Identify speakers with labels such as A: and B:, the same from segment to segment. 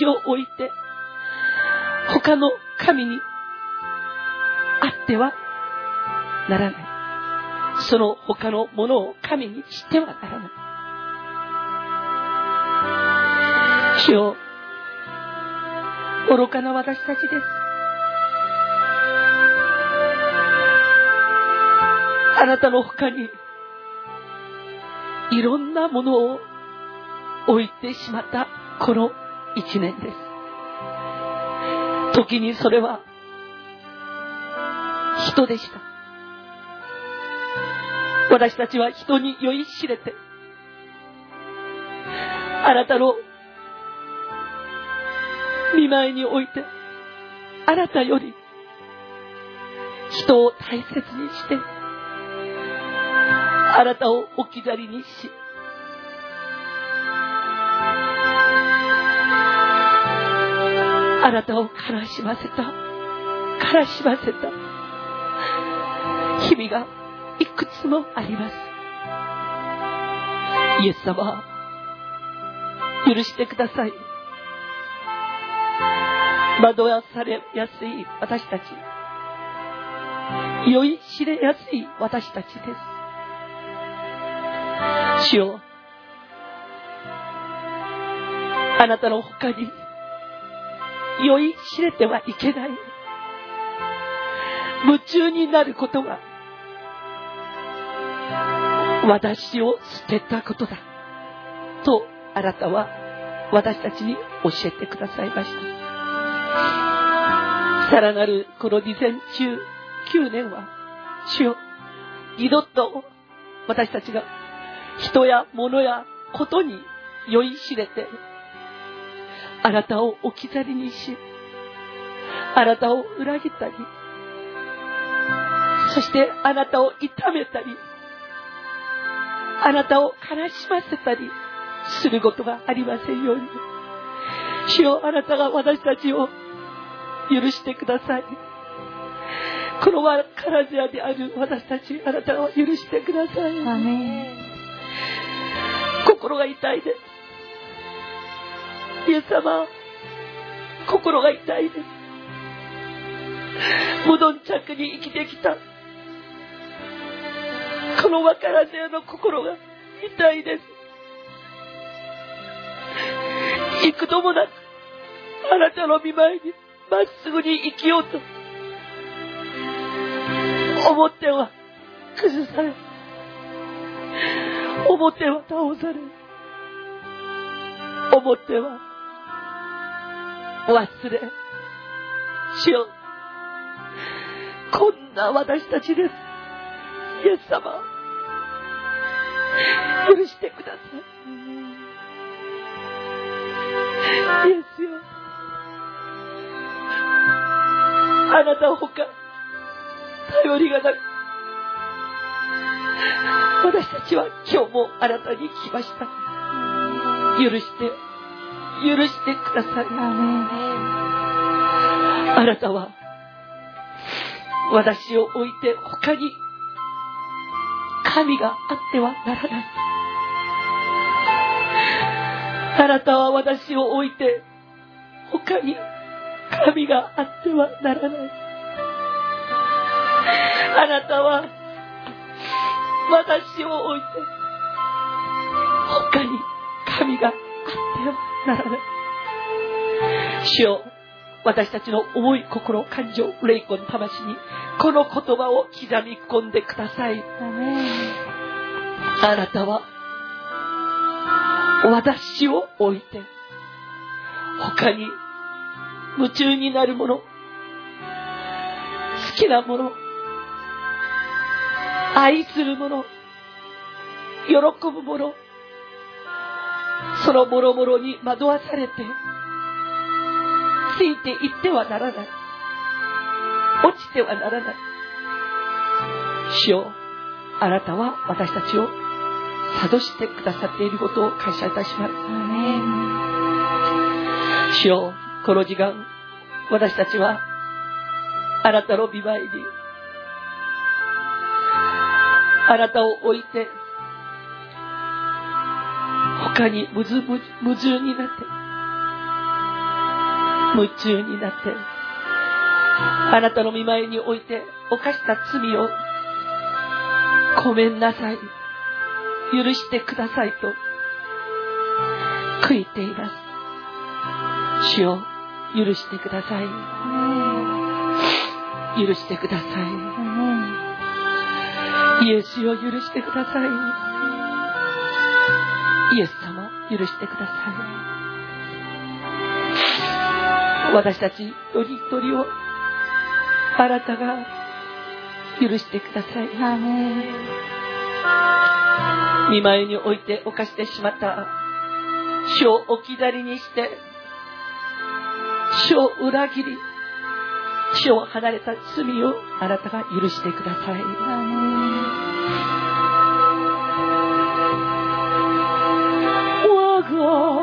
A: ちを置いて、他の神にあってはならない。その他のものを神にしてはならない。主よ、愚かな私たちです。あなたの他にいろんなものを置いてしまったこの一年です。時にそれは人でした。私たちは人に酔いしれて、あなたの見舞いにおいて、あなたより人を大切にして、あなたを置き去りにし、あなたを悲しませた、悲しませた、日々がいくつもあります。イエス様、許してください。惑わされやすい私たち、酔いしれやすい私たちです。主よあなたの他に酔いしれてはいけない。夢中になることが私を捨てたことだ。とあなたは私たちに教えてくださいました。さらなるこの2019年は主よ二度と私たちが人や物やことに酔いしれて、あなたを置き去りにし、あなたを裏切ったり、そしてあなたを痛めたり、あなたを悲しませたりすることがありませんように。主よあなたが私たちを許してください。このカラジアである私たち、あなたを許してください。心が痛いです。イエス様、心が痛いです。無頓着に生きてきた。この分からずやの心が痛いです。幾度もなく、あなたの見舞いにまっすぐに生きようと、思っては崩され、表は倒され、表は忘れ、主よ、こんな私たちです。イエス様、許してください。イエスよ、あなたほか、頼りがなく、私たちは今日もあなたに来ました。許して、許してください。あなたは、私を置いて他に神があってはならない。あなたは私を置いて他に神があってはならない。あなたは私を置いて、他に神があってはならない。主よ、私たちの思い、心、感情、霊魂、魂に、この言葉を刻み込んでください。あなたは、私を置いて、他に夢中になるもの、好きなもの、愛する者、喜ぶ者、そのもろもろに惑わされて、ついていってはならない。落ちてはならない。主よ、あなたは私たちを諭してくださっていることを感謝いたします。主よ、この時間、私たちは、あなたの見舞いにあなたを置いて、他に無無無重になって、夢中になって。あなたの見舞いにおいて犯した罪をごめんなさい。許してくださいと悔いています。主を許してください。許してください。イエスを許してくださいイエス様許してください。私たち一人一人をあなたが許してください。見舞いにおいて犯してしまった主を置き去りにして主を裏切り主を離れた罪をあなたが許してください。我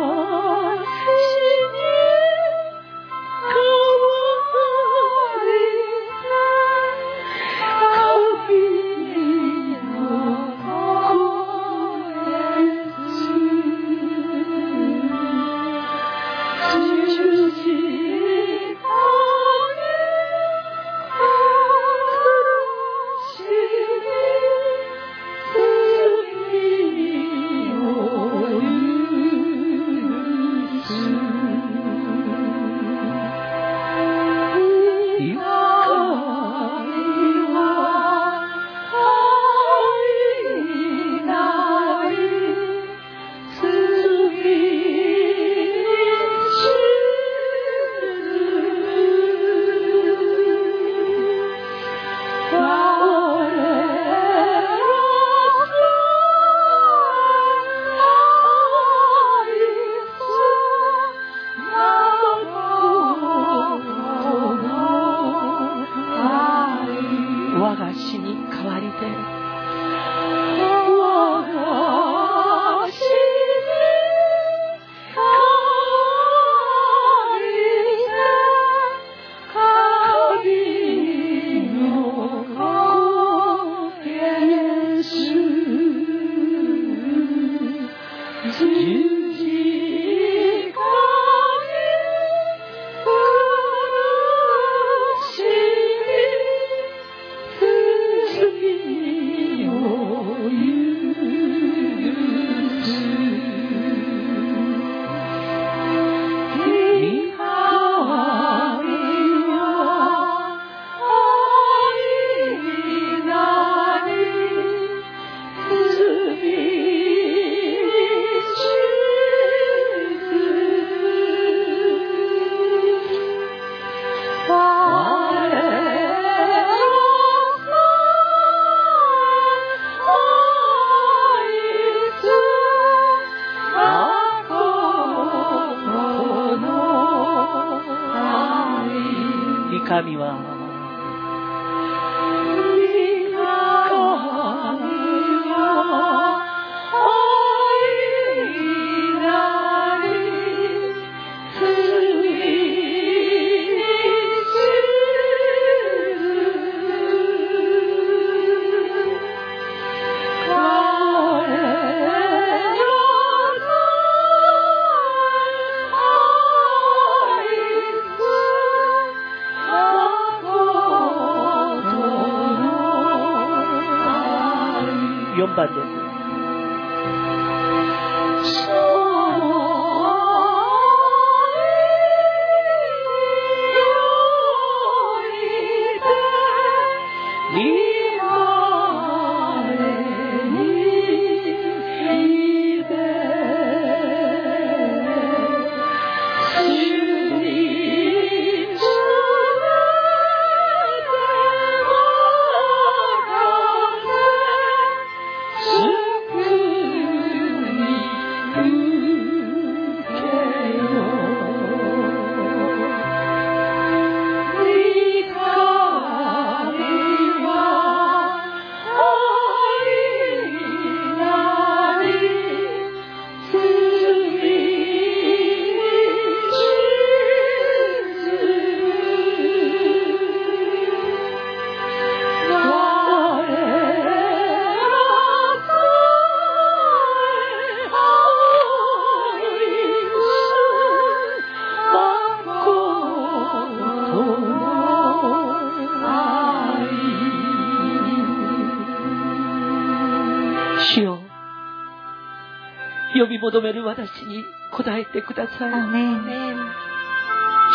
A: 求める私に答えてください。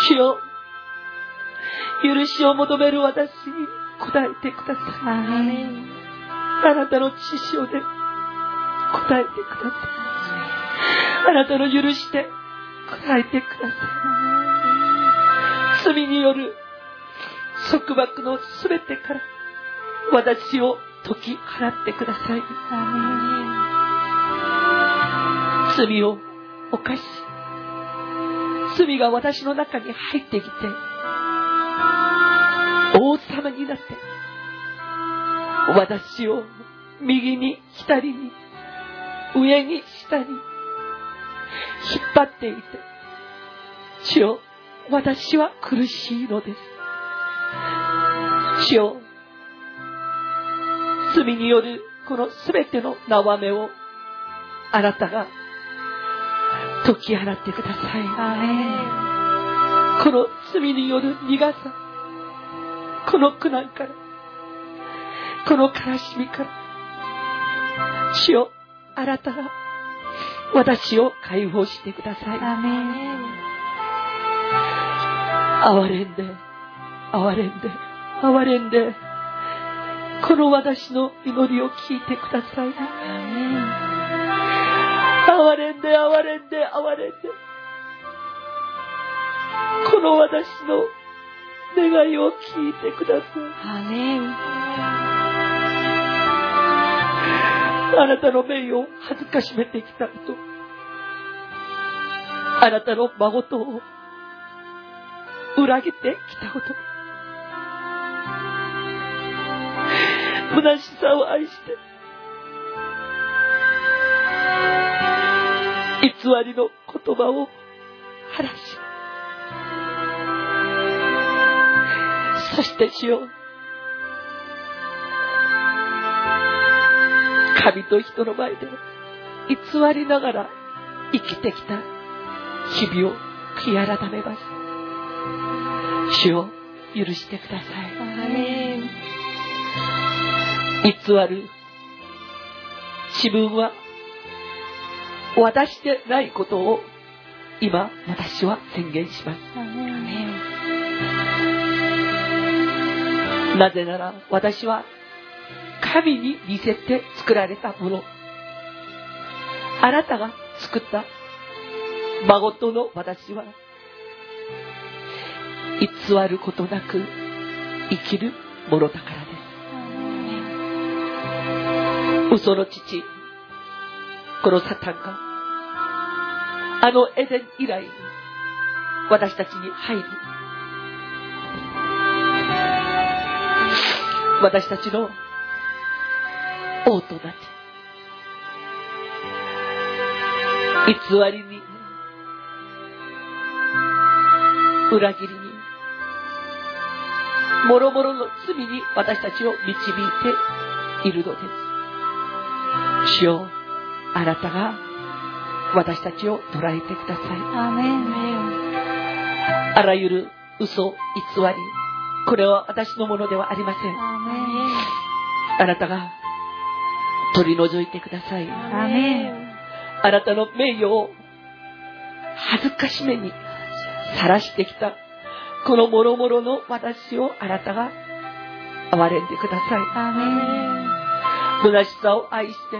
A: 主よ、許しを求める私に答えてください。あなたの血潮で答えてください。あなたの許して答えてください。罪による束縛のすべてから私を解き払ってください。罪を犯し、罪が私の中に入ってきて、王様になって、私を右に左に、上に下に、引っ張っていて、主よ、私は苦しいのです。主よ、罪によるこの全ての縄目をあなたが解き払ってください。この罪による苦さ、この苦難から、この悲しみから、主よ、あなたが私を解放してください。憐れんで、憐れんで、憐れんで、この私の祈りを聞いてください。で、哀れんで、哀れんで。この私の願いを聞いてください。あなたの名誉を恥ずかしめてきたこと。あなたの孫とを裏切ってきたこと。虚しさを愛して、りの言葉を晴らし、そして主よ神と人の前で偽りながら生きてきた日々を悔い改めます。主を許してください。偽る自分は私でないことを今私は宣言します。なぜなら私は神に似せて作られたもの。あなたが作った孫との私は偽ることなく生きるものだからです。嘘の父、このサタンが、あのエデン以来、私たちに入り、私たちの王となって、偽りに、裏切りに、もろもろの罪に私たちを導いているのです。主よあなたが私たちを捉えてください。あらゆる嘘、偽り、これは私のものではありません。あなたが取り除いてください。あなたの名誉を恥ずかしめにさらしてきた、この諸々の私をあなたが憐れんでください。虚しさを愛して、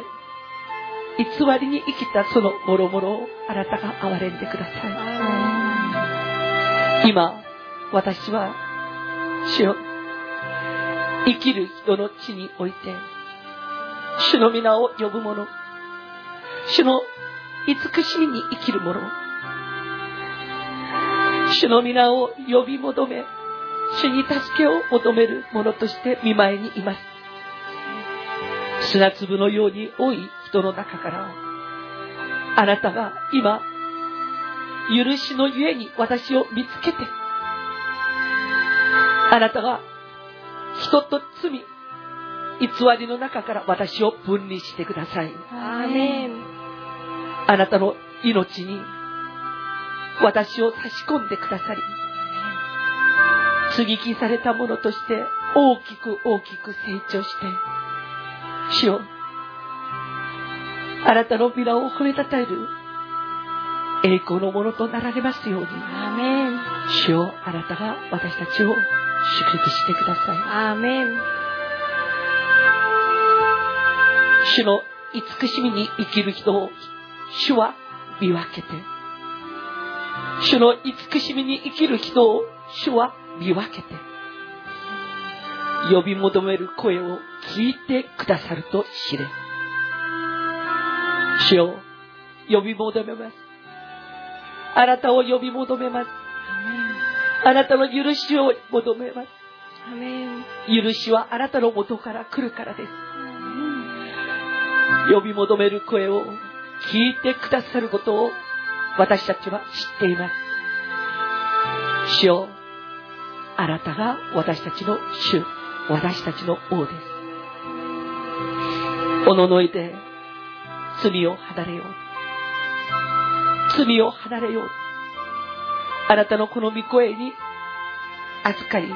A: 偽りに生きたその諸々をあなたが憐れんでください。今、私は、主よ、生きる人の地において、主の皆を呼ぶ者、主の慈しみに生きる者、主の皆を呼び求め、主に助けを求める者として見舞いにいます。砂粒のように多い人の中から、あなたが今、許しのゆえに私を見つけて、あなたが人と罪、偽りの中から私を分離してください。あなたの命に私を差し込んでくださり、接ぎ木されたものとして大きく大きく成長して、主よあなたの皆を褒めたたえる栄光のものとなられますように。主よあなたが私たちを祝福してください。
B: ア。
A: 主の慈しみに生きる人を主は見分けて、主の慈しみに生きる人を主は見分けて、呼び求める声を聞いてくださると知れ。主よ、呼び求めます。あなたを呼び求めます。あなたの許しを求めます。許しはあなたの元から来るからです。呼び求める声を聞いてくださることを私たちは知っています。主よ、あなたが私たちの主、私たちの王です。おののいて罪を離れよう。罪を離れよう。あなたのこの御声に預かり、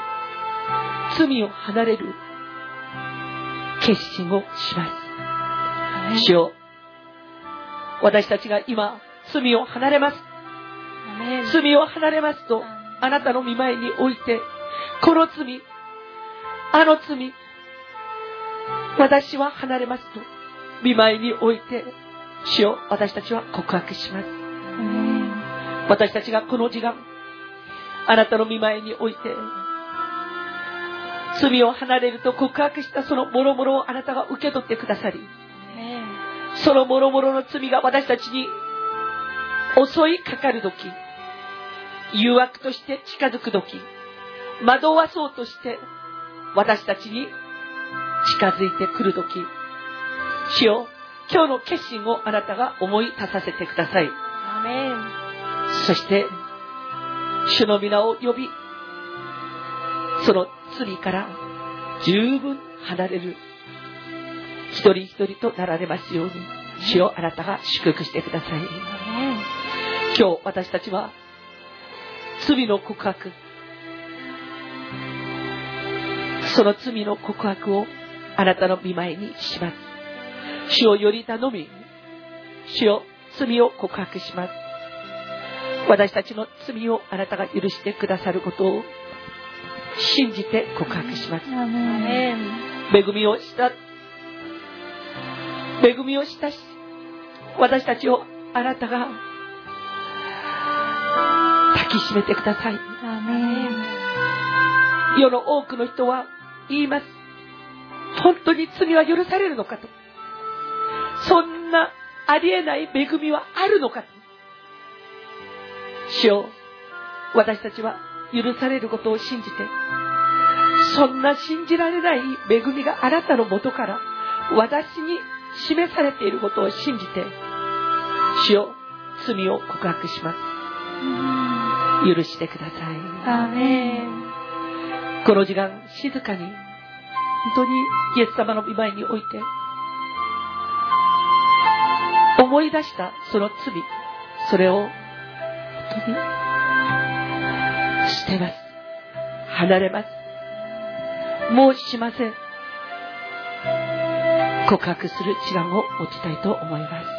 A: 罪を離れる決心をします。主よ私たちが今、罪を離れます。罪を離れますと、あなたの見前において、この罪、あの罪、私は離れますと、見舞いにおいて、主を私たちは告白します。私たちがこの時間、あなたの見舞いにおいて、罪を離れると告白したその諸々をあなたが受け取ってくださり、その諸々の罪が私たちに襲いかかるとき、誘惑として近づくとき、惑わそうとして私たちに近づいてくるとき、主よ、今日の決心をあなたが思い出させてください。そして、主の皆を呼び、その罪から十分離れる一人一人となられますように、主をあなたが祝福してください。今日私たちは罪の告白、その罪の告白をあなたの見舞いにします。主をより頼み、主を罪を告白します。私たちの罪をあなたが許してくださることを信じて告白します。恵みをした恵みをしたし、私たちをあなたが抱きしめてください。世の多くの人は言います。本当に罪は許されるのかと。そんなありえない恵みはあるのかと。主よ私たちは許されることを信じて、そんな信じられない恵みがあなたのもとから私に示されていることを信じて、主を罪を告白します。許してください。この時間、静かに、本当にイエス様の御前において、思い出したその罪、それを本当に捨てます。離れます。もうしません。告白する時間を持ちたいと思います。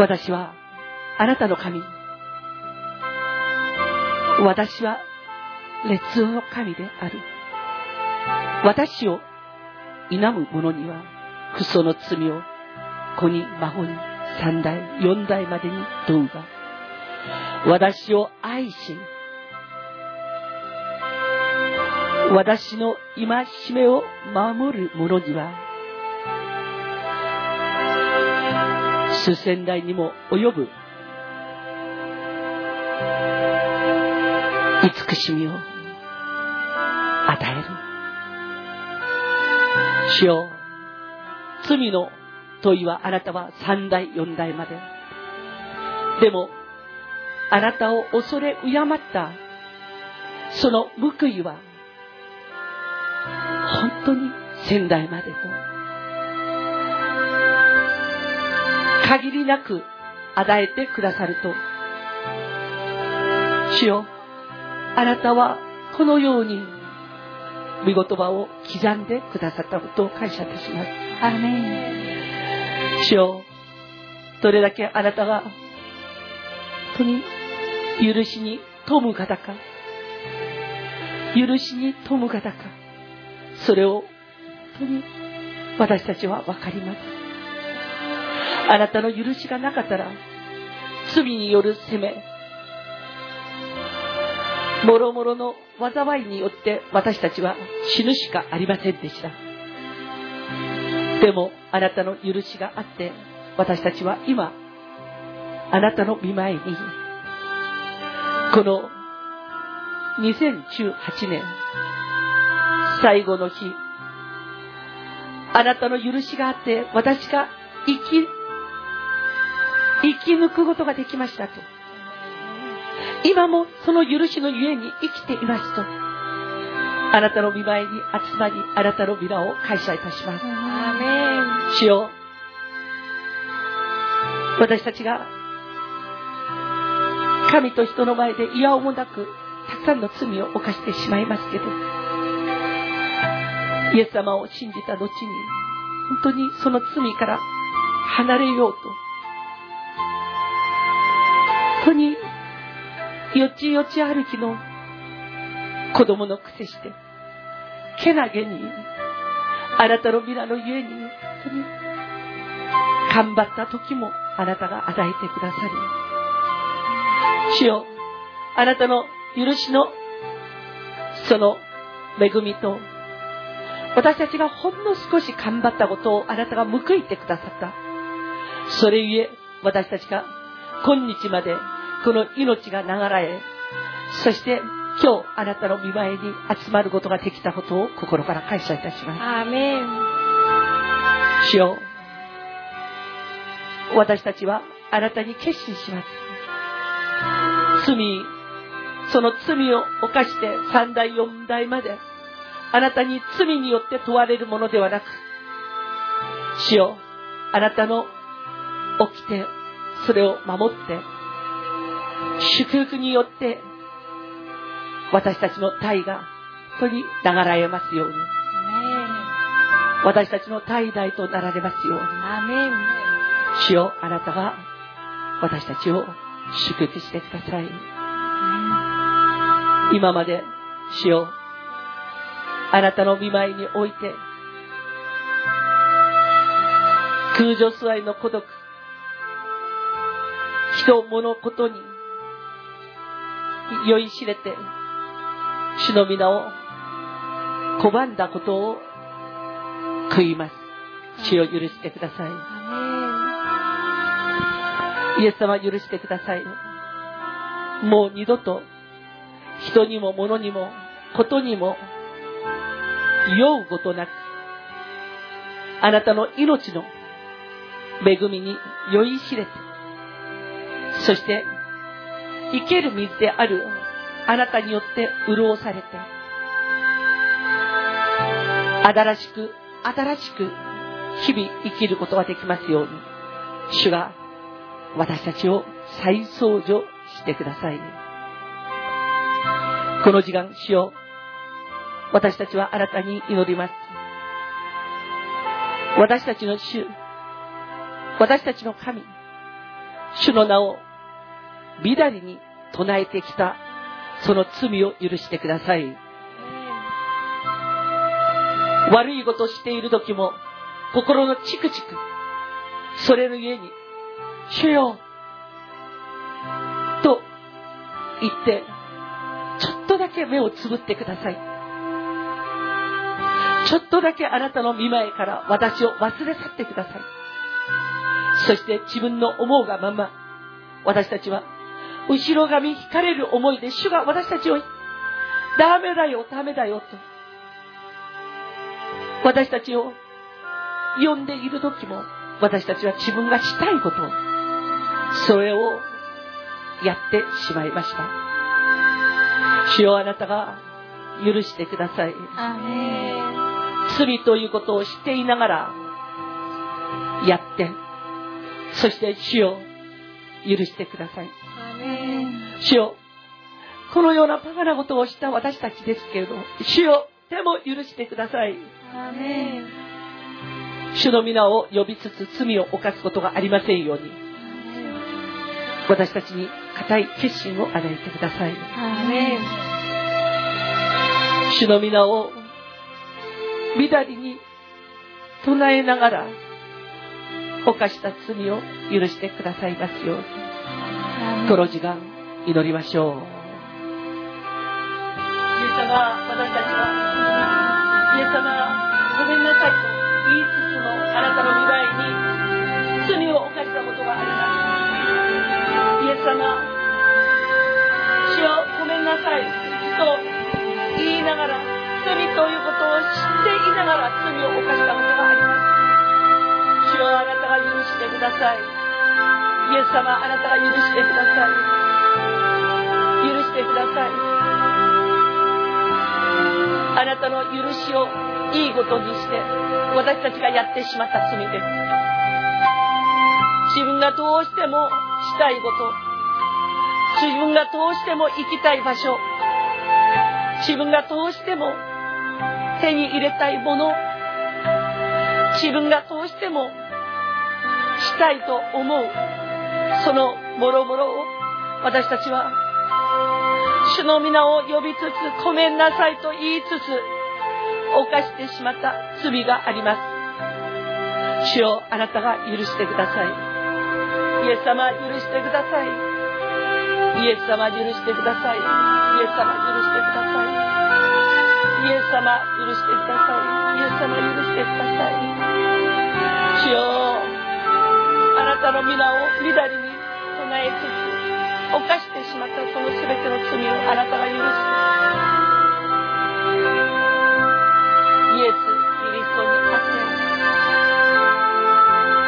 A: 私はあなたの神。私は列王の神である。私を否む者には、不祖の罪を子に孫に三代四代までに問うが、私を愛し、私の戒めを守る者には、数千代にも及ぶ慈しみを与える。主よ、罪の問いはあなたは三代四代まで。でも、あなたを恐れ敬ったその報いは本当に仙台までと限りなく与えてくださると。主よあなたはこのように御言葉を刻んでくださったことを感謝いたします。
B: アメ
A: 主よどれだけあなたが本当に許しに富む方か。許しに富む方か。それを本当に私たちは分かりますあなたの許しがなかったら罪による責めもろもろの災いによって私たちは死ぬしかありませんでした。でもあなたの許しがあって私たちは今あなたの見前にこの2018年最後の日あなたの許しがあって私が生き生き抜くことができましたと。今もその許しのゆえに生きていますと。あなたの見舞いに集まりあなたの皆を感謝いたします。主よ私たちが神と人の前で嫌おもなくたくさんの罪を犯してしまいますけどイエス様を信じた後に本当にその罪から離れようと本当によちよち歩きの子供の癖してけなげにあなたの皆のゆえに本当に頑張った時もあなたが与えてくださり主よあなたの許しのその恵みと私たちがほんの少し頑張ったことをあなたが報いてくださった。それゆえ私たちが今日までこの命が流れそして今日あなたの見舞いに集まることができたことを心から感謝いたします
B: アメン
A: 主よ私たちはあなたに決心します罪その罪を犯して三代四代まであなたに罪によって問われるものではなく主よあなたの起きてそれを守って祝福によって私たちの体が本当に流れますように。私たちの体代となられますように。主よあなたが私たちを祝福してください。今まで主よあなたの見舞いにおいて空女座りの孤独人物ことに酔いしれて主の皆を拒んだことを悔います。主を許してください。イエス様許してください。もう二度と人にも物にもことにも酔うことなくあなたの命の恵みに酔いしれてそして生ける水であるあなたによって潤されて新しく新しく日々生きることができますように主が私たちを再創造してください。この時間主よ私たちはあなたに祈ります。私たちの主私たちの神主の名をみだりに唱えてきたその罪を許してください。悪いことしている時も心のチクチク、それのゆえに、主よと言って、ちょっとだけ目をつぶってください。ちょっとだけあなたの見前から私を忘れ去ってください。そして自分の思うがまま、私たちは後ろ髪引かれる思いで主が私たちをダメだよ、ダメだよと。私たちを呼んでいる時も私たちは自分がしたいこと、それをやってしまいました。主よあなたが許してください。罪ということを知っていながらやって、そして主よ許してください。主よ、このようなバカなことをした私たちですけれど、主よ、でも許してください。主の皆を呼びつつ罪を犯すことがありませんように、私たちに固い決心を与えてください。主の皆を乱りに唱えながら犯した罪を許してくださいますように。この時間祈りましょう。イエス様私たちはイエス様ごめんなさい。と言いつつもあなたの未来に罪を犯したことがありますイエス様主よごめんなさい。と言いながら罪とい。うことを知っていながら罪を犯したことがあります主よあなたが許してください。イエス様あなたが許してください。許してください。あなたの許しをいいことにして私たちがやってしまった罪で。す自分がどうしてもしたいこと自分がどうしても行きたい場所自分がどうしても手に入れたいもの自分がどうしてもしたいと思うそのもろもろを私たちは主の皆を呼びつつごめんなさいと言いつつ犯してしまった罪があります。主をあなたが許してください。イエス様許してください。イエス様許してください。イエス様許してください。イエス様許してください。イエス様許してください。主よあなたの皆をみだりに唱えつつ犯してしまったその全ての罪をあなたが許すイエス・キリストにあって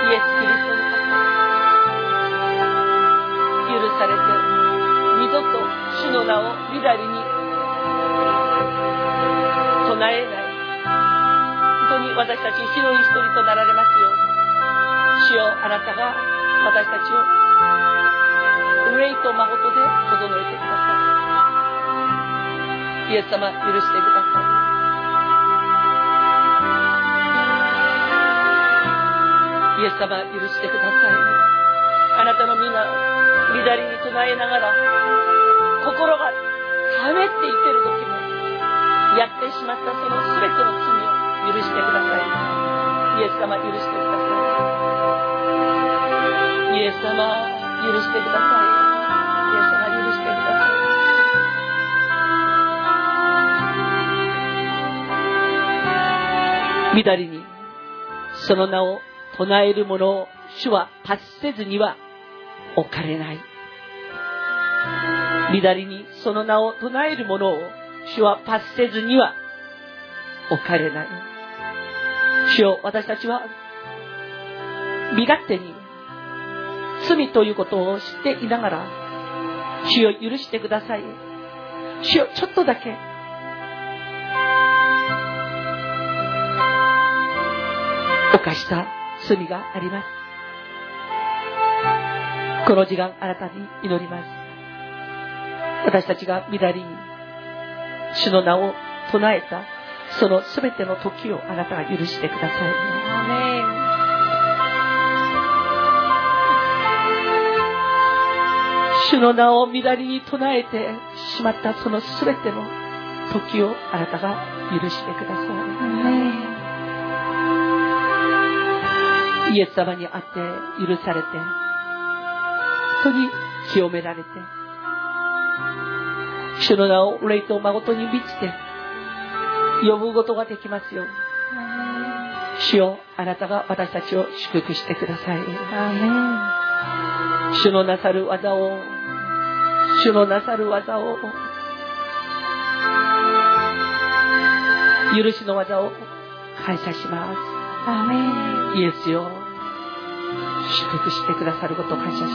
A: イエス・キリストにあって許されて二度と主の名をみだりに唱えない本当に私たち一人一人となられますように。主よあなたが私たちを憂いと誠で整えてください。イエス様許してください。イエス様許してくださいあなたの皆乱りに唱えながら心が冷めていける時もやってしまったその全ての罪を許してくださいイエス様許してください。イエス様許してください。いみだりに。その名を唱える者を主は罰せずには置かれない。みだりにその名を唱える者を主は罰せずには置かれない。主よ私たちは身勝手に罪ということを知っていながら、主を許してください。主をちょっとだけ、犯した罪があります。この時間、あなたに祈ります。私たちが乱りに、主の名を唱えた、その全ての時をあなたが許してください。主の名を乱りに唱えてしまったその全ての時をあなたが許してください。イエス様に会って許されて、本当に清められて、主の名を霊と誠に満ちて、呼ぶことができますように。主よあなたが私たちを祝福してください。主のなさる技を、主のなさる技を、許しの技を感謝します。イエスよ、祝福してくださることを感謝します。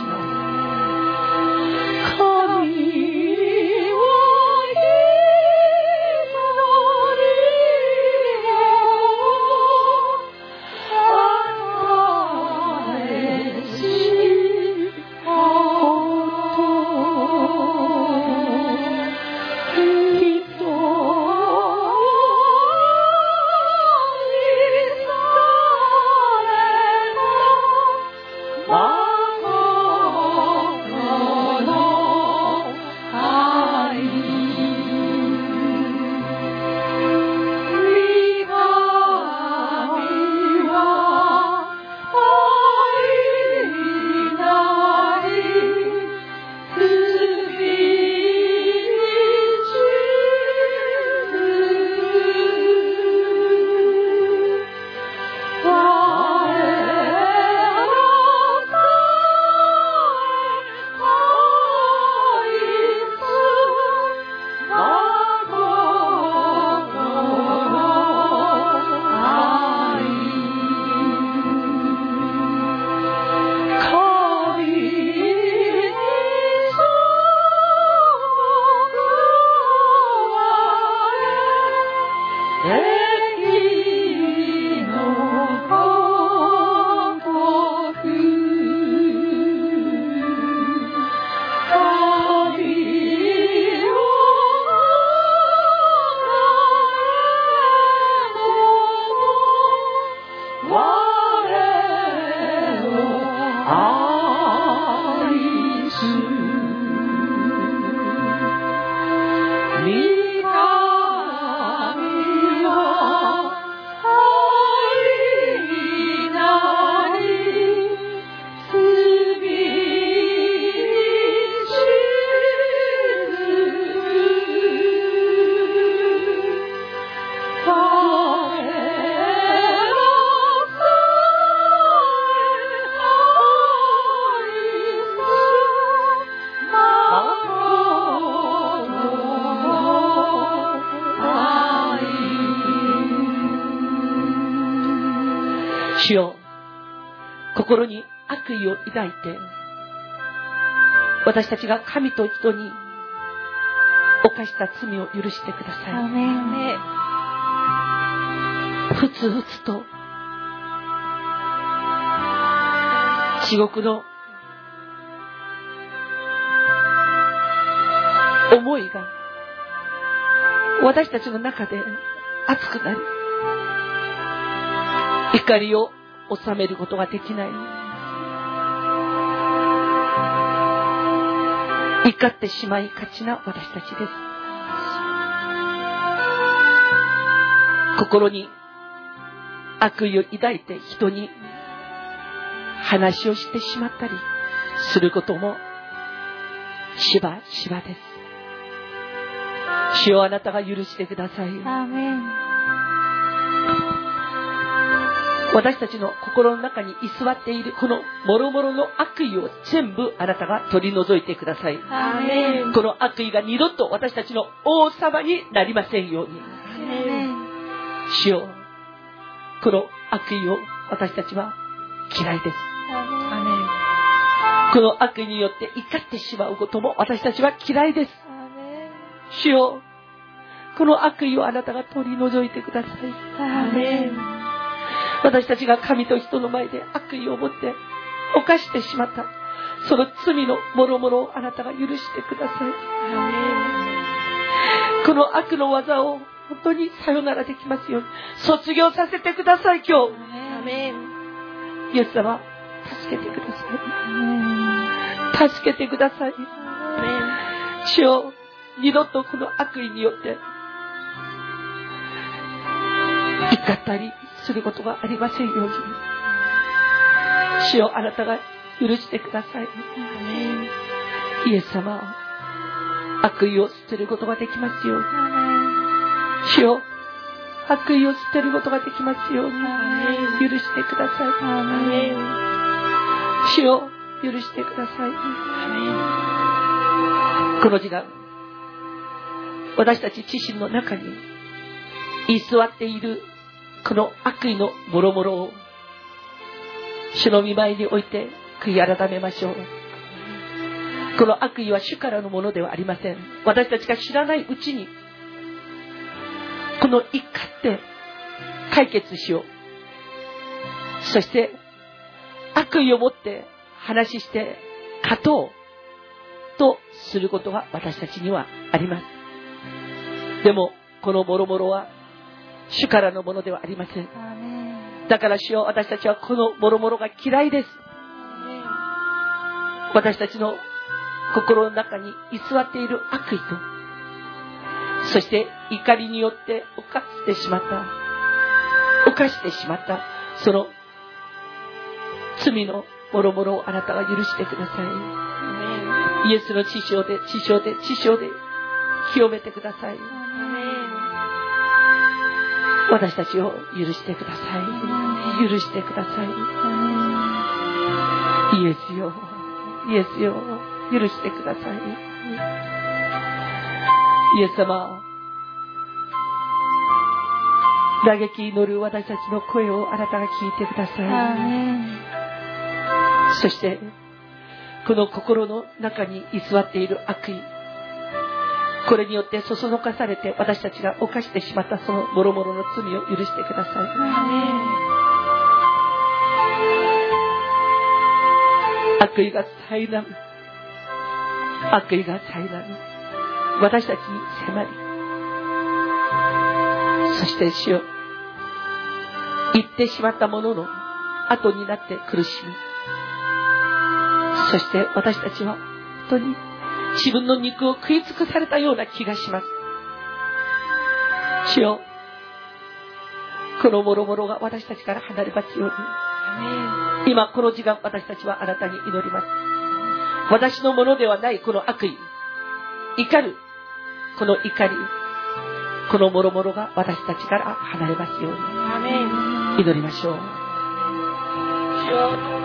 A: 私たちが神と人に犯した罪を許してください。ふつふつと地獄の思いが私たちの中で熱くなり怒りを収めることができない。怒ってしまいがちな私たちです。心に悪意を抱いて人に話をしてしまったりすることもしばしばです。主をあなたが許してください。私たちの心の中に居座っているこの諸々の悪意を全部あなたが取り除いてください。この悪意が二度と私たちの王様になりませんように。主よこの悪意を私たちは嫌いです。この悪意によって怒ってしまうことも私たちは嫌いです。主よこの悪意をあなたが取り除いてください。私たちが神と人の前で悪意を持って犯してしまった。その罪の諸々をあなたが許してください。この悪の技を本当にさよならできますように。卒業させてください今日。イエス様助けてください。助けてください。主よ二度とこの悪意によって怒ったりすることがありませんように。主よあなたが許してください。イエス様悪意を捨てることができますように。主よ悪意を捨てることができますように。許してください。主よ許してください。この時間私たち自身の中に居座っているこの悪意のもろもろを主の見舞いにおいて悔い改めましょう。この悪意は主からのものではありません。私たちが知らないうちにこの怒って解決しよう。そして悪意を持って話して勝とう。とすることが私たちにはあります。でも、この諸々は主からのものではありません。だから主よ私たちはこの諸々が嫌いです。私たちの心の中に居座っている悪意と、そして怒りによって犯してしまった、犯してしまった、その罪の諸々をあなたは許してください。イエスの血潮で、血潮で、血潮で清めてください。私たちを許してください。許してください。イエスよ、イエスよ、許してください。イエス様、打撃祈る私たちの声をあなたが聞いてください。そして、この心の中に居座っている悪意、これによってそそのかされて私たちが犯してしまったその諸々の罪を許してください。悪意が災難。悪意が災難。私たちに迫り。そして主よ。言ってしまったものの後になって苦しみ。そして私たちは本当に自分の肉を食い尽くされたような気がします。主よ、この諸々が私たちから離れますように。今この時間私たちはあなたに祈ります。私のものではないこの悪意、怒るこの怒り、この諸々が私たちから離れますように。祈りましょう。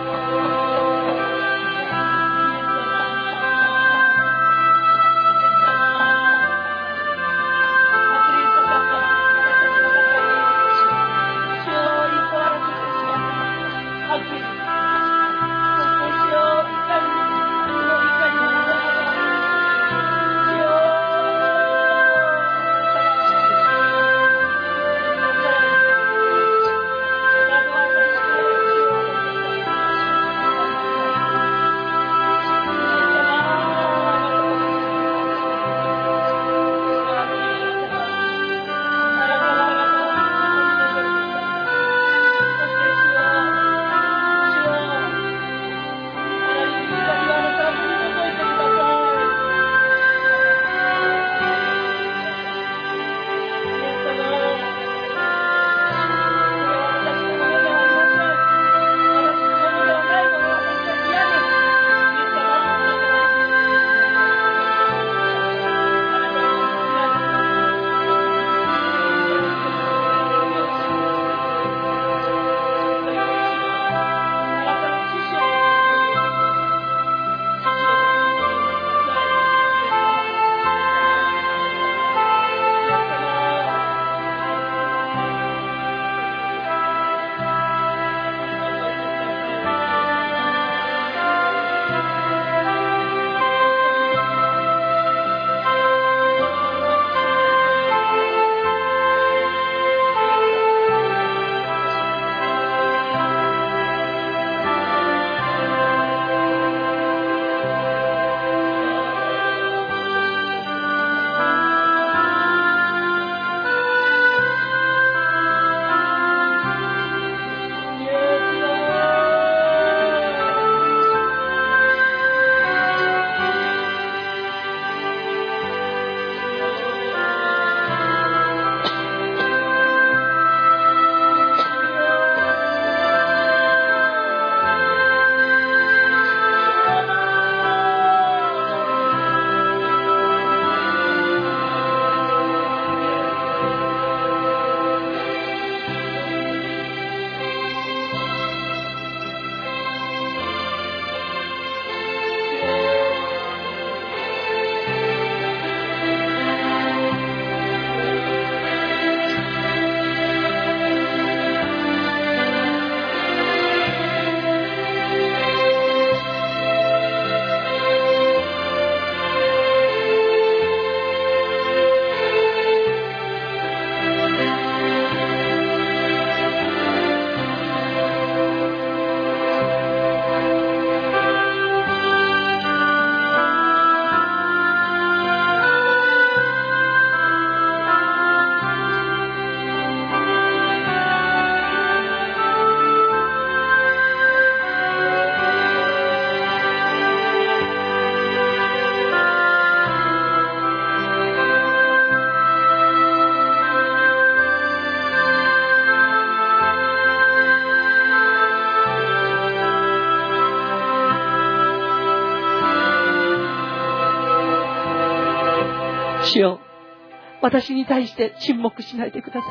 A: 私に対して沈黙しないでください。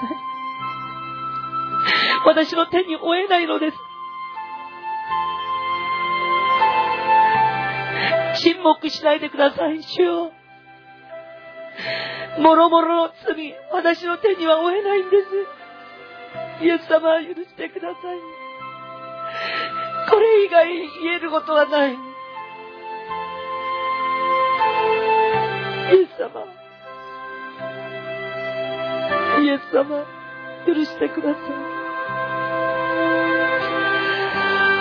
A: 私の手に負えないのです。沈黙しないでください、主よ。もろもろの罪、私の手には負えないんです。イエス様は許してください。これ以外言えることはない。イエス様、許してください。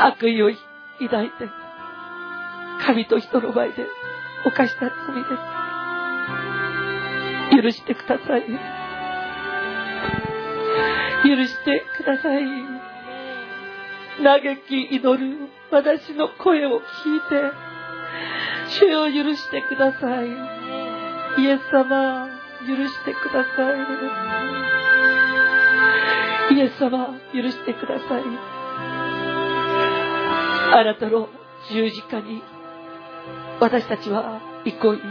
A: 悪意を抱いて、神と人の前で犯した罪です。許してください。許してください。嘆き祈る私の声を聞いて、主を許してください。イエス様、許してください。イエス様、許してください。あなたの十字架に私たちは憩い、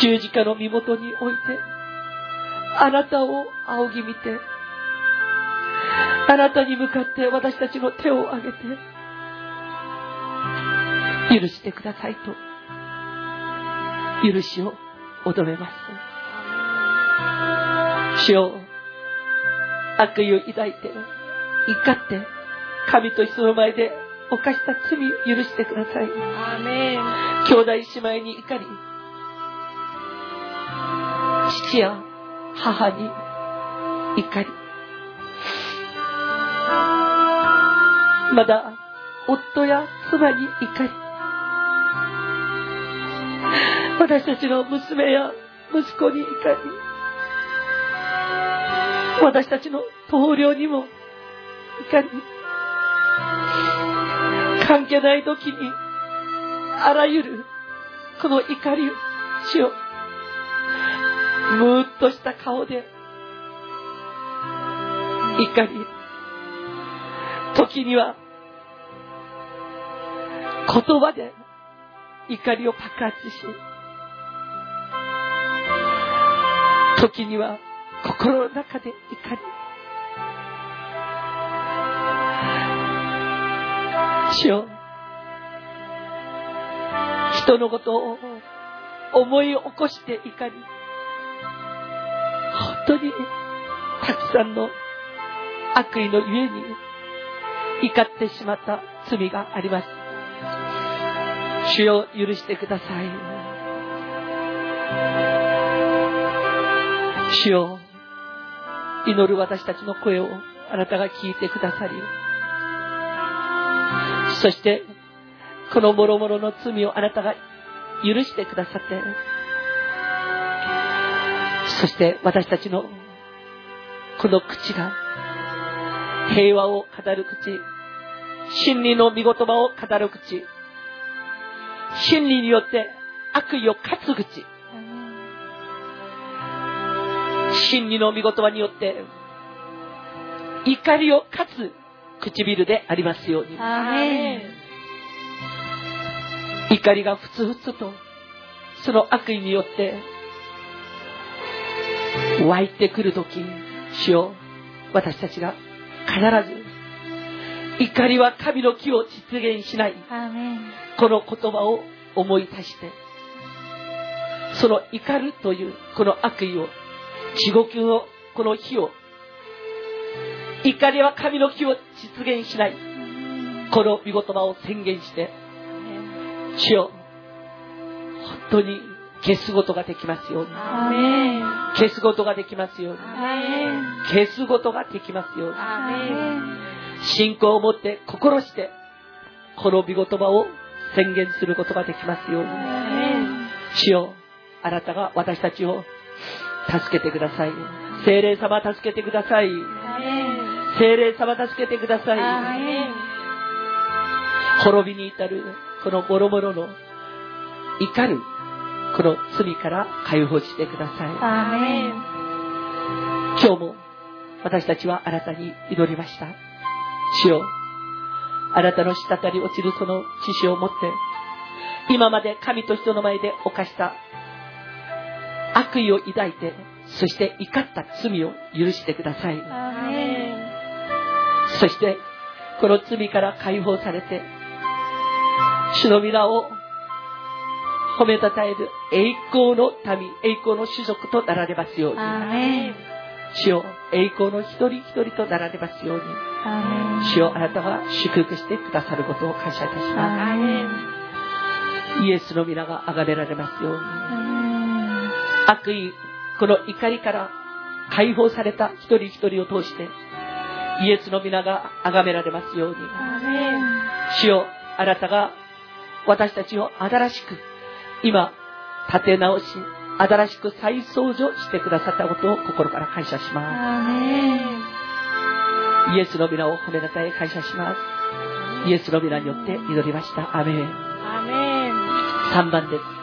A: 十字架の身元において、あなたを仰ぎ見て、あなたに向かって私たちの手を挙げて、許してくださいと、許しを求めます。主よ、悪意を抱いて、怒って、神と人の前で犯した罪を許してください。兄弟姉妹に怒り、父や母に怒り、まだ夫や妻に怒り、私たちの娘や息子に怒り、私たちの棟梁にも怒り、関係ない時にあらゆるこの怒りを主よむーっとした顔で怒り時には言葉で怒りを爆発し時には心の中で怒り主よ人のことを思い起こして怒り本当にたくさんの悪意のゆえに怒ってしまった罪があります。主よ許してください。主よ祈る私たちの声をあなたが聞いてくださり、そして、この諸々の罪をあなたが許してくださって、そして私たちのこの口が平和を語る口、真理の御言葉を語る口、真理によって悪意を勝つ口、真理の御言葉によって怒りを勝つ唇でありますように。怒りがふつふつと、その悪意によって、湧いてくるとき、主よ、私たちが必ず、怒りは神の木を実現しない。この言葉を思い出して、その怒るというこの悪意を、地獄のこの火を怒りは神の木を実現しない。この御言葉を宣言して、主よ、本当に消すことができますように。消すことができますように。消すことができますように。信仰を持って心して、この御言葉を宣言することができますように。主よ、あなたが私たちを助けてください。精霊様助けてください。精霊様助けてください。滅びに至る、このボロボロの怒る、この罪から解放してください。今日も私たちはあなたに祈りました。主よ、あなたの滴り落ちるその知識を持って、今まで神と人の前で犯した悪意を抱いて、そして怒った罪を許してください。そして、この罪から解放されて、主の皆を褒めたたえる栄光の民、栄光の種族となられますように。主よ、栄光の一人一人となられますように。主よ、あなたが祝福してくださることを感謝いたします。イエスの皆が崇められますように。悪意、この怒りから解放された一人一人を通して、イエスの皆が崇められますように。主よ、あなたが私たちを新しく、今、立て直し、新しく再創造してくださったことを心から感謝します。イエスの皆を褒めたたえ感謝します。イエスの皆によって祈りました。アメン。
B: アーメン
A: 3番です。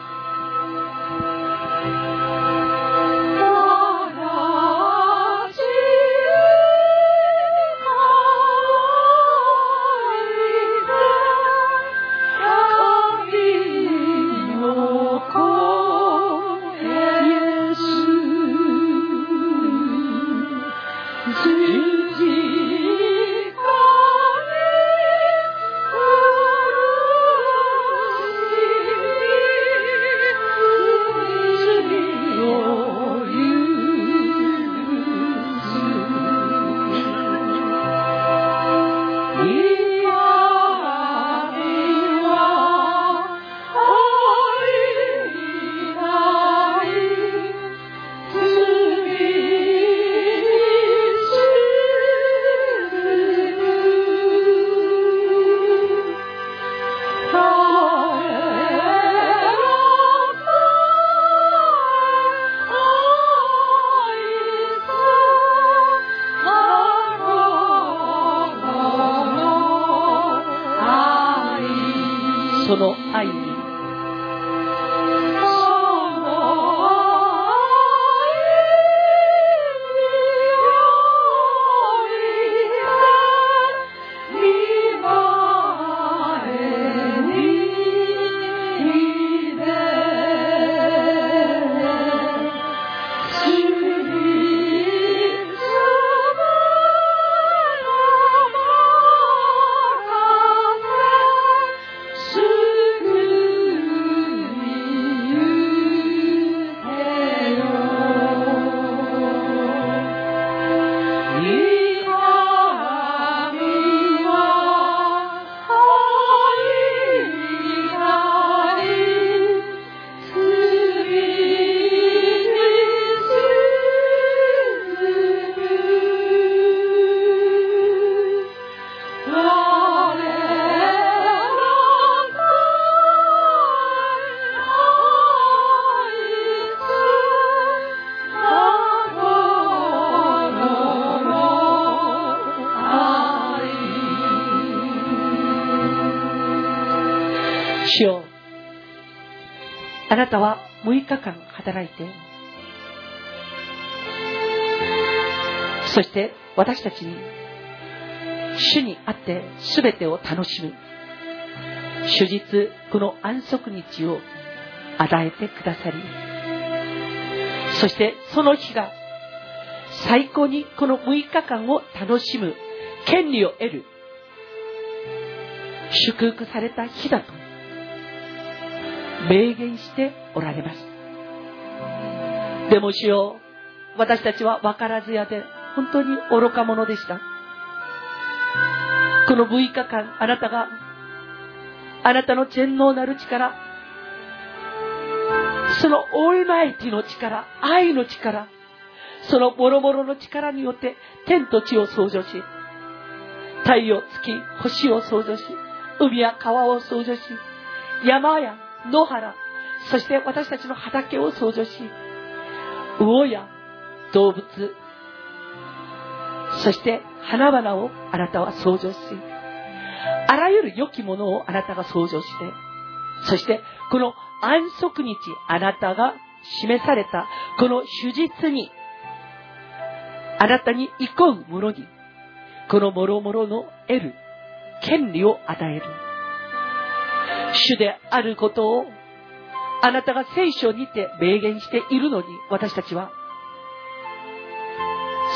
A: なたは6日間働いて。そして私たちに主にあって全てを楽しむ主日この安息日を与えてくださりそしてその日が最高にこの6日間を楽しむ権利を得る祝福された日だと明言しておられますでも主よ私たちは分からずやで本当に愚か者でした。この6日間あなたがあなたの全能なる力そのオールマイティの力愛の力そのボロボロの力によって天と地を創造し太陽月星を創造し海や川を創造し山や野原そして私たちの畑を創造し魚や動物そして花々をあなたは創造しあらゆる良きものをあなたが創造してそしてこの安息日あなたが示されたこの手術にあなたに憩う者にこの諸々の得る権利を与える。主であることをあなたが聖書にて明言しているのに私たちは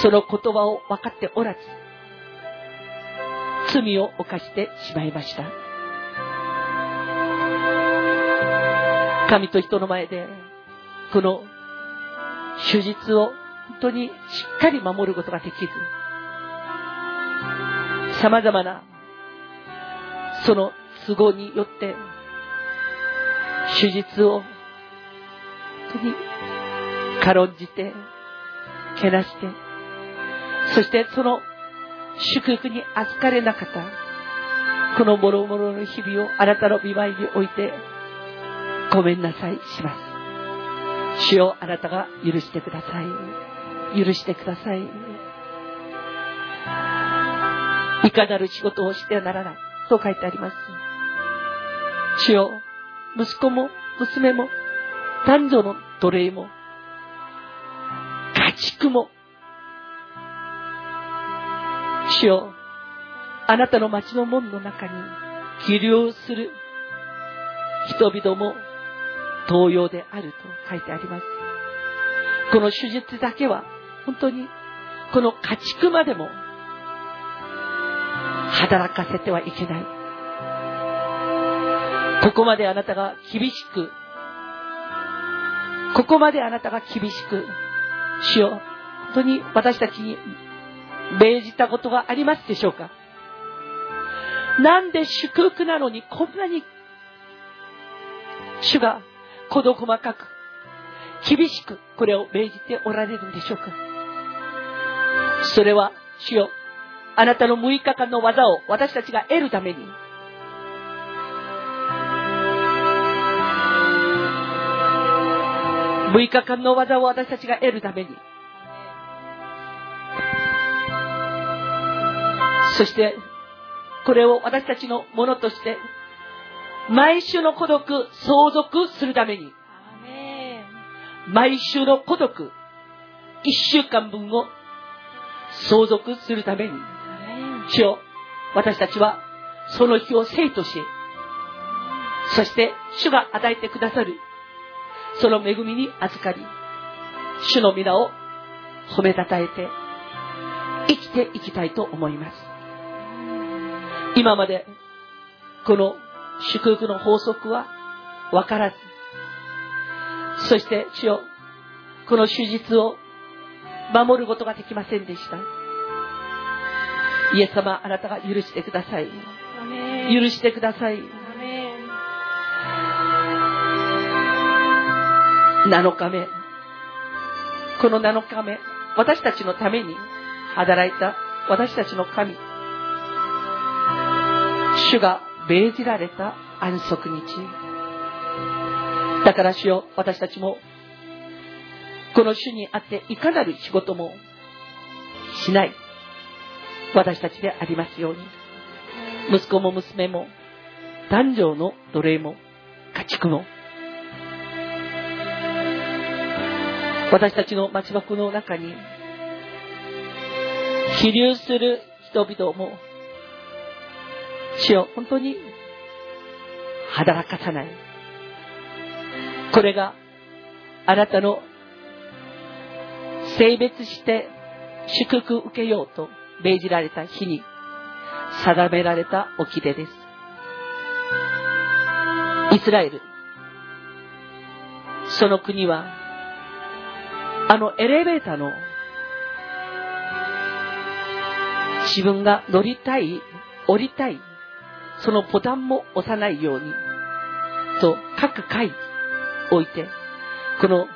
A: その言葉を分かっておらず罪を犯してしまいました。神と人の前でこの手術を本当にしっかり守ることができず様々なその都合によって手術を本当に軽んじてけなしてそしてその祝福に預かれなかったこの諸々の日々をあなたの見舞いにおいてごめんなさいします。主よあなたが許してください。許してください。いかなる仕事をしてはならない。と書いてあります。主よ。息子も娘も男女の奴隷も家畜も。主よあなたの町の門の中に起立する人々も同様であると書いてあります。この手術だけは本当にこの家畜までも働かせてはいけない。ここまであなたが厳しくここまであなたが厳しく主よ本当に私たちに命じたことがありますでしょうか？なんで祝福なのにこんなに主が事細かく厳しくこれを命じておられるんでしょうか？それは主よあなたの6日間の技を私たちが得るために6日間の技を私たちが得るために。そしてこれを私たちのものとして毎週の孤独相続するために。毎週の孤独一週間分を相続するために。主よ私たちはその日を生としそして主が与えてくださるその恵みに預かり主の皆を褒めたたえて生きていきたいと思います。今までこの祝福の法則は分からずそして主よこの手術を守ることができませんでした。イエス様あなたが許してください。許してください7日目。この7日目私たちのために働いた私たちの神。主が命じられた安息日。だから主よ私たちもこの主にあっていかなる仕事もしない。私たちでありますように。息子も娘も男女の奴隷も家畜も私たちの町枠の中に飛流する人々も主よ本当に働かさない。これがあなたの性別して祝福受けようと命じられた日に定められた掟です。イスラエルその国はあのエレベーターの自分が乗りたい、降りたい、そのボタンも押さないように、と各回置いて、この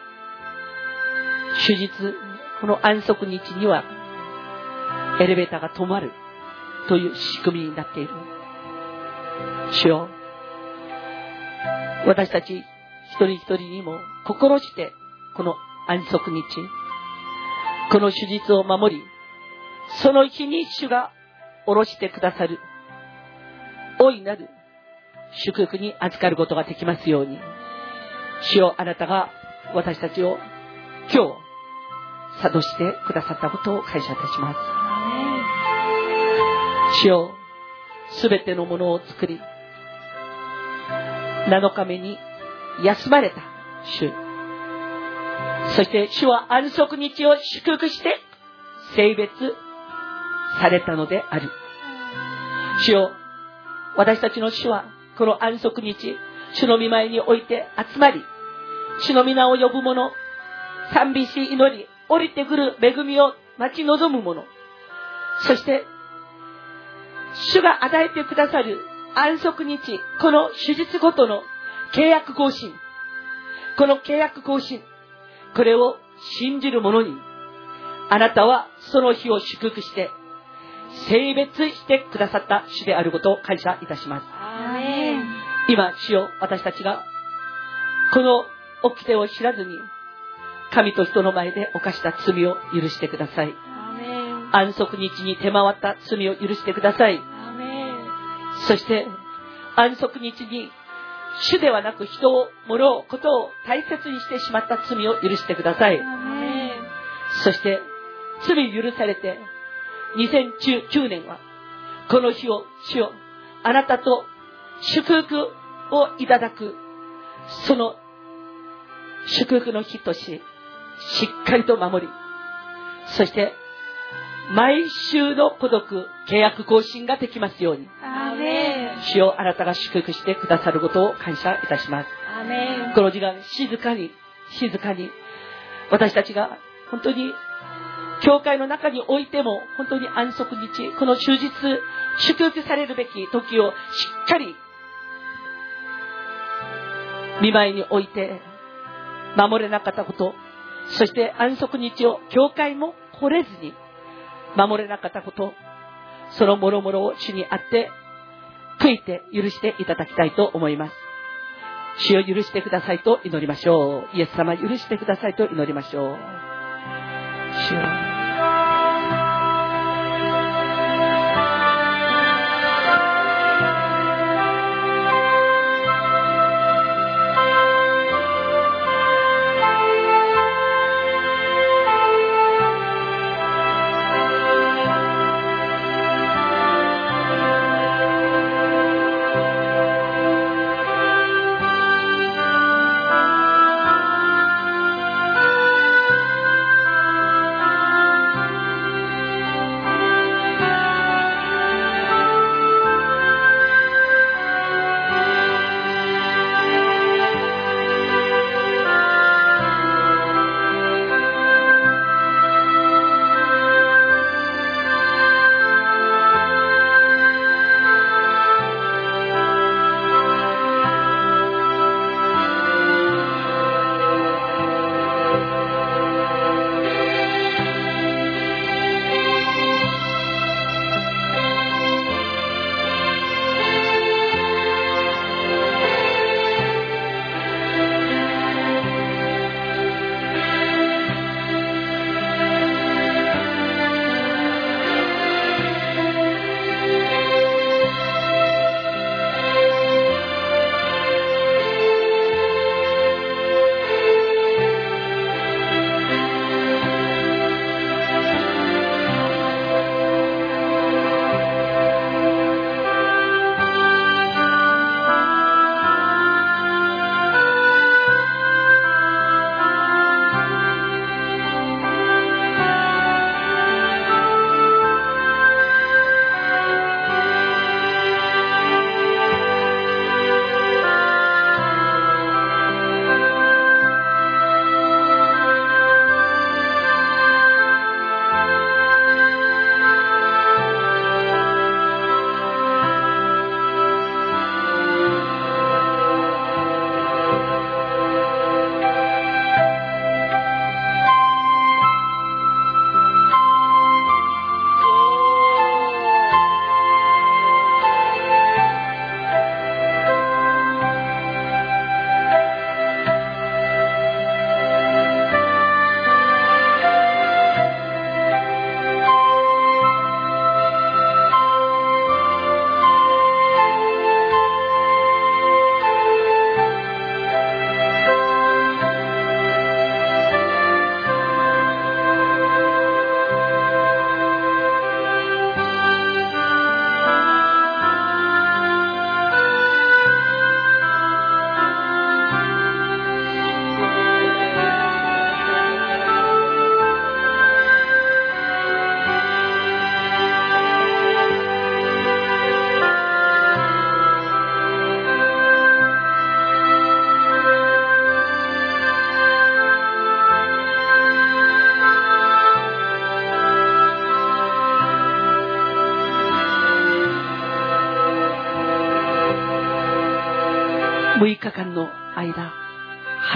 A: 手術、この安息日にはエレベーターが止まるという仕組みになっている。主よ私たち一人一人にも心してこの安息日、この手術を守り、その日に主が下ろしてくださる、大いなる祝福に預かることができますように、主よあなたが私たちを今日、諭してくださったことを感謝いたします。主よすべてのものを作り、7日目に休まれた主。そして主は安息日を祝福して性別されたのである。主よ、私たちの主はこの安息日、主の御前において集まり、主の皆を呼ぶ者、賛美し祈り、降りてくる恵みを待ち望む者、そして、主が与えてくださる安息日、この手術ごとの契約更新、この契約更新、これを信じる者に、あなたはその日を祝福して、性別してくださった主であることを感謝いたします。今、主よ、私たちが、この掟を知らずに、神と人の前で犯した罪を許してください。安息日に手回った罪を許してください。そして、安息日に主ではなく人を、物を、ことを大切にしてしまった罪を許してください。そして、罪許されて、2009年は、この日を、主を、あなたと祝福をいただく、その祝福の日とし、しっかりと守り、そして、毎週の孤独、契約更新ができますように。主をあなたが祝福してくださることを感謝いたします。この時間、静かに、静かに、私たちが本当に、教会の中においても、本当に安息日、この終日、祝福されるべき時をしっかり、見舞いに置いて、守れなかったこと、そして安息日を教会も来れずに、守れなかったこと、その諸々を主にあって悔いて許していただきたいと思います。主を許してくださいと祈りましょう。イエス様許してくださいと祈りましょう。主よ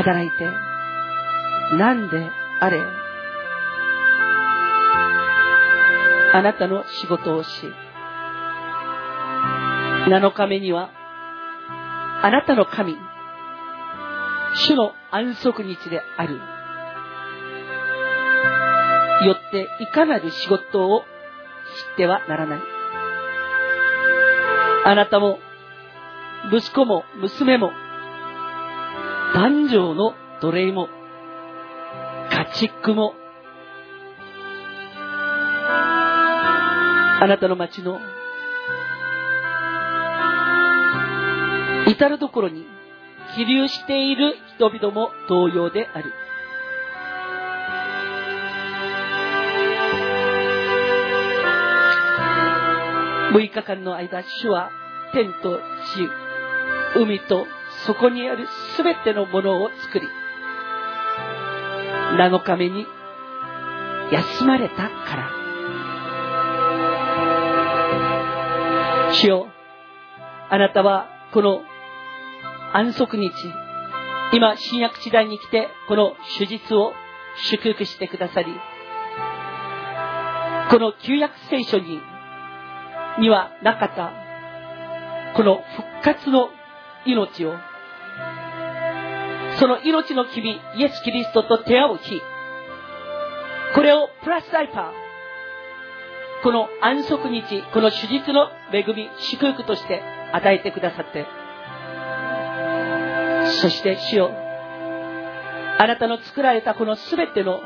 A: 働いて、何であれ、あなたの仕事をし、7日目には、あなたの神、主の安息日である。よっていかなる仕事を知ってはならない。あなたも、息子も娘も、男女の奴隷も、家畜も、あなたの町の至るところに起立している人々も同様である。6日間の間、主は天と地、海とそこにあるすべてのものを作り、7日目に休まれたから。主よ、あなたはこの安息日、今、新約時代に来て、この手術を祝福してくださり、この旧約聖書に、にはなかった、この復活の命を、その命の君、イエス・キリストと手合う日、これをプラスアイパー、この安息日、この手術の恵み、祝福として与えてくださって、そして主よあなたの作られたこの全ての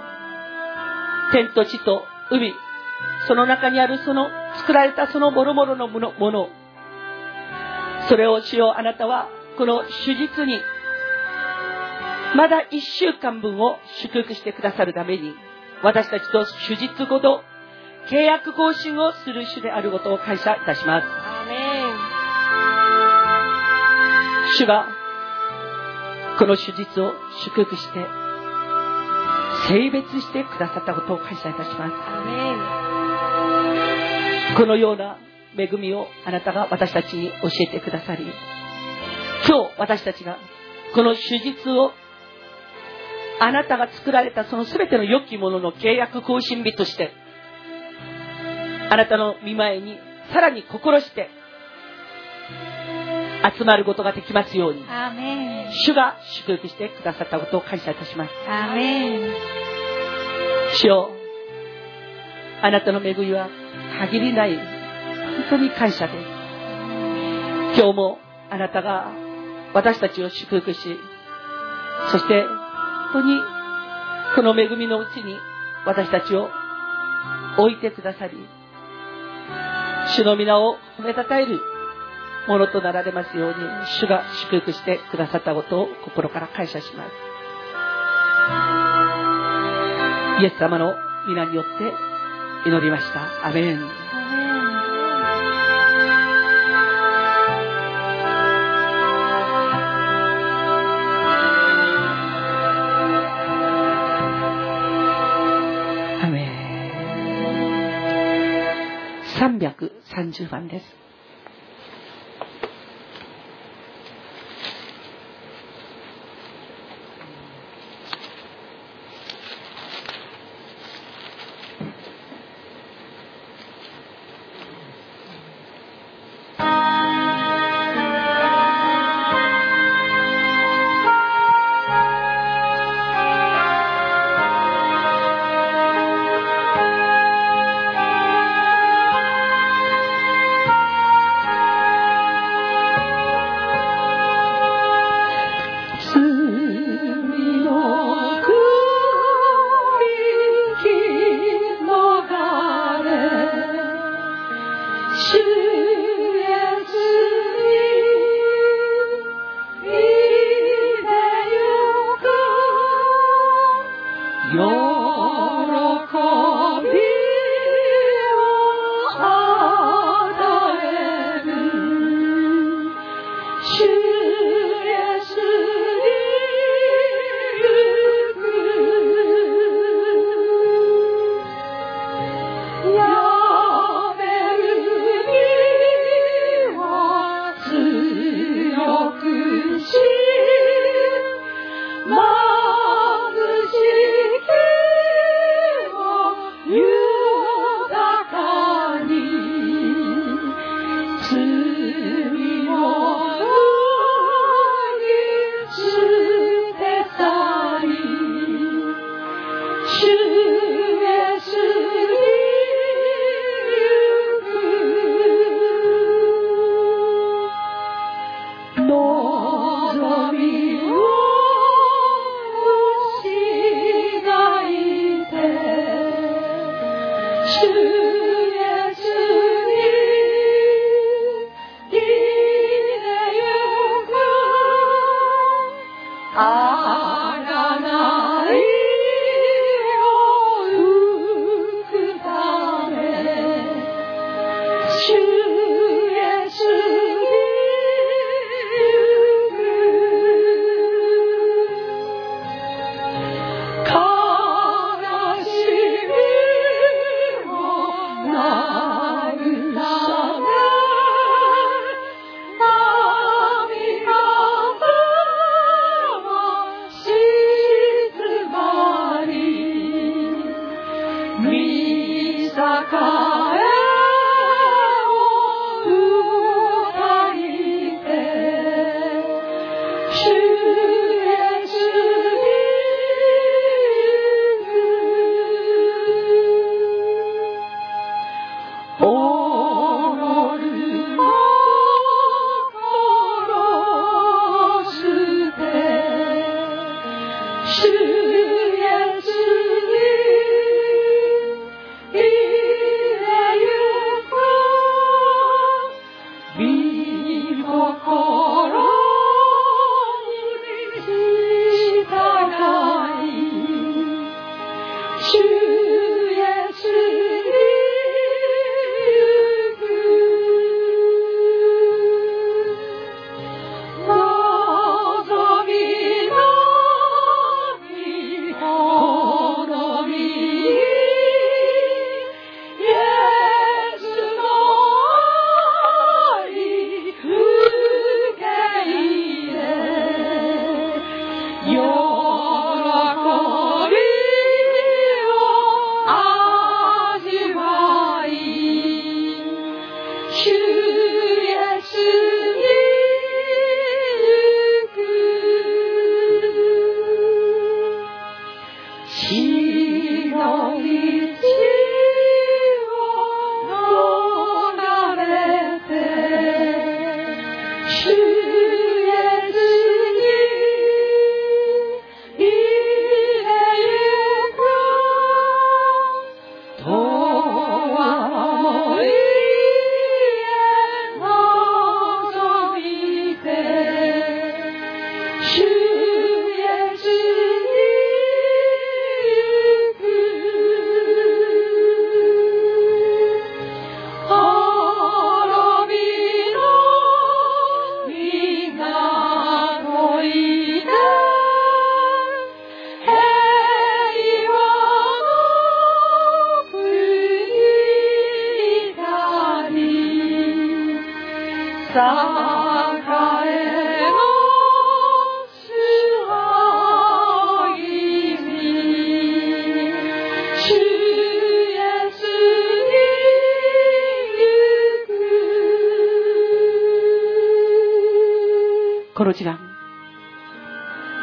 A: 天と地と海その中にあるその作られたその諸々のものものそれを主よあなたはこの手術にまだ一週間分を祝福してくださるために私たちと手術後と契約更新をする主であることを感謝いたします。主がこの手術を祝福して性別してくださったことを感謝いたします。このような恵みをあなたが私たちに教えてくださり今日私たちがこの手術をあなたが作られたその全ての良きものの契約更新日としてあなたの見前にさらに心して集まることができますように主が祝福してくださったことを感謝いたします。主よあなたの恵みは限りない本当に感謝です。今日もあなたが私たちを祝福しそして本当にこの恵みのうちに私たちを置いてくださり主の皆を褒めたたえるものとなられますように主が祝福してくださったことを心から感謝します。イエス様の皆によって祈りました。アメン。330番です。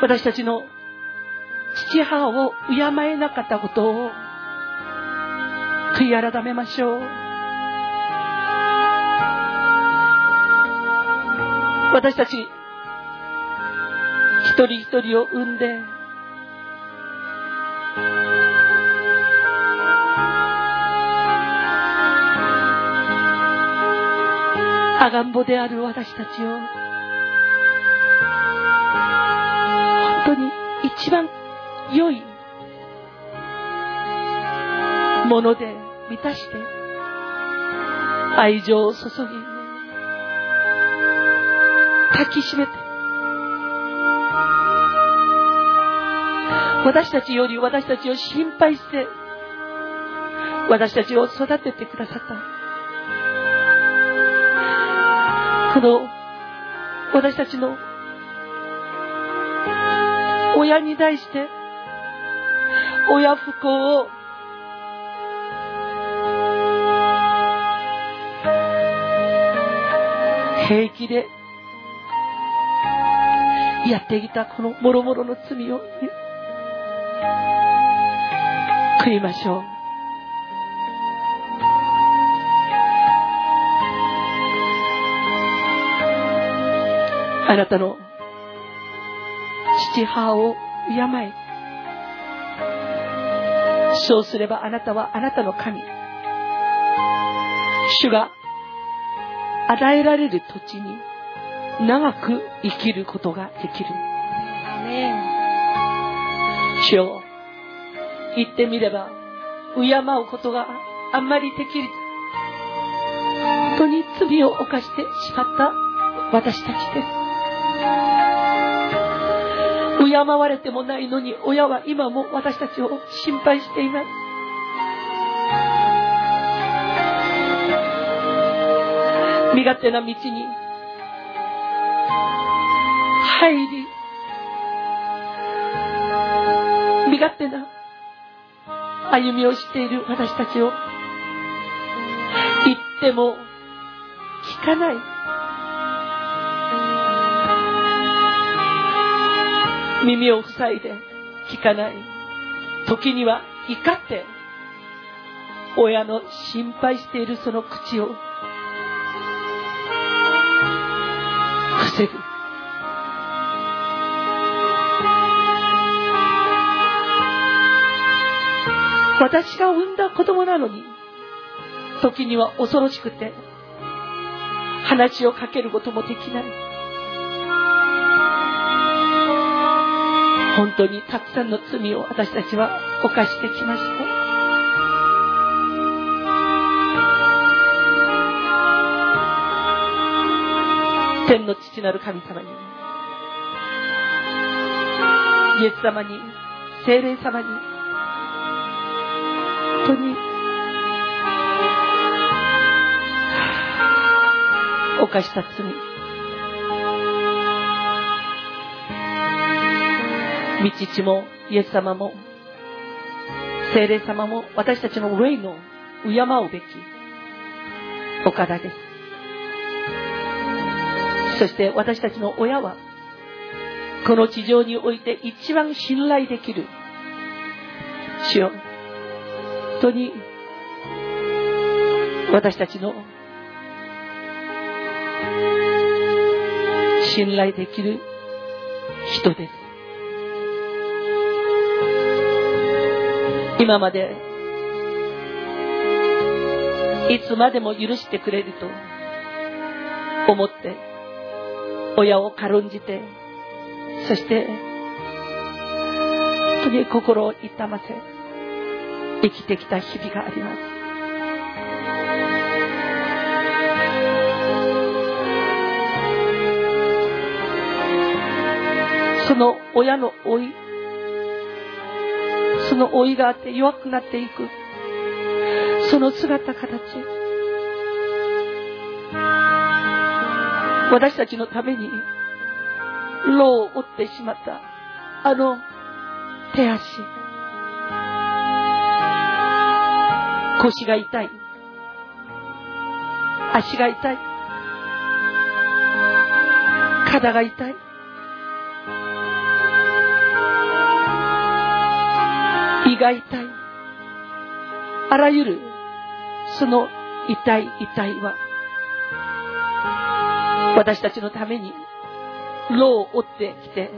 A: 私たちの父母を敬えなかったことを悔い改めましょう。私たち一人一人を産んで赤ん坊である私たちを当に一番良いもので満たして愛情を注ぎ抱きしめて私たちより私たちを心配して私たちを育ててくださった。この私たちの親に対して親不幸を平気でやってきたこの諸々の罪を悔いましょう。あなたの父母を敬いそうすればあなたはあなたの神。主が与えられる土地に長く生きることができる。主よ言ってみれば敬うことがあんまりできる。本当に罪を犯してしまった私たちです敬われてもないのに親は今も私たちを心配しています。身勝手な道に入り身勝手な歩みをしている私たちを言っても聞かない。耳を塞いで聞かない。時には怒って親の心配しているその口を防ぐ私が産んだ子供なのに時には恐ろしくて話をかけることもできない。本当にたくさんの罪を私たちは犯してきました。天の父なる神様にイエス様に精霊様に本当に犯した罪。道父もイエス様も精霊様も私たちの霊の敬うべきお方です。そして私たちの親はこの地上において一番信頼できる主よ。当に私たちの信頼できる人です。今までいつまでも許してくれると思って親を軽んじてそして本当に心を痛ませ生きてきた日々があります。その親の老い、の老いがあって弱くなっていく、その姿形、私たちのために、牢を折ってしまった、あの手足、腰が痛い。足が痛い。肩が痛い。胃が痛い。あらゆる、その痛い痛いは、私たちのために、牢を折ってきて、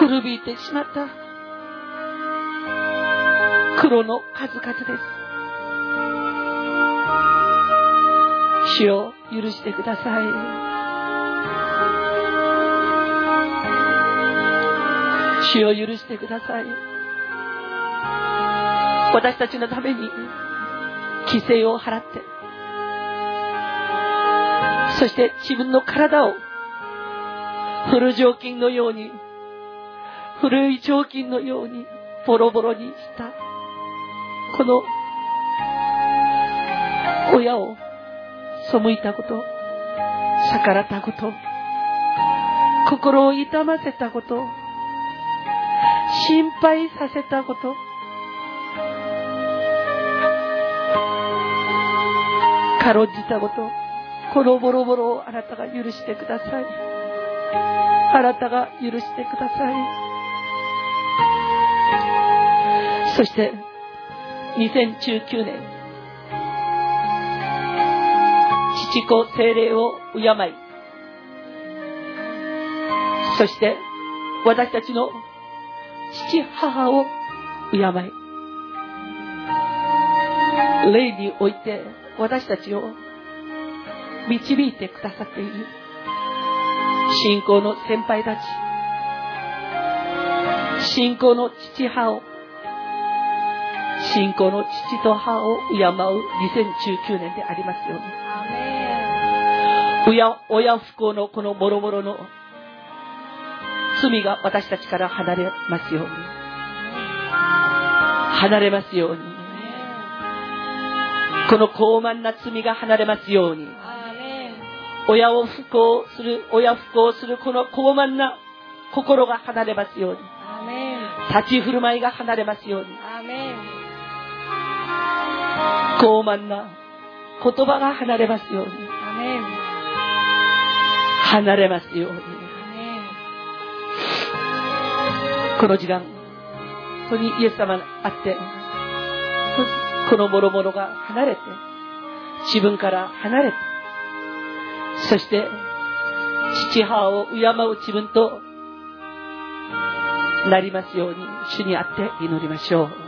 A: 古びいてしまった。黒の数々です。主を許してください。主を許してください。私たちのために規制を払って、そして自分の体を古雑巾のように、古い雑巾のようにボロボロにしたこの親を背いたこと、逆らったこと、心を痛ませたこと、心配させたこと、軽んじたこと、このボロボロをあなたが許してください。あなたが許してください。そして、2019年、父子精霊を敬い、そして私たちの父母を敬い、霊において私たちを導いてくださっている信仰の先輩たち、信仰の父母を、信仰の父と母を敬う2019年でありますように。親親不幸のこのもろもろの罪が私たちから離れますように。離れますように。この高慢な罪が離れますように。親を不幸する、親不幸するこの高慢な心が離れますように。立ち振る舞いが離れますように。高慢な言葉が離れますように。離れますように。この時間、本当にイエス様があって、この諸々が離れて、自分から離れて、そして、父母を敬う自分となりますように、主にあって祈りましょう。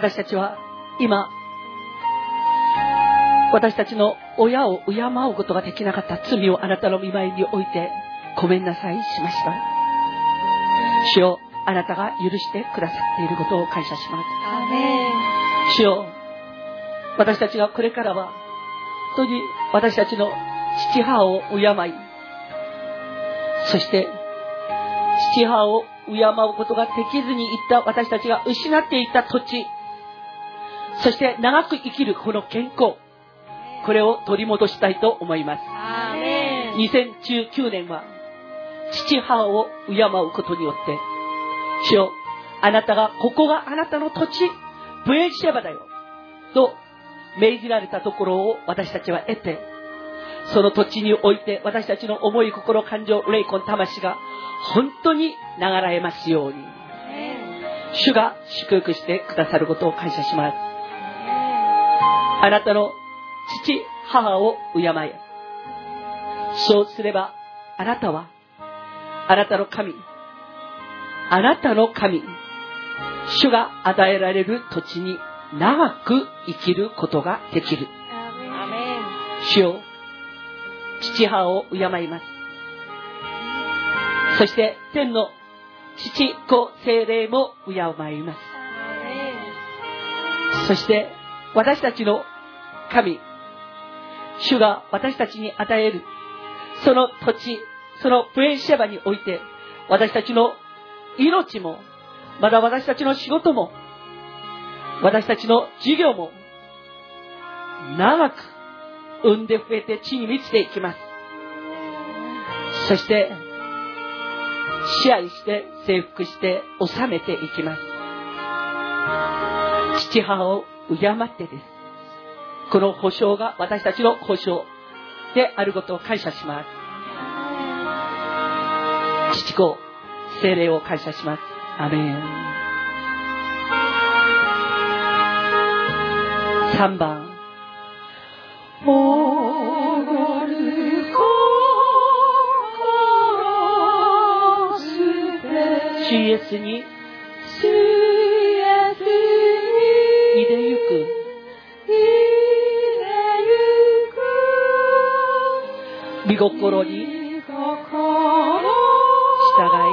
A: 私たちは今、私たちの親を敬うことができなかった罪をあなたの見舞いにおいてごめんなさいしました。主よ、あなたが許してくださっていることを感謝します。主よ、私たちがこれからは、本当に私たちの父母を敬い、そして父母を敬うことができずにいった私たちが失っていた土地、そして長く生きるこの健康、これを取り戻したいと思います。2019年は、父母を敬うことによって、主よ、あなたが、ここがあなたの土地、ブエシェバだよ、と命じられたところを私たちは得て、その土地において私たちの思い、心、感情、霊魂、魂が本当に流れますように、主が祝福してくださることを感謝します。あなたの父、母を敬え。そうすれば、あなたは、あなたの神、あなたの神、主が与えられる土地に長く生きることができる。主よ、父母を敬います。そして天の父子精霊も敬います。そして私たちの神、主が私たちに与える、その土地、そのプレイシェバにおいて、私たちの命も、まだ私たちの仕事も、私たちの授業も、長く産んで増えて地に満ちていきます。そして、支配して征服して治めていきます。父母を敬ってです。この保証が私たちの保証であることを感謝します。父子、精霊を感謝します。アメン。3番。
B: おる心捨て
A: 主イエスに心に。従
B: 従い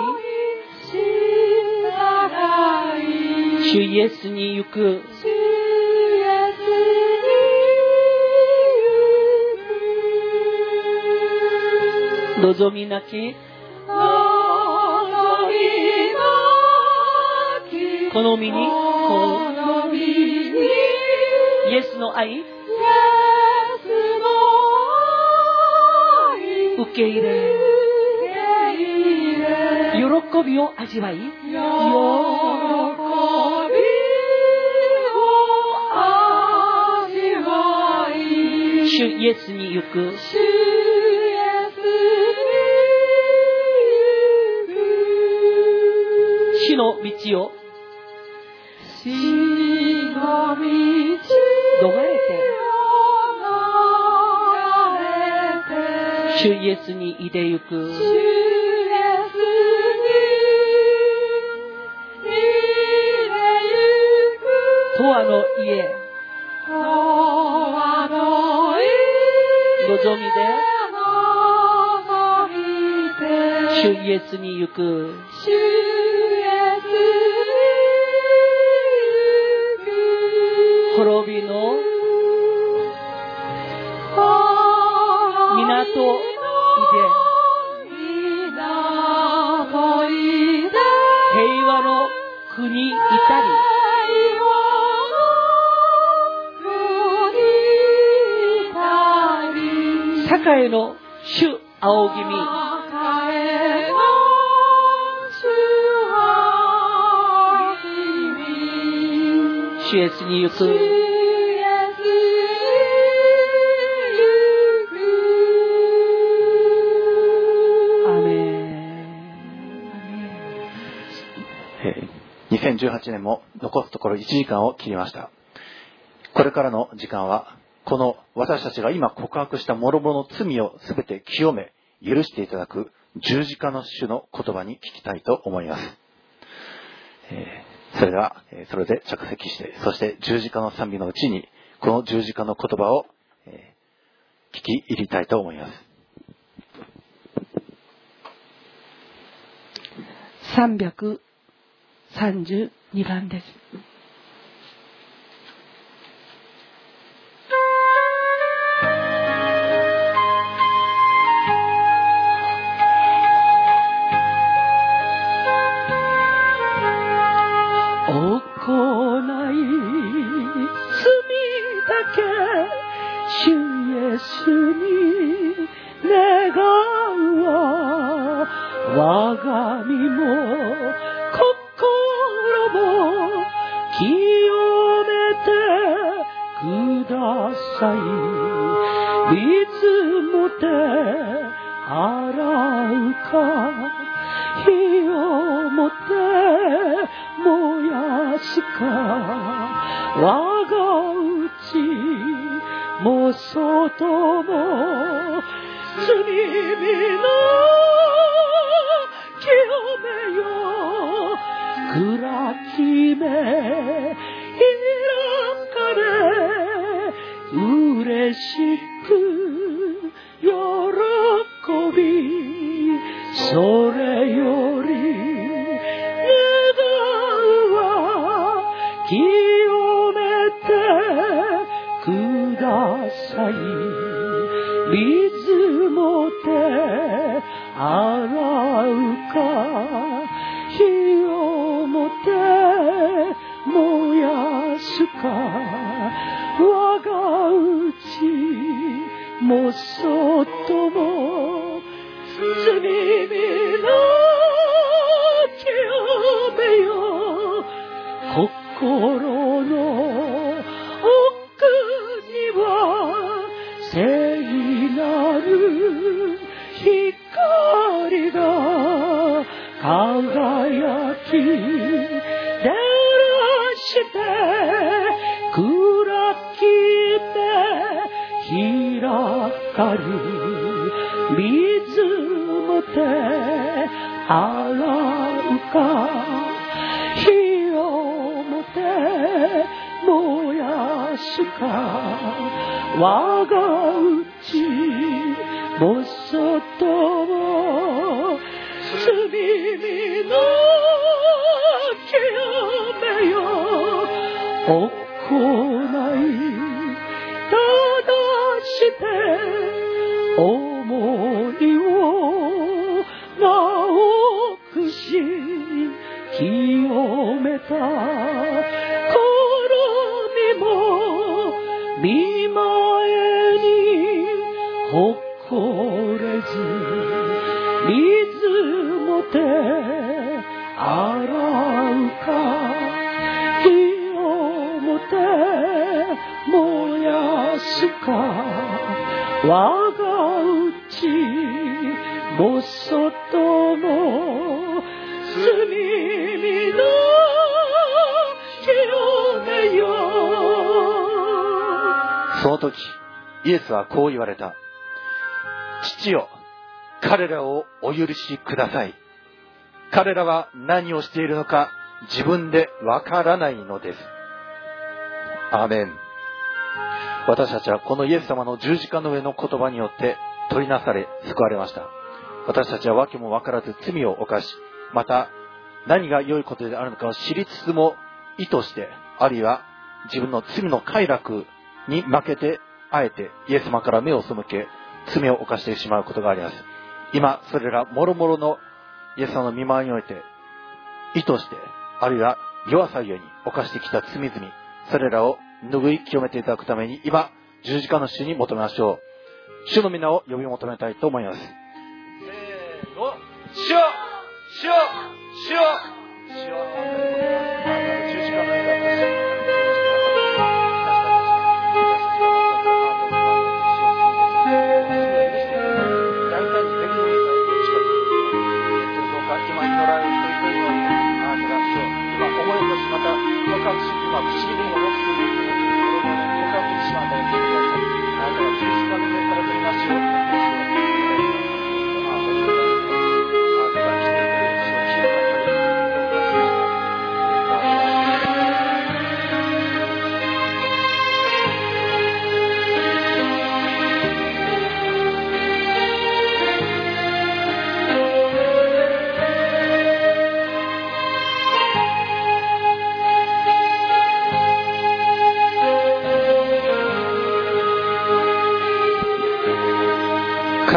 A: い、主イエスに行く。望みなき。好みに。イエスの愛け入れ喜びを味わい
B: 喜びを味わい
A: 主イエスに行く
B: 主イエスに行く
A: 死の道を
B: 死の道
A: 主イエスにいでゆく
B: 主イエスに入れゆく。
A: 永遠の家。望みで
B: 望みで。
A: 主イエスに行く。
B: 主イエスに行く。
A: 滅びの
B: い
A: たの主青君
B: 主は君。
A: 主イエスに行
B: 主
A: く
C: 2018年も残すところ1時間を切りました。これからの時間は、この私たちが今告白した諸々の罪を全て清め、許していただく十字架の主の言葉に聞きたいと思います。えーそれでは、それで着席して、そして十字架の賛美のうちに、この十字架の言葉を、え聞き入りたいと思います。
A: 2番です。は
C: こう言われた。父よ、彼らをお許しください。彼らは何をしているのか自分でわからないのです。アメン。私たちはこのイエス様の十字架の上の言葉によって取りなされ救われました。私たちは訳もわからず罪を犯し、また何が良いことであるのかを知りつつも意図して、あるいは自分の罪の快楽に負けて、あえてイエス様から目を背け、罪を犯してしまうことがあります。今、それら諸々のイエス様の見舞いにおいて、意図して、あるいは弱さゆえに犯してきた罪々、それらを拭い清めていただくために、今、十字架の主に求めましょう。主の皆を呼び求めたいと思います。せーの、主よ主よ主よ主よ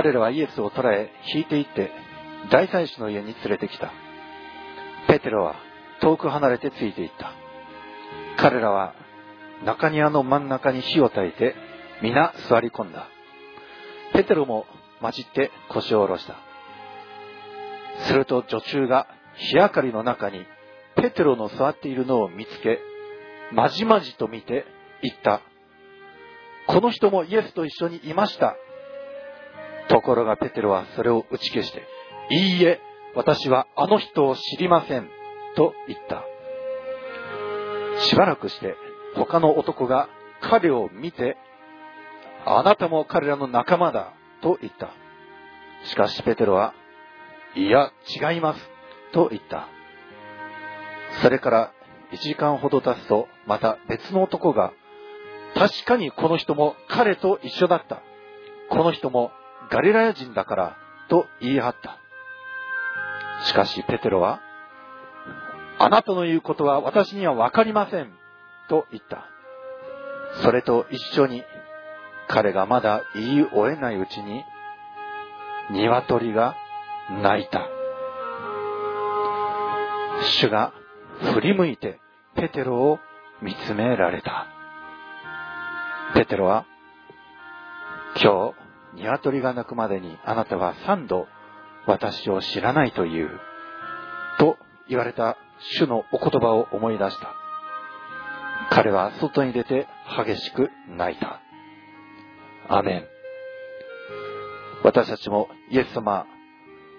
C: 彼らはイエスを捕らえ、引いていって、大祭司の家に連れてきた。ペテロは遠く離れてついていった。彼らは中庭の真ん中に火を焚いて、皆座り込んだ。ペテロも混じって腰を下ろした。すると女中が火明かりの中にペテロの座っているのを見つけ、まじまじと見て言った。この人もイエスと一緒にいました。ところがペテロはそれを打ち消して、いいえ、私はあの人を知りません、と言った。しばらくして他の男が彼を見て、あなたも彼らの仲間だ、と言った。しかしペテロは、いや、違います、と言った。それから1時間ほど経つと、また別の男が、確かにこの人も彼と一緒だった。この人もガリラヤ人だから、と言い張った。しかしペテロは、あなたの言うことは私にはわかりません、と言った。それと一緒に、彼がまだ言い終えないうちに、鶏が鳴いた。主が振り向いてペテロを見つめられた。ペテロは、今日、鶏が鳴くまでにあなたは三度私を知らないという、と言われた主のお言葉を思い出した。彼は外に出て激しく泣いた。アメン。私たちもイエス様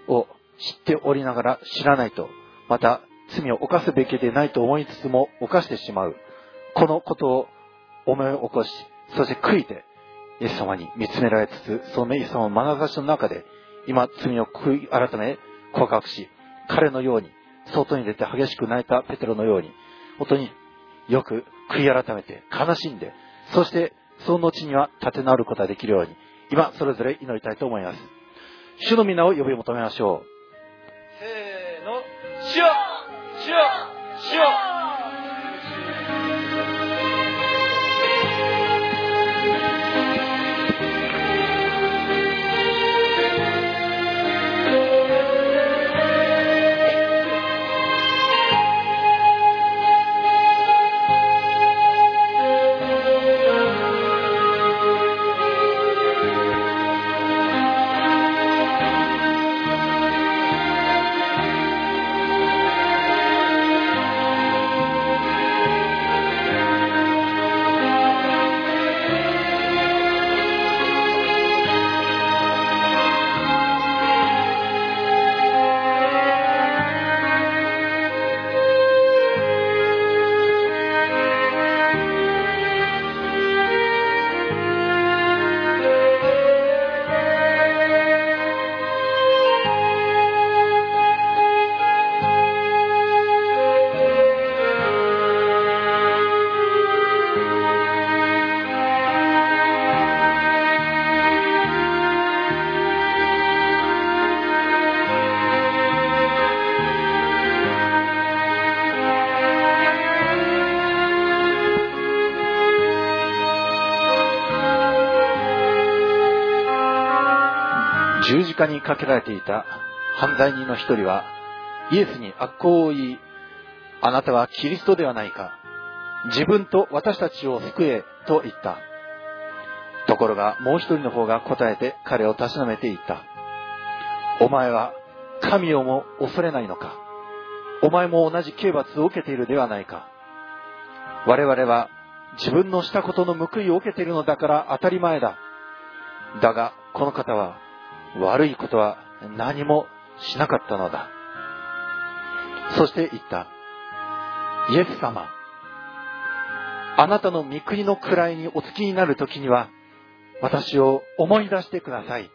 C: を知っておりながら知らないと、また罪を犯すべきでないと思いつつも犯してしまう。このことを思い起こし、そして悔いて、イエス様に見つめられつつ、そのイエス様の眼差しの中で、今罪を悔い改め告白し、彼のように、外に出て激しく泣いたペテロのように、本当によく悔い改めて悲しんで、そしてその後には立て直ることができるように、今それぞれ祈りたいと思います。主の皆を呼び求めましょう。せーの、主よ主よ主よ十字架にかけられていた犯罪人の一人は、イエスに悪行を言い、あなたはキリストではないか。自分と私たちを救えと言った。ところがもう一人の方が答えて彼をたしなめて言った。お前は神をも恐れないのか？お前も同じ刑罰を受けているではないか？我々は自分のしたことの報いを受けているのだから当たり前だ。だが、この方は悪いことは何もしなかったのだ。そして言った。イエス様、あなたの御国の位にお付きになる時には、私を思い出してください。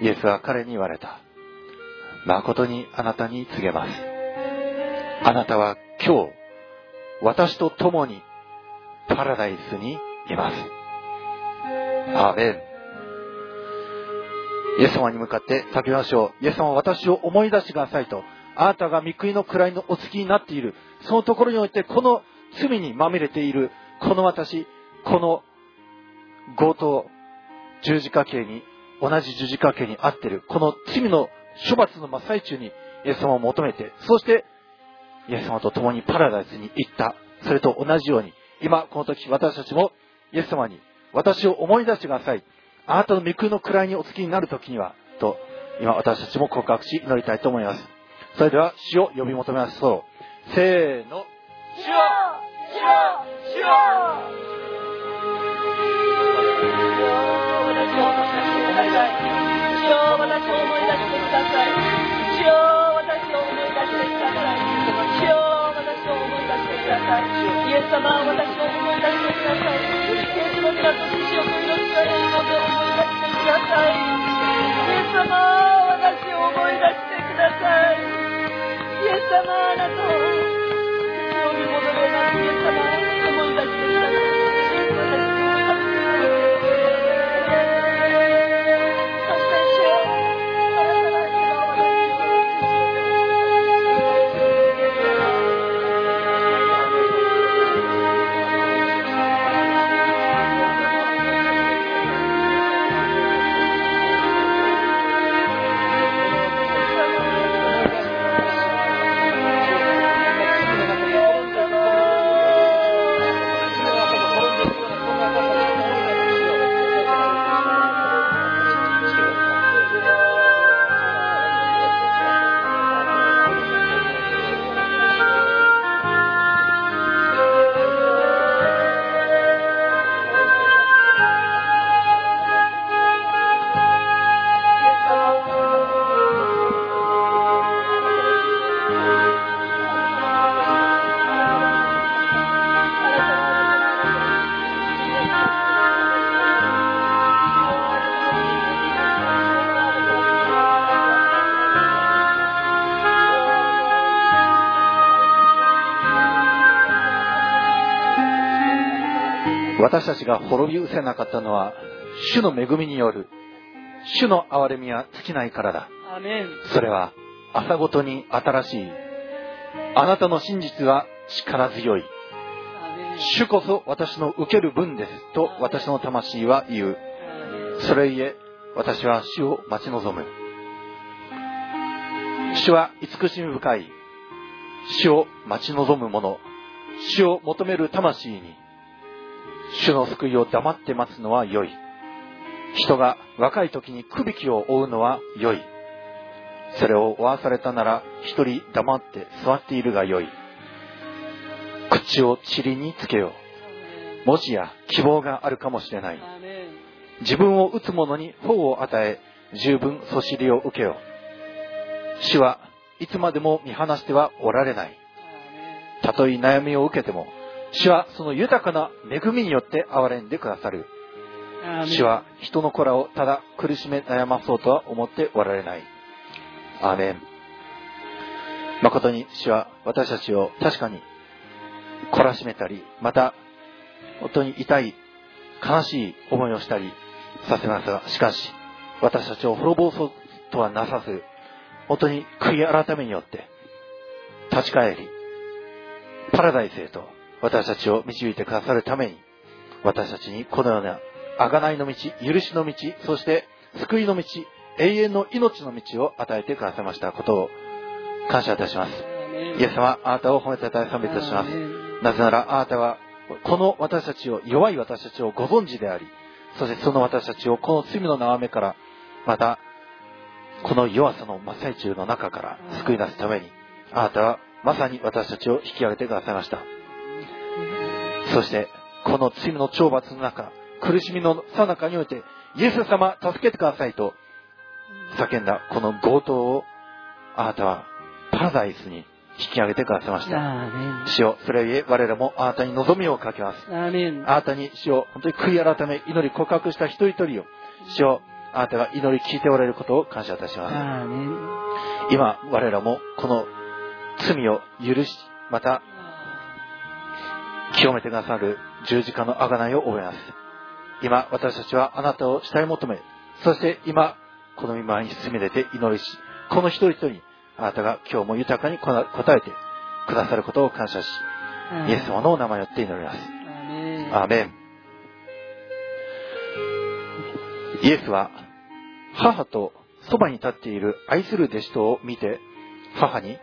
C: イエスは彼に言われた。誠にあなたに告げます。あなたは今日、私と共にパラダイスにいます。アーメン。イエス様に向かって叫びましょう。イエス様私を思い出してくださいと。あなたが御国の位のお付きになっている。そのところにおいて、この罪にまみれている、この私、この強盗、十字架刑に、同じ十字架刑に合っている、この罪の処罰の真っ最中に、イエス様を求めて、そして、イエス様と共にパラダイスに行った。それと同じように、今、この時、私たちも、イエス様に、私を思い出してください。あなたの御国の位にお付きになる時には、と、今私たちも告白し、祈りたいと思います。それでは、死を呼び求めましょう。せーの。
B: 主よ主よ主よ
A: イエス様は私を思い出してください。イエスの様私を思い出してください。イエス様あなたを呼び戻るようなイエス様私
C: たちが滅び失せなかったのは、主の恵みによる、主の憐れみは尽きないからだ。それは朝ごとに新しい。あなたの真実は力強い。主こそ私の受ける分です。と私の魂は言う。それゆえ、私は主を待ち望む。主は慈しみ深い。主を待ち望む者。主を求める魂に。主の救いを黙って待つのは良い。人が若い時にくびきを追うのは良い。それを追わされたなら一人黙って座っているが良い。口を塵につけよう。文字や希望があるかもしれない。自分を打つ者に法を与え、十分そしりを受けよう。主はいつまでも見放してはおられない。たとえ悩みを受けても、主はその豊かな恵みによって憐れんでくださる。主は人の子らをただ苦しめ悩まそうとは思っておられない。アーメン。誠に主は私たちを確かに懲らしめたり、また本当に痛い、悲しい思いをしたりさせますが、しかし私たちを滅ぼそうとはなさず、本当に悔い改めによって立ち返り、パラダイスへと私たちを導いてくださるために、私たちにこのような贖いの道、許しの道、そして救いの道、永遠の命の道を与えてくださいましたことを感謝いたします。イエス様、あなたを褒めて大賛美いたします。なぜならあなたは、この私たちを、弱い私たちをご存知であり、そしてその私たちをこの罪の縄目から、また、この弱さの真っ最中の中から救い出すために、あなたはまさに私たちを引き上げてくださいました。そして、この罪の懲罰の中、苦しみの最中において、イエス様、助けてくださいと叫んだこの強盗を、あなたはパラダイスに引き上げてくださいました。主よ、それゆえ我らもあなたに望みをかけます。あなたに主を本当に悔い改め、祈り告白した一人一人を、主をあなたが祈り聞いておられることを感謝いたします。今、我らもこの罪を許し、また清めてくださる十字架の贖いを覚えます。今、私たちはあなたを慕い求め、そして今、この御前に進み出て祈りし、この一人一人に、あなたが今日も豊かに答えてくださることを感謝し、イエス様のお名前によって祈ります。
A: アーメン。
C: イエスは、母とそばに立っている愛する弟子とを見て、母に、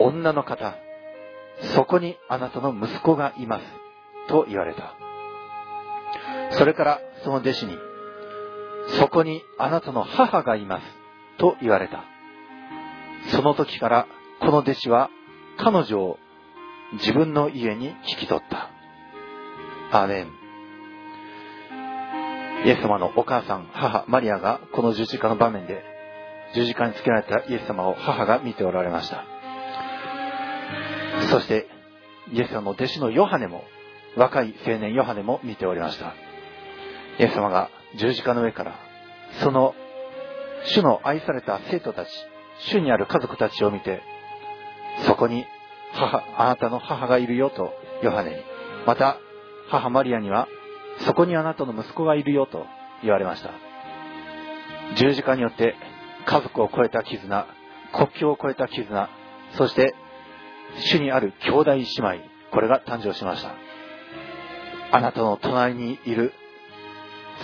C: 女の方、そこにあなたの息子がいます。と言われた。それからその弟子に、そこにあなたの母がいます。と言われた。その時からこの弟子は彼女を自分の家に引き取った。アーメン。イエス様のお母さん、母、マリアがこの十字架の場面で十字架につけられたイエス様を母が見ておられました。そして、イエス様の弟子のヨハネも、若い青年ヨハネも見ておりました。イエス様が十字架の上から、その主の愛された生徒たち、主にある家族たちを見て、そこに母、あなたの母がいるよとヨハネに。また、母マリアには、そこにあなたの息子がいるよと言われました。十字架によって家族を超えた絆、国境を超えた絆、そして主にある兄弟姉妹、これが誕生しました。あなたの隣にいる、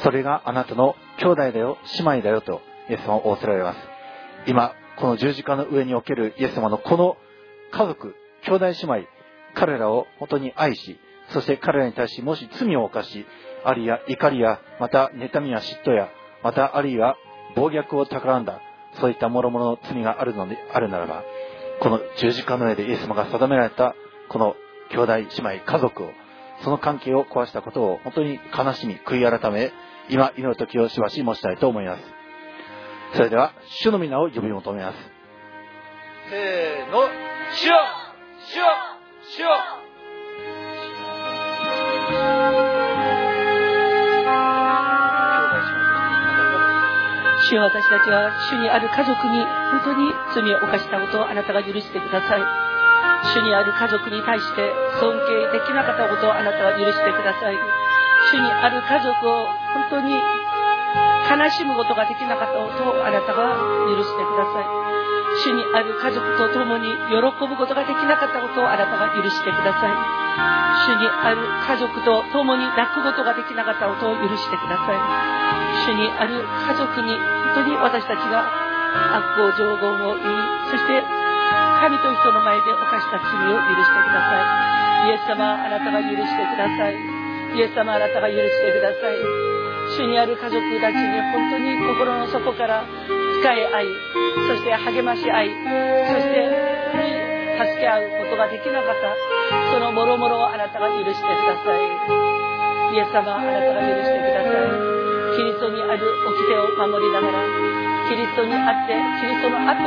C: それがあなたの兄弟だよ、姉妹だよとイエス様を仰せられます。今、この十字架の上におけるイエス様のこの家族、兄弟姉妹、彼らを本当に愛し、そして彼らに対しもし罪を犯し、あるいは怒りや、また妬みや嫉妬や、またあるいは暴虐を企んだ、そういった諸々の罪があるのであるならば、この十字架の上でイエス様が定められた、この兄弟姉妹、家族を、その関係を壊したことを本当に悲しみ、悔い改め、今祈る時をしばし申したいと思います。それでは、主の皆を呼び求めます。
B: せーの、主よ主よ主よ
A: 主よ私たちは主にある家族に本当に罪を犯したことをあなたが許してください。主にある家族に対して尊敬できなかったことをあなたが許してください。主にある家族を本当に悲しむことができなかったことをあなたが許してください。主にある家族と共に喜ぶことができなかったことをあなたが許してください。主にある家族と共に泣くことができなかったことを許してください。主にある家族に本当に私たちが悪行上言を言いそして神と人の前で犯した罪を許してください。イエス様あなたが許してください。イエス様あなたが許してください。主にある家族たちに本当に心の底から深い愛そして励まし合いそして助け合うことができなかったそのもろもろをあなたが許してください。イエス様あなたが許してください。キリストにある掟を守りながらキリストにあってキリストの後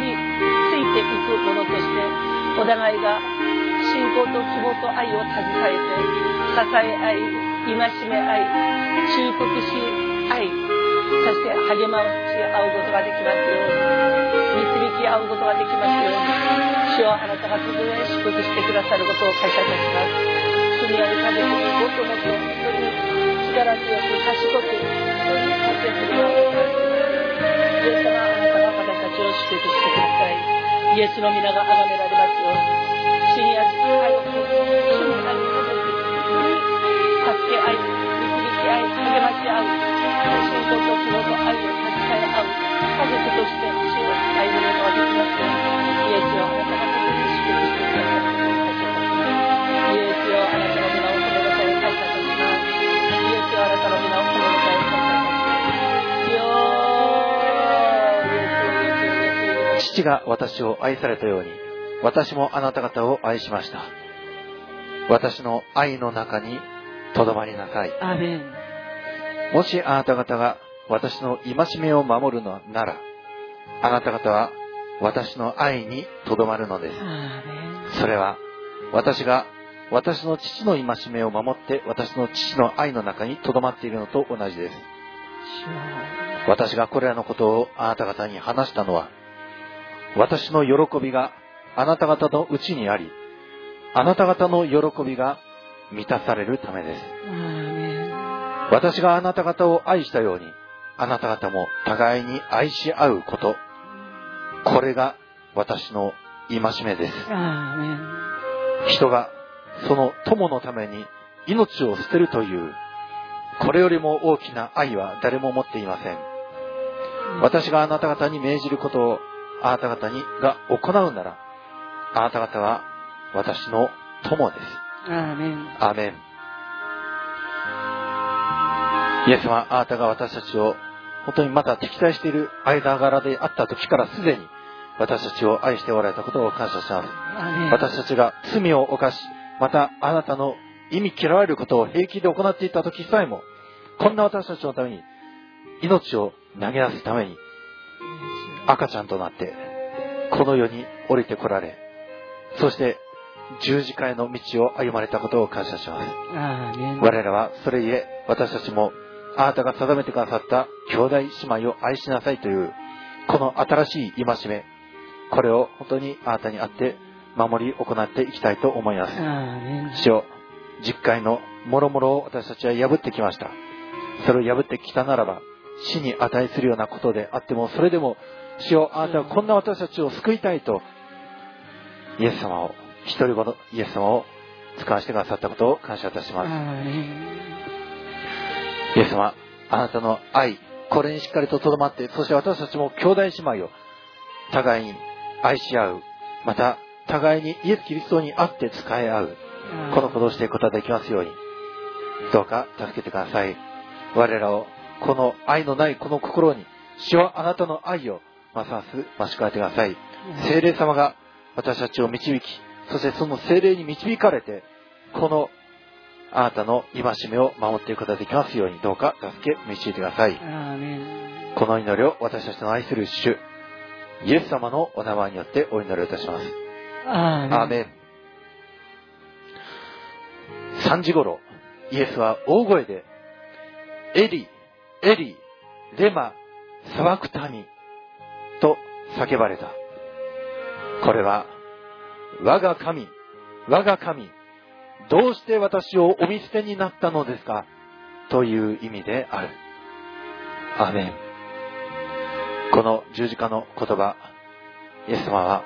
A: についていくものとしてお互いが信仰と希望と愛を携えて支え合い戒め合い忠告し合いそして励まし合うことができますように導き合うことができますように主はあなたが突然祝福してくださることを感謝いたします。罪ある家族にもっともっと強く賢く人に活躍す。るようにイエス様あなたが私たちを祝福してくださいイエスの皆が崇められます。ように主にある家族主に家族助け合い導き合い励まし合う信仰と希望と愛を携え合う家族として主を歩むことができます。ようにイエスを
C: 父が私を愛されたように私もあなた方を愛しました。私の愛の中にとどまりなさい。もしあなた方が私の戒めを守るのならあなた方は私の愛にとどまるのです。それは私が私の父の戒めを守って私の父の愛の中に留まっているのと同じです。私がこれらのことをあなた方に話したのは、私の喜びがあなた方のうちにあり、あなた方の喜びが満たされるためです。私があなた方を愛したように、あなた方も互いに愛し合うこと。これが私の戒めです。人がその友のために命を捨てるという、これよりも大きな愛は誰も持っていません。私があなた方に命じることをあなた方にが行うなら、あなた方は私の友です。
A: アーメン。
C: アーメン。イエス様、あなたが私たちを本当にまた敵対している間柄であった時からすでに私たちを愛しておられたことを感謝します。私たちが罪を犯し、またあなたの意味嫌われることを平気で行っていた時さえも、こんな私たちのために、命を投げ出すために、赤ちゃんとなって、この世に降りてこられ、そして十字架への道を歩まれたことを感謝します。我らはそれゆえ、私たちも、あなたが定めてくださった兄弟姉妹を愛しなさいという、この新しい戒め、これを本当にあなたにあって守り行っていきたいと思います。主よ、実会の諸々を私たちは破ってきました。それを破ってきたならば、死に値するようなことであっても、それでも、主よ、あなたはこんな私たちを救いたいと、イエス様を、一人子のイエス様を使わせてくださったことを感謝いたし
A: ア
C: ます。イエス様、あなたの愛、これにしっかりと留まって、そして私たちも兄弟姉妹を互いに愛し合う、また互いにイエス・キリストに会って使い合う、このことをしていくことができますように、どうか助けてください。我らを、この愛のないこの心に、主はあなたの愛をますます増し加えてください。聖霊様が私たちを導き、そしてその聖霊に導かれて、このあなたの戒めを守っていくことができますように、どうか助け、導いてください。この祈りを私たちの愛する主、イエス様のお名前によってお祈りをいたします。
A: ア
C: アーメン。3時頃、イエスは大声で、エリ、エリ、レマ、サバクタミ、と叫ばれた。これは、我が神、我が神、どうして私をお見捨てになったのですか？という意味である。アメン。この十字架の言葉、イエス様は、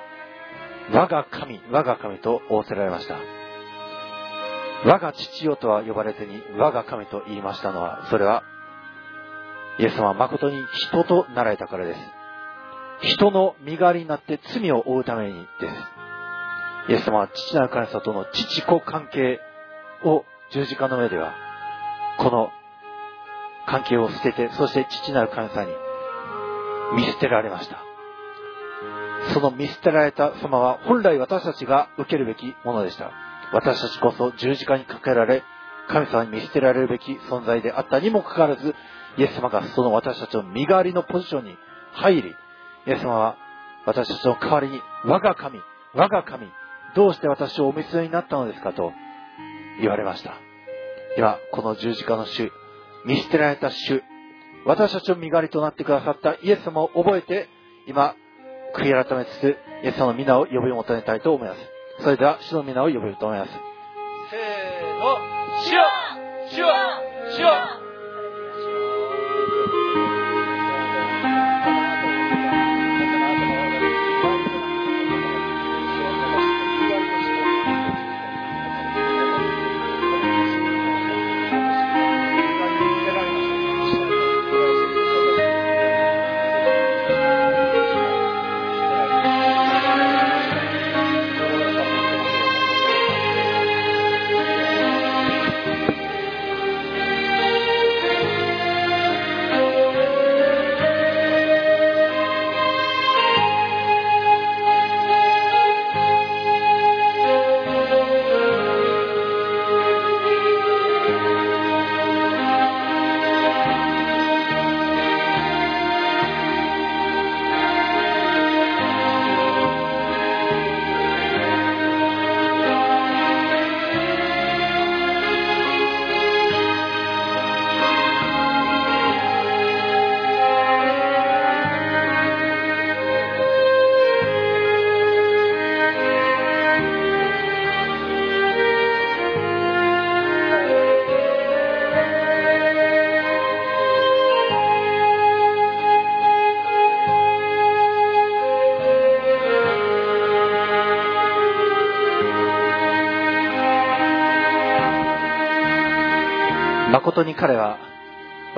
C: 我が神、我が神と仰せられました。我が父よとは呼ばれずに、我が神と言いましたのは、それは、イエス様は誠に人となられたからです。人の身代わりになって罪を負うためにです。イエス様は父なる神様との父子関係を十字架の上では、この関係を捨てて、そして父なる神様に見捨てられました。その見捨てられた様は本来私たちが受けるべきものでした。私たちこそ十字架にかけられ、神様に見捨てられるべき存在であったにもかかわらず、イエス様がその私たちの身代わりのポジションに入り、イエス様は私たちの代わりに、我が神、我が神、どうして私をお見捨てになったのですかと言われました。今、この十字架の主、見捨てられた主、私たちの身代わりとなってくださったイエス様を覚えて、今、悔い改めつつ、イエス様の皆を呼び求めたいと思います。それでは、主の皆を呼び求めます。
B: せーの、主よ主よ主よ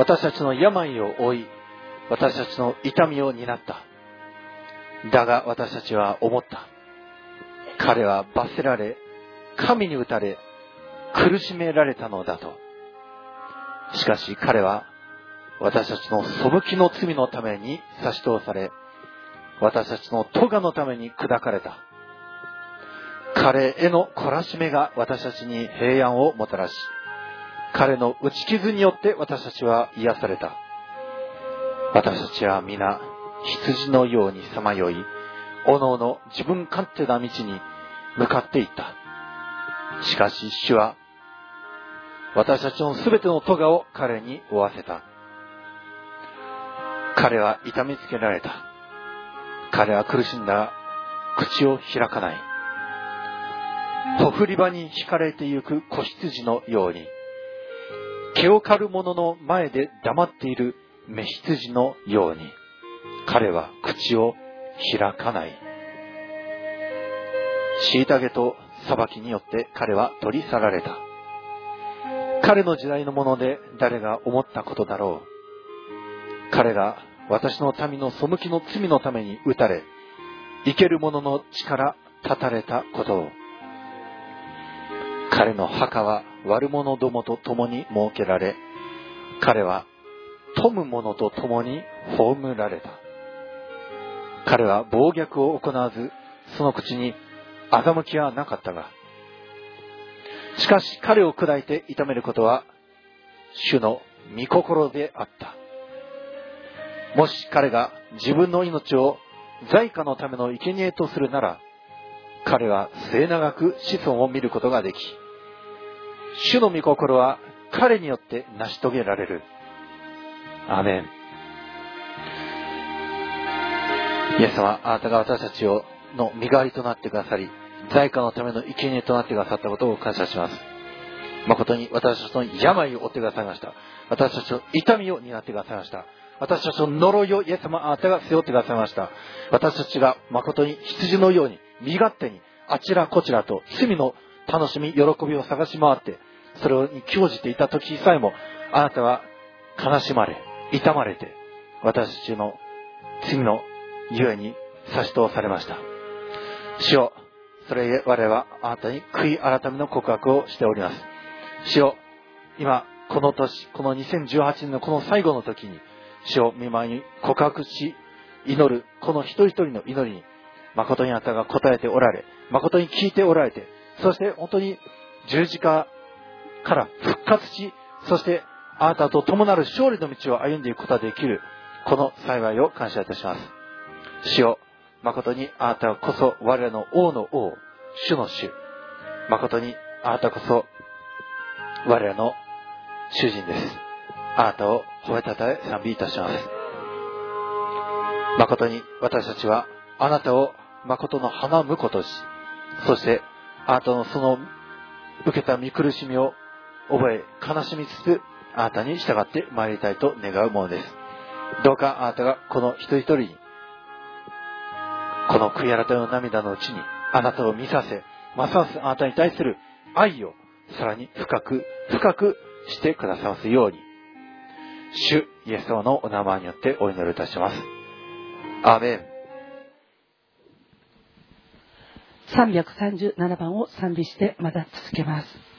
C: 私たちの病を負い、私たちの痛みを担った。だが私たちは思った。彼は罰せられ、神に打たれ、苦しめられたのだと。しかし彼は私たちの背きの罪のために差し通され、私たちの咎のために砕かれた。彼への懲らしめが私たちに平安をもたらし、彼の打ち傷によって私たちは癒された。私たちは皆羊のようにさまよい、おのおの自分勝手な道に向かっていった。しかし主は私たちのすべての咎を彼に負わせた。彼は痛みつけられた。彼は苦しんだ口を開かない。ほふり場に惹かれてゆく子羊のように、毛を刈る者の前で黙っている目羊のように、彼は口を開かない。虐げと裁きによって彼は取り去られた。彼の時代のもので誰が思ったことだろう。彼が私の民の背きの罪のために打たれ、生ける者の力立たれたことを。彼の墓は悪者どもと共に設けられ、彼は富む者と共に葬られた。彼は暴虐を行わず、その口に欺きはなかったが、しかし彼を砕いて痛めることは、主の御心であった。もし彼が自分の命を在家のための生贄とするなら、彼は末永く子孫を見ることができ、主の御心は彼によって成し遂げられる。アメン。イエス様、あなたが私たちをの身代わりとなってくださり、在家のための生贄となってくださったことを感謝します。誠に私たちの病を負ってくださいました。私たちの痛みを担ってくださいました。私たちの呪いをイエス様あなたが背負ってくださいました。私たちが誠に羊のように身勝手にあちらこちらと罪の楽しみ、喜びを探し回って、それに興じていた時さえも、あなたは悲しまれ、痛まれて、私たちの罪のゆえに差し通されました。主よ、それゆえ我々はあなたに悔い改めの告白をしております。主よ、今、この年、この2018年のこの最後の時に、主を見舞いに告白し、祈る、この一人一人の祈りに、誠にあなたが答えておられ、誠に聞いておられて、そして本当に十字架から復活し、そしてあなたと共なる勝利の道を歩んでいくことができる、この幸いを感謝いたします。主よ、誠にあなたこそ我らの王の王、主の主。誠にあなたこそ我らの主人です。あなたを褒めたたえ賛美いたします。誠に私たちはあなたを誠の花婿とし、そしてあなたのその受けた見苦しみを覚え、悲しみつつ、あなたに従って参りたいと願うものです。どうかあなたがこの一人一人に、この悔い改めの涙のうちに、あなたを見させ、ますますあなたに対する愛をさらに深く、深くしてくださますように、主イエス様のお名前によってお祈りいたします。アーメン。
A: 337番を賛美してまた続けます。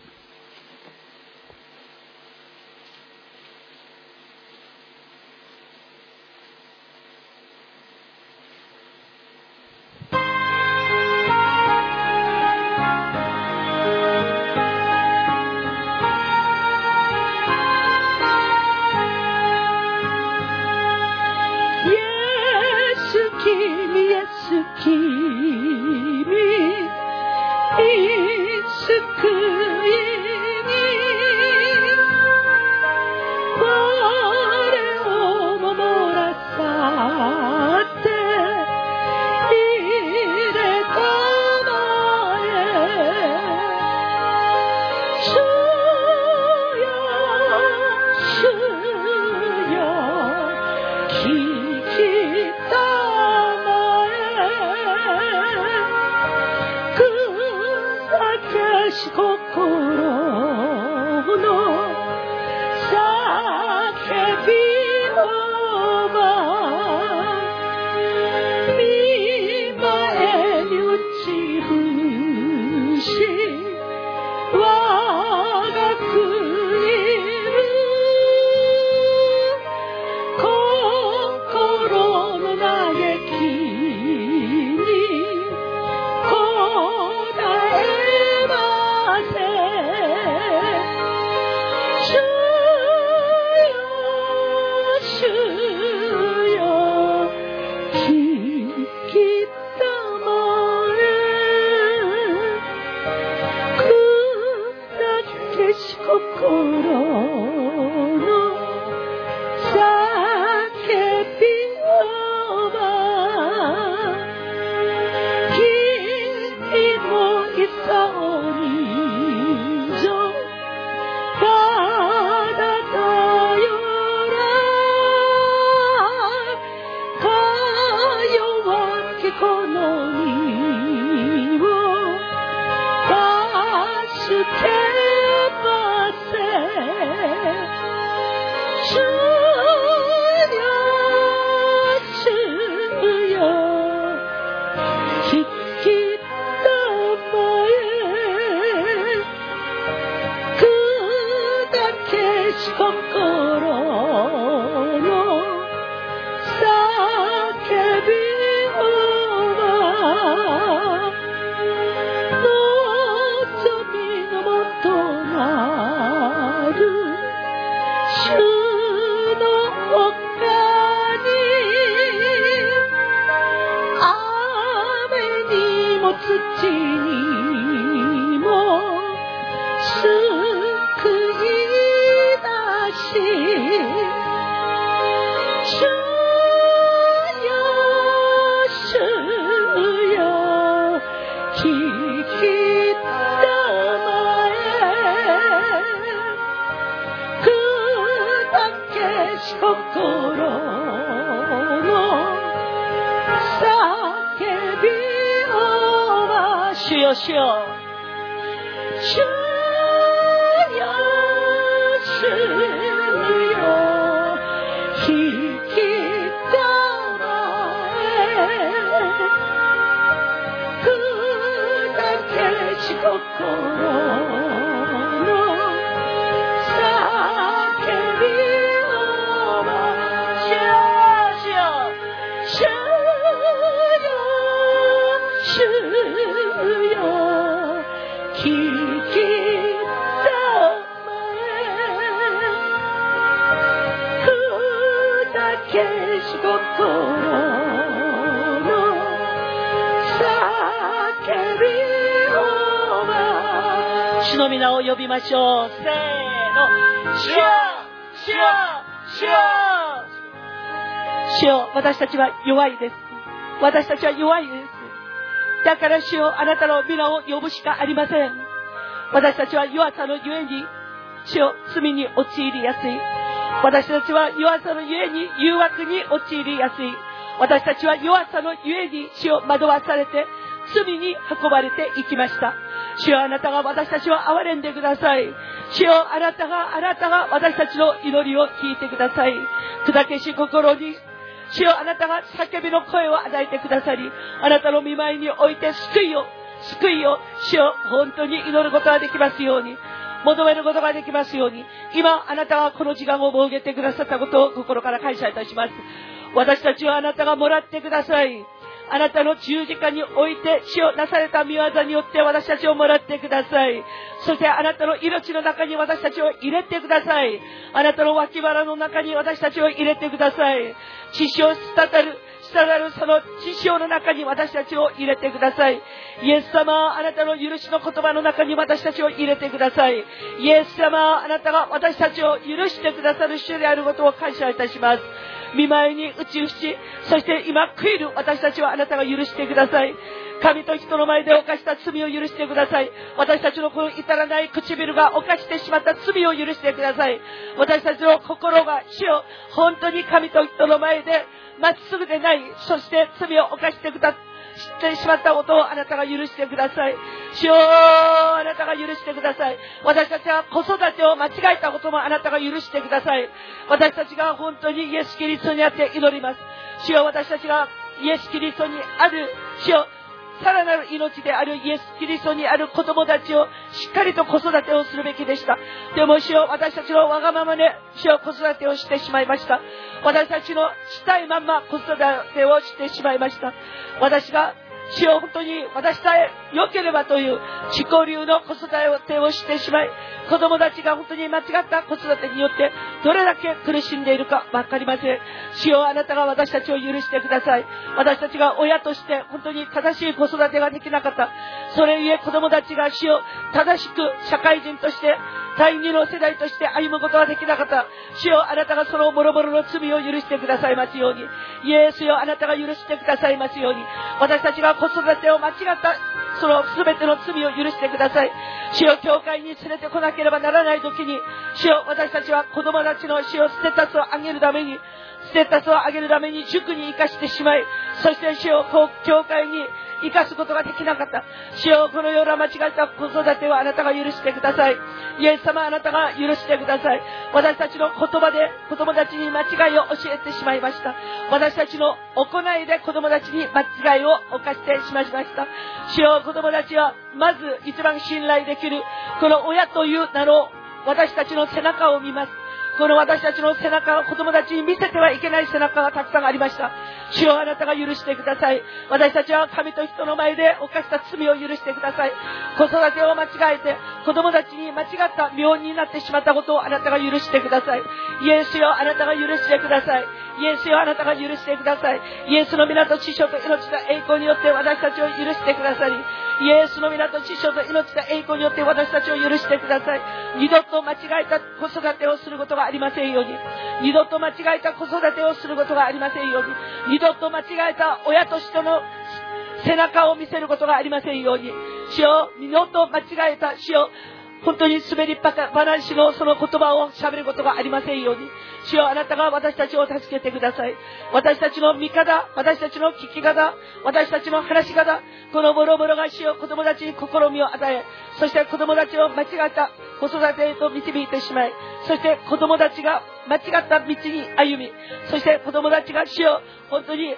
A: だから主よあなたの皆を呼ぶしかありません。私たちは弱さのゆえに主よ罪に陥りやすい。私たちは弱さのゆえに誘惑に陥りやすい。私たちは弱さのゆえに主を惑わされて罪に運ばれていきました。主よあなたが私たちを憐れんでください。主よあなたがあなたが私たちの祈りを聞いてください。砕けし心に主よあなたが叫びの声を与えてくださりあなたの見舞いにおいて救いを救いを主よ本当に祈ることができますように求めることができますように今あなたがこの時間を設けてくださったことを心から感謝いたします。私たちはあなたがもらってください。あなたの十字架において死をなされた見業によって私たちをもらってください。そしてあなたの命の中に私たちを入れてください。あなたの脇腹の中に私たちを入れてください。血潮滴る、滴るその血潮の中に私たちを入れてください。イエス様、あなたの許しの言葉の中に私たちを入れてください。イエス様、あなたが私たちを許してくださる主であることを感謝いたします。見舞いに打ち伏し、そして今悔いる私たちはあなたが許してください。神と人の前で犯した罪を許してください。私たちのこの至らない唇が犯してしまった罪を許してください。私たちの心が主を本当に神と人の前でまっすぐでない、そして罪を犯してくだ知知ってしまったことをあなたが許してください。主よあなたが許してください。私たちは子育てを間違えたこともあなたが許してください。私たちが本当にイエス・キリストにあって祈ります。主よ私たちがイエス・キリストにある、主よさらなる命であるイエス・キリストにある子供たちをしっかりと子育てをするべきでした。でも主よ私たちのわがままで主よ子育てをしてしまいました。私たちのしたいまんま子育てをしてしまいました。私が主よ本当に私さえ良ければという自己流の子育てをしてしまい、子供たちが本当に間違った子育てによってどれだけ苦しんでいるか分かりません。主よあなたが私たちを許してください。私たちが親として本当に正しい子育てができなかった。それゆえ子供たちが主を正しく社会人として第二の世代として歩むことができなかった。主よあなたがその諸々の罪を許してくださいますように。イエスよあなたが許してくださいますように。私たちが子育てを間違ったその全ての罪を許してください。主を教会に連れてこなければならない時に、主を私たちは子供たちの死をステータスを上げるために、ステータスを上げるために塾に生かしてしまい、そして主を教会に生かすことができなかった。主よこのような間違った子育てをあなたが許してください。イエス様あなたが許してください。私たちの言葉で子供たちに間違いを教えてしまいました。私たちの行いで子供たちに間違いを犯してしまいました。主よ子供たちはまず一番信頼できるこの親という名の私たちの背中を見ます。この私たちの背中を子供たちに見せてはいけない背中がたくさんありました。主よあなたが許してください。私たちは神と人の前で犯した罪を許してください。子育てを間違えて子供たちに間違った病人になってしまったことをあなたが許してください。イエスよあなたが許してください。イエスよあなたが許してください。イエスの皆と師匠と命の栄光によって私たちを許してくださいイエスの皆と師匠と命の栄光によって私たちを許してください。二度と間違えた子育てをすることがりませんように。二度と間違えた子育てをすることがありませんように。二度と間違えた親としての背中を見せることがありませんように。主を二度と間違えた主を本当に滑りっぱ話のその言葉を喋ることがありませんように。主よあなたが私たちを助けてください。私たちの味方私たちの聞き方私たちの話し方。このボロボロが主よ子供たちに試みを与えそして子供たちを間違った子育てへと導いてしまいそして子供たちが間違った道に歩みそして子供たちが主よ本当に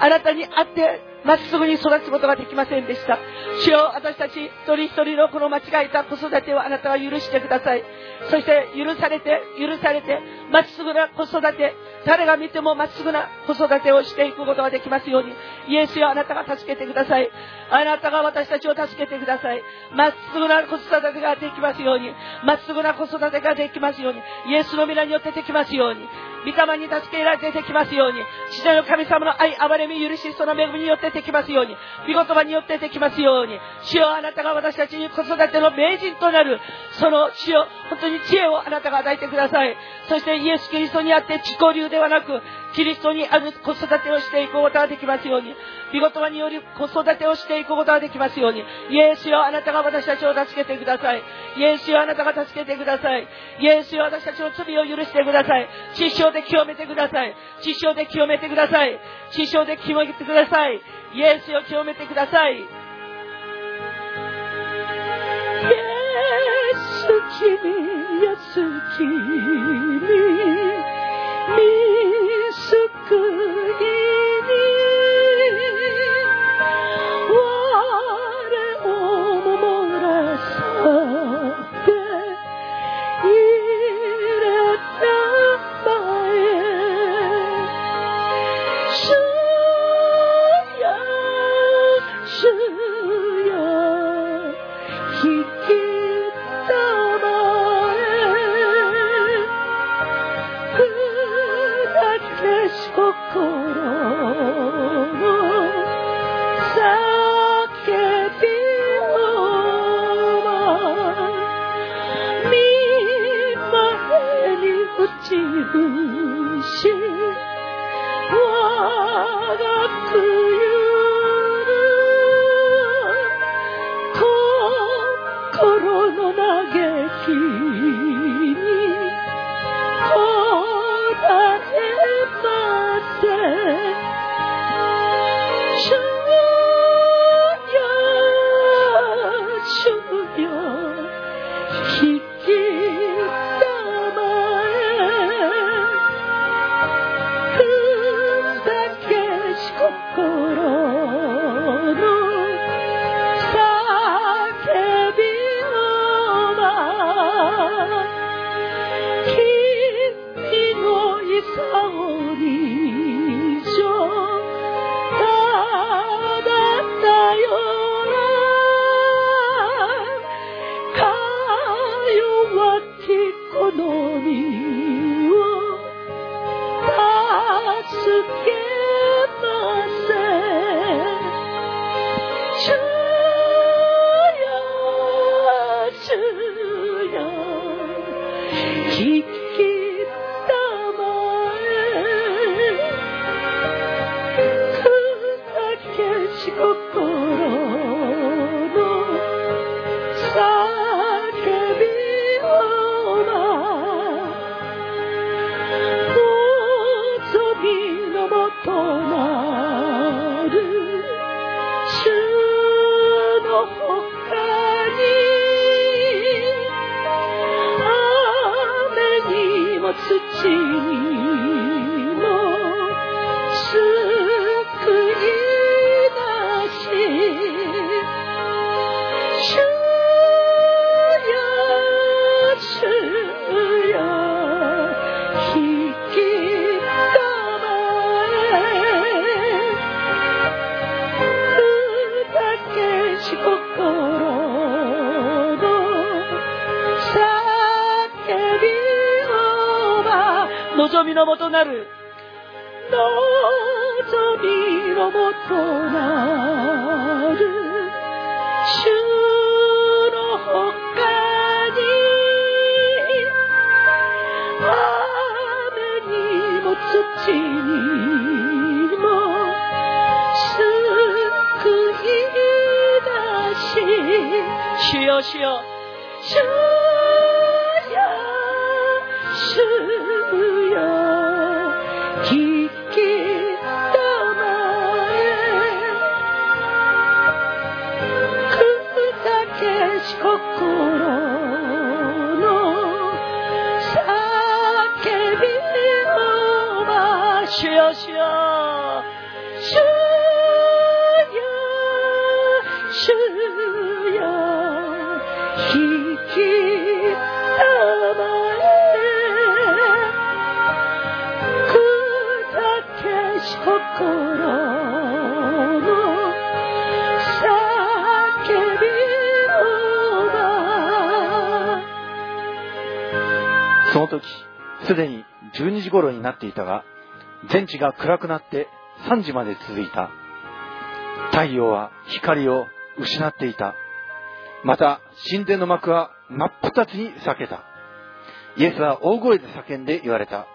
A: あなたに会ってまっすぐに育つことができませんでした。主よ私たち一人一人のこの間違えた子育てをあなたは許してください。そして許されて許されてまっすぐな子育て誰が見てもまっすぐな子育てをしていくことができますようにイエスよあなたが助けてください。あなたが私たちを助けてください。まっすぐな子育てができますようにまっすぐな子育てができますようにイエスの皆によってできますように御霊に助けられてできますように父なる神様の愛憐れみ許しその恵みによってできますように。御言葉によってできますように。主よあなたが私たちに子育ての名人となる。その主よ本当に知恵をあなたが与えてください。そしてイエス・キリストにあって自己流ではなくキリストにある子育てをしていくことができますように御言葉により子育てをしていくことができますようにイエスよあなたが私たちを助けてください。イエスよあなたが助けてください。イエスよ私たちの罪を許してください。知性で清めてください。知性で清めてください。知性で清めてください。イエスよ清めてください。イエス君イエス君見救いにに打ち伏
C: っていたが、全地が暗くなって3時まで続いた。太陽は光を失っていた。また、神殿の幕は真っ二つに裂けた。イエスは大声で叫んで言われた。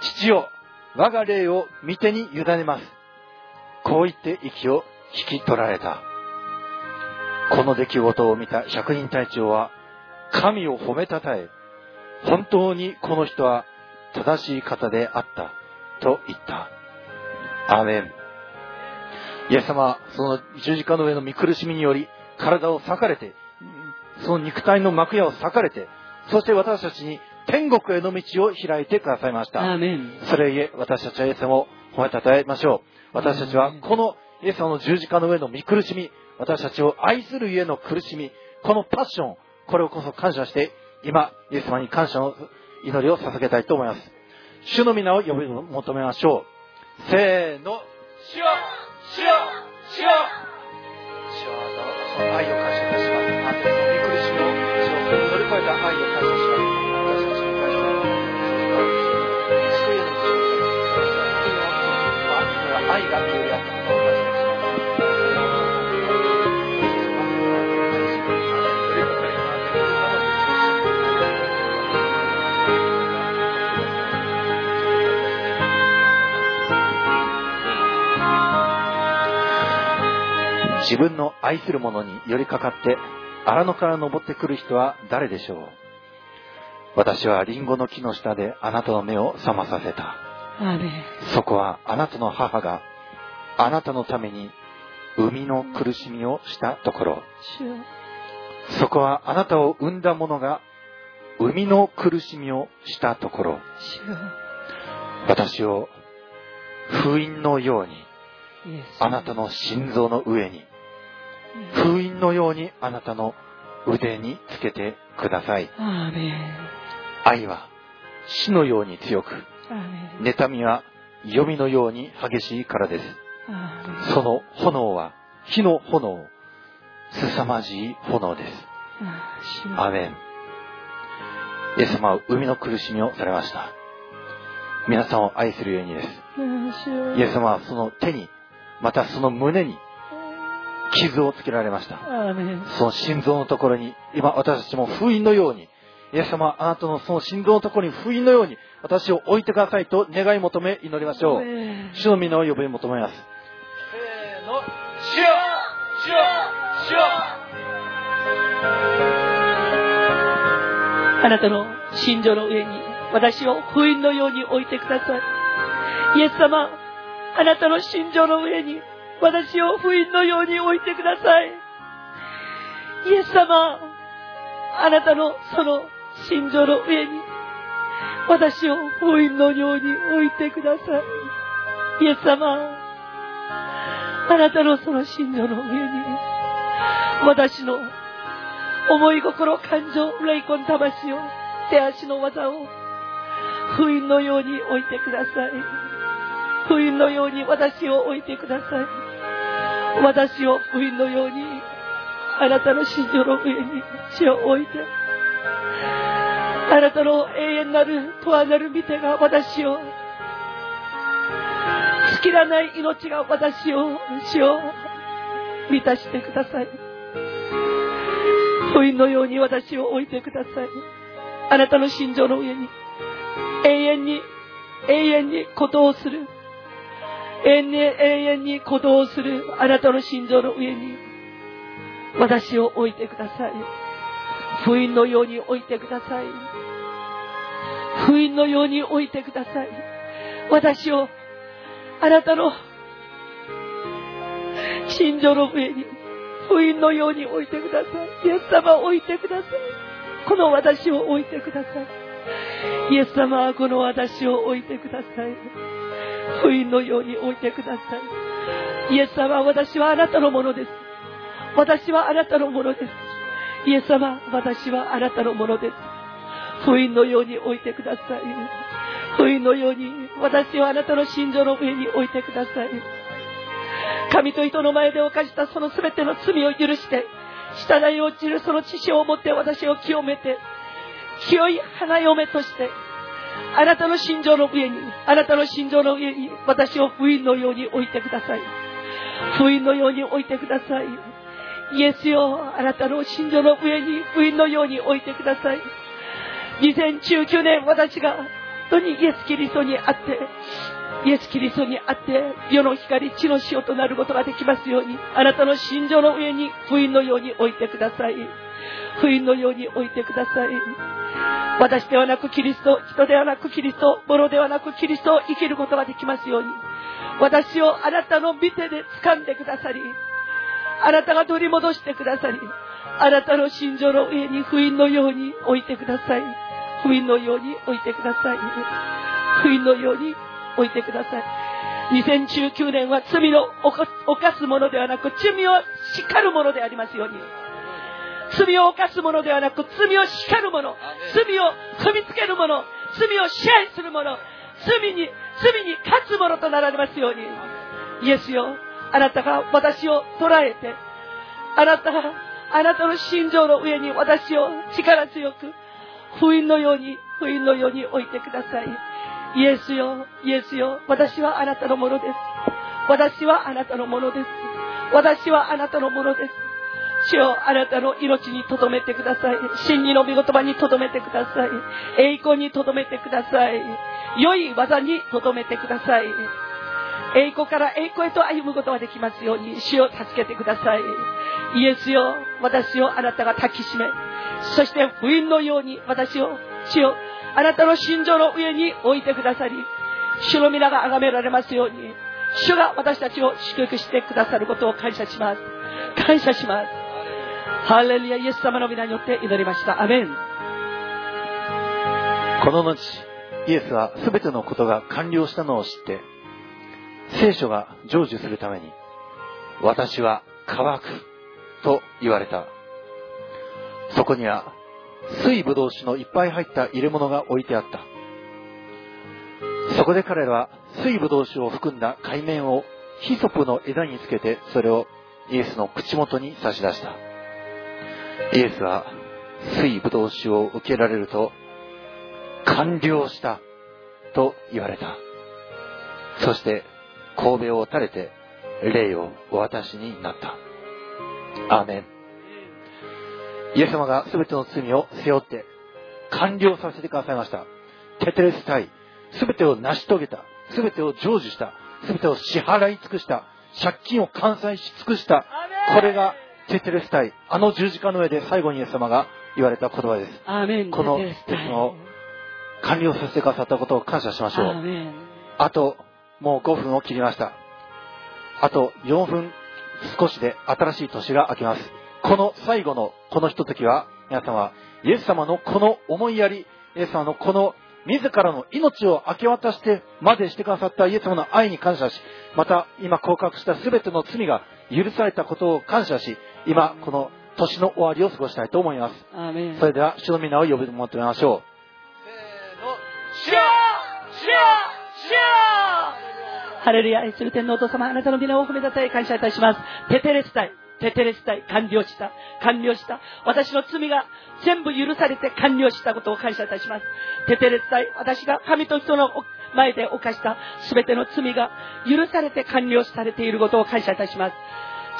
C: 父よ、我が霊を御手に委ねます。こう言って息を引き取られた。この出来事を見た百人隊長は、神を褒めたたえ、本当にこの人は正しい方であったと言った。アーメン。イエス様はその十字架の上の見苦しみにより体を裂かれて、その肉体の幕屋を裂かれて、そして私たちに天国への道を開いてくださいました。
A: アーメン
C: それゆえ私たちはイエス様を褒めたたえましょう。私たちはこのイエス様の十字架の上の見苦しみ、私たちを愛するゆえの苦しみ、このパッション、これをこそ感謝して、今、イエス様に感謝の祈りを捧げたいと思います。主の皆を呼び求めましょう。せーの。
B: 主よ。主よ。主よ。主よ。あなたの愛を
C: 自分の愛する者に寄りかかって、荒野から登ってくる人は誰でしょう？私はリンゴの木の下であなたの目を覚まさせた。そこはあなたの母があなたのために生みの苦しみをしたところ。そこはあなたを産んだ者が生みの苦しみをしたところ。私を封印のようにあなたの心臓の上に封印のようにあなたの腕につけてください。愛は死のように強く、妬みは黄泉のように激しいからです。その炎は火の炎、凄まじい炎です。アーメン。イエス様は海の苦しみをされました。皆さんを愛するようにです。イエス様はその手に、またその胸に傷をつけられました。その心臓のところに、今私たちも封印のように、イエス様はあなたのその心臓のところに封印のように私を置いてくださいと願い求め祈りましょう。主の皆を呼び求めます。
B: せーの主よ主よ主よ
A: あなたの心情の上に私を封印のように置いてください。イエス様、あなたの心情の上に私を封印のように置いてください。イエス様、あなたのその心情の上に私を封印のように置いてください。イエス様、あなたのその心情の上に私の思い心、感情、霊魂、魂を、手足の技を、封印のように置いてください。封印のように私を置いてください。私を封印のように、あなたの心情の上に血を置いて、あなたの永遠なるとはなる御手が私を尽きらない命が私を主を満たしてください。封印のように私を置いてください。あなたの心情の上に永遠に永遠に鼓動する永遠に鼓動する。あなたの心情の上に。私を置いてください。封印のように置いてください。封印のように置いてください。私をあなたの心情の上に。封印のように置いてください。イエス様を置いてください。この私を置いてください。イエス様はこの私を置いてください。封印のように置いてください。イエス様は私はあなたのものです。私はあなたのものです。イエス様私はあなたのものです。封印のように置いてください。封印のように私をあなたの心情の上に置いてください。神と人の前で犯したその全ての罪を許して下台落ちるその知識を持って私を清めて清い花嫁としてあなたの心情の上にあなたの心情の上に私を封印のように置いてください。封印のように置いてください。イエスよあなたの心情の上に封印のように置いてください。2019年私が本当にイエス・キリストにあってイエス・キリストにあって世の光地の塩となることができますようにあなたの心情の上に封印のように置いてください。封印のように置いてください。私ではなくキリスト人ではなくキリスト物ではなくキリストを生きることができますように。私をあなたの見てで掴んでくださりあなたが取り戻してくださりあなたの心情の上に封印のように置いてください。封印のように置いてください。封印のように置いてください。2019年は罪の犯すものではなく罪を叱るものでありますように。罪を犯すものではなく罪を叱るもの罪を踏みつけるもの罪を支配するもの罪に罪に勝つものとなられますように。イエスよあなたが私を捉えてあなたがあなたの心情の上に私を力強く封印のように封印のように置いてください。イエスよイエスよ私はあなたのものです。私はあなたのものです。私はあなたのものです主よあなたの命に留めてください。真理の御言葉に留めてください。栄光に留めてください。良い技に留めてください。栄光から栄光へと歩むことができますように主を助けてください。イエスよ私をあなたが抱きしめ。そして不印のように私を主をあなたの心情の上に置いてくださり主の皆が崇められますように主が私たちを祝福してくださることを感謝します。感謝します。ハレルヤイエス様の皆によって祈りました。アメン
C: この後イエスは全てのことが完了したのを知って聖書が成就するために私は乾くと言われた。そこには水ぶどう酒のいっぱい入った入れ物が置いてあった。そこで彼らは水ぶどう酒を含んだ海面をヒソプの枝につけてそれをイエスの口元に差し出した。イエスは水ぶどう酒を受けられると完了したと言われた。そして神戸を垂れて霊をお渡しになった。アーメン。イエス様が全ての罪を背負って完了させてくださいました。テテレス隊全てを成し遂げた。全てを成就した。全てを支払い尽くした。借金を完済し尽くした。これがテテレス隊あの十字架の上で最後にイエス様が言われた言葉です。この
A: テテレス
C: テストを完了させてくださったことを感謝しましょう。あともう5分を切りました。あと4分少しで新しい年が明けます。この最後のこのひとときは皆様、イエス様のこの思いやり、イエス様のこの自らの命を明け渡してまでしてくださったイエス様の愛に感謝し、また今告白した全ての罪が許されたことを感謝し、今この年の終わりを過ごしたいと思います。それでは主の皆を呼び求めましょう。
B: せーの、シュ
A: ハレルヤ愛する天皇お父様あなたの皆を褒めたたえ感謝いたしますテテレス隊テテレスタイ完了した。完了した。私の罪が全部許されて完了したことを感謝いたします。テテレスタイ、私が神と人の前で犯した全ての罪が許されて完了されていることを感謝いたします。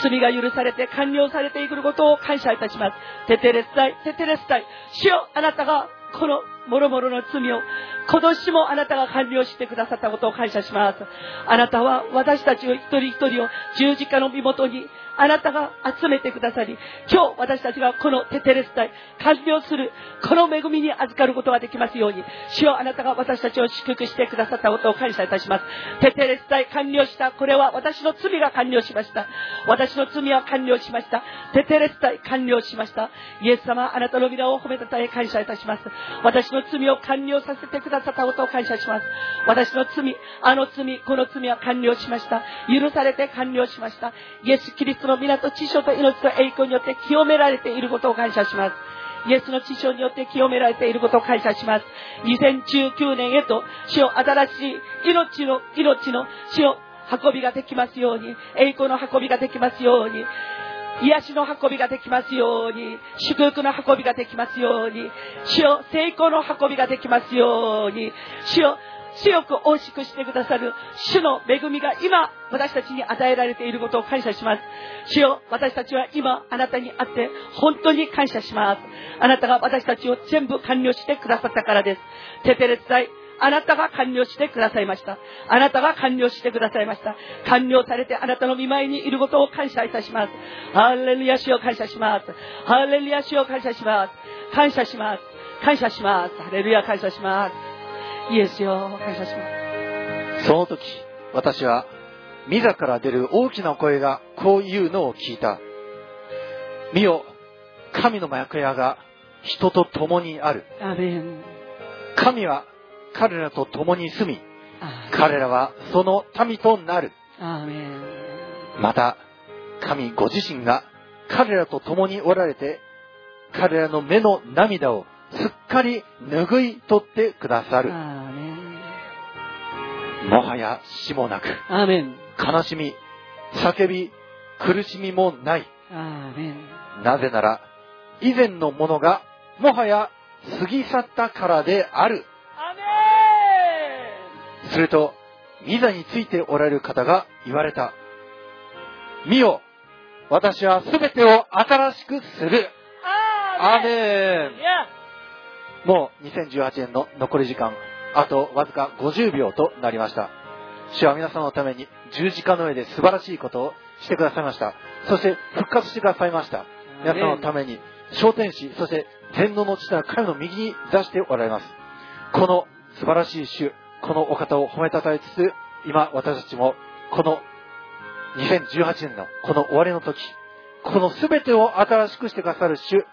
A: 罪が許されて完了されていくことを感謝いたします。テテレスタイ、テテレスタイ。主よ、あなたがこの諸々の罪を今年もあなたが完了してくださったことを感謝します。あなたは私たちを一人一人を十字架の身元にあなたが集めてくださり、今日私たちがこのテテレスタイ、完了する、この恵みに預かることができますように、主よあなたが私たちを祝福してくださったことを感謝いたします。テテレスタイ完了した。これは私の罪が完了しました。私の罪は完了しました。テテレスタイ完了しました。イエス様、あなたの皆を褒めたたえ感謝いたします。私の罪を完了させてくださったことを感謝します。私の罪、あの罪、この罪は完了しました。許されて完了しました。イエス・キリストの皆と知性と命と栄光によって清められていることを感謝します。イエスの知性によって清められていることを感謝します。2019年へと、主を新しい命の、命の、主を運びができますように、栄光の運びができますように、癒しの運びができますように、祝福の運びができますように、主よ成功の運びができますように、主よ強く大しくしてくださる主の恵みが今私たちに与えられていることを感謝します。主よ私たちは今あなたに会って本当に感謝します。あなたが私たちを全部完了してくださったからです。テテレツあなたが完了してくださいました。あなたが完了してくださいました。完了されてあなたの見舞いにいることを感謝いたします。ハレルヤ主を感謝します。ハレルヤ主を感謝します。感謝します。感謝します。ハレルヤ感謝します。イエスよ、感謝します。
C: その時、私は、ミザから出る大きな声がこう言うのを聞いた。見よ、神の幕屋が人と共にある。神は彼らと共に住み、
A: あ
C: 彼らはその民となる。また、神ご自身が彼らと共におられて、彼らの目の涙をすっかり拭い取ってくださる。もはや死もなく。悲しみ、叫び、苦しみもない。なぜなら、以前のものがもはや過ぎ去ったからである。すると、ミザについておられる方が言われた。見よ、私はすべてを新しくする。
A: ン。ア
C: アーメンもう2018年の残り時間、あとわずか50秒となりました。主は皆様のために十字架の上で素晴らしいことをしてくださいました。そして復活してくださいました。皆様のために、昇天使、そして天皇の地な神の右に座しておられます。この素晴らしい主、このお方を褒めたたえつつ、今私たちもこの2018年のこの終わりの時、この全てを新しくしてくださる主、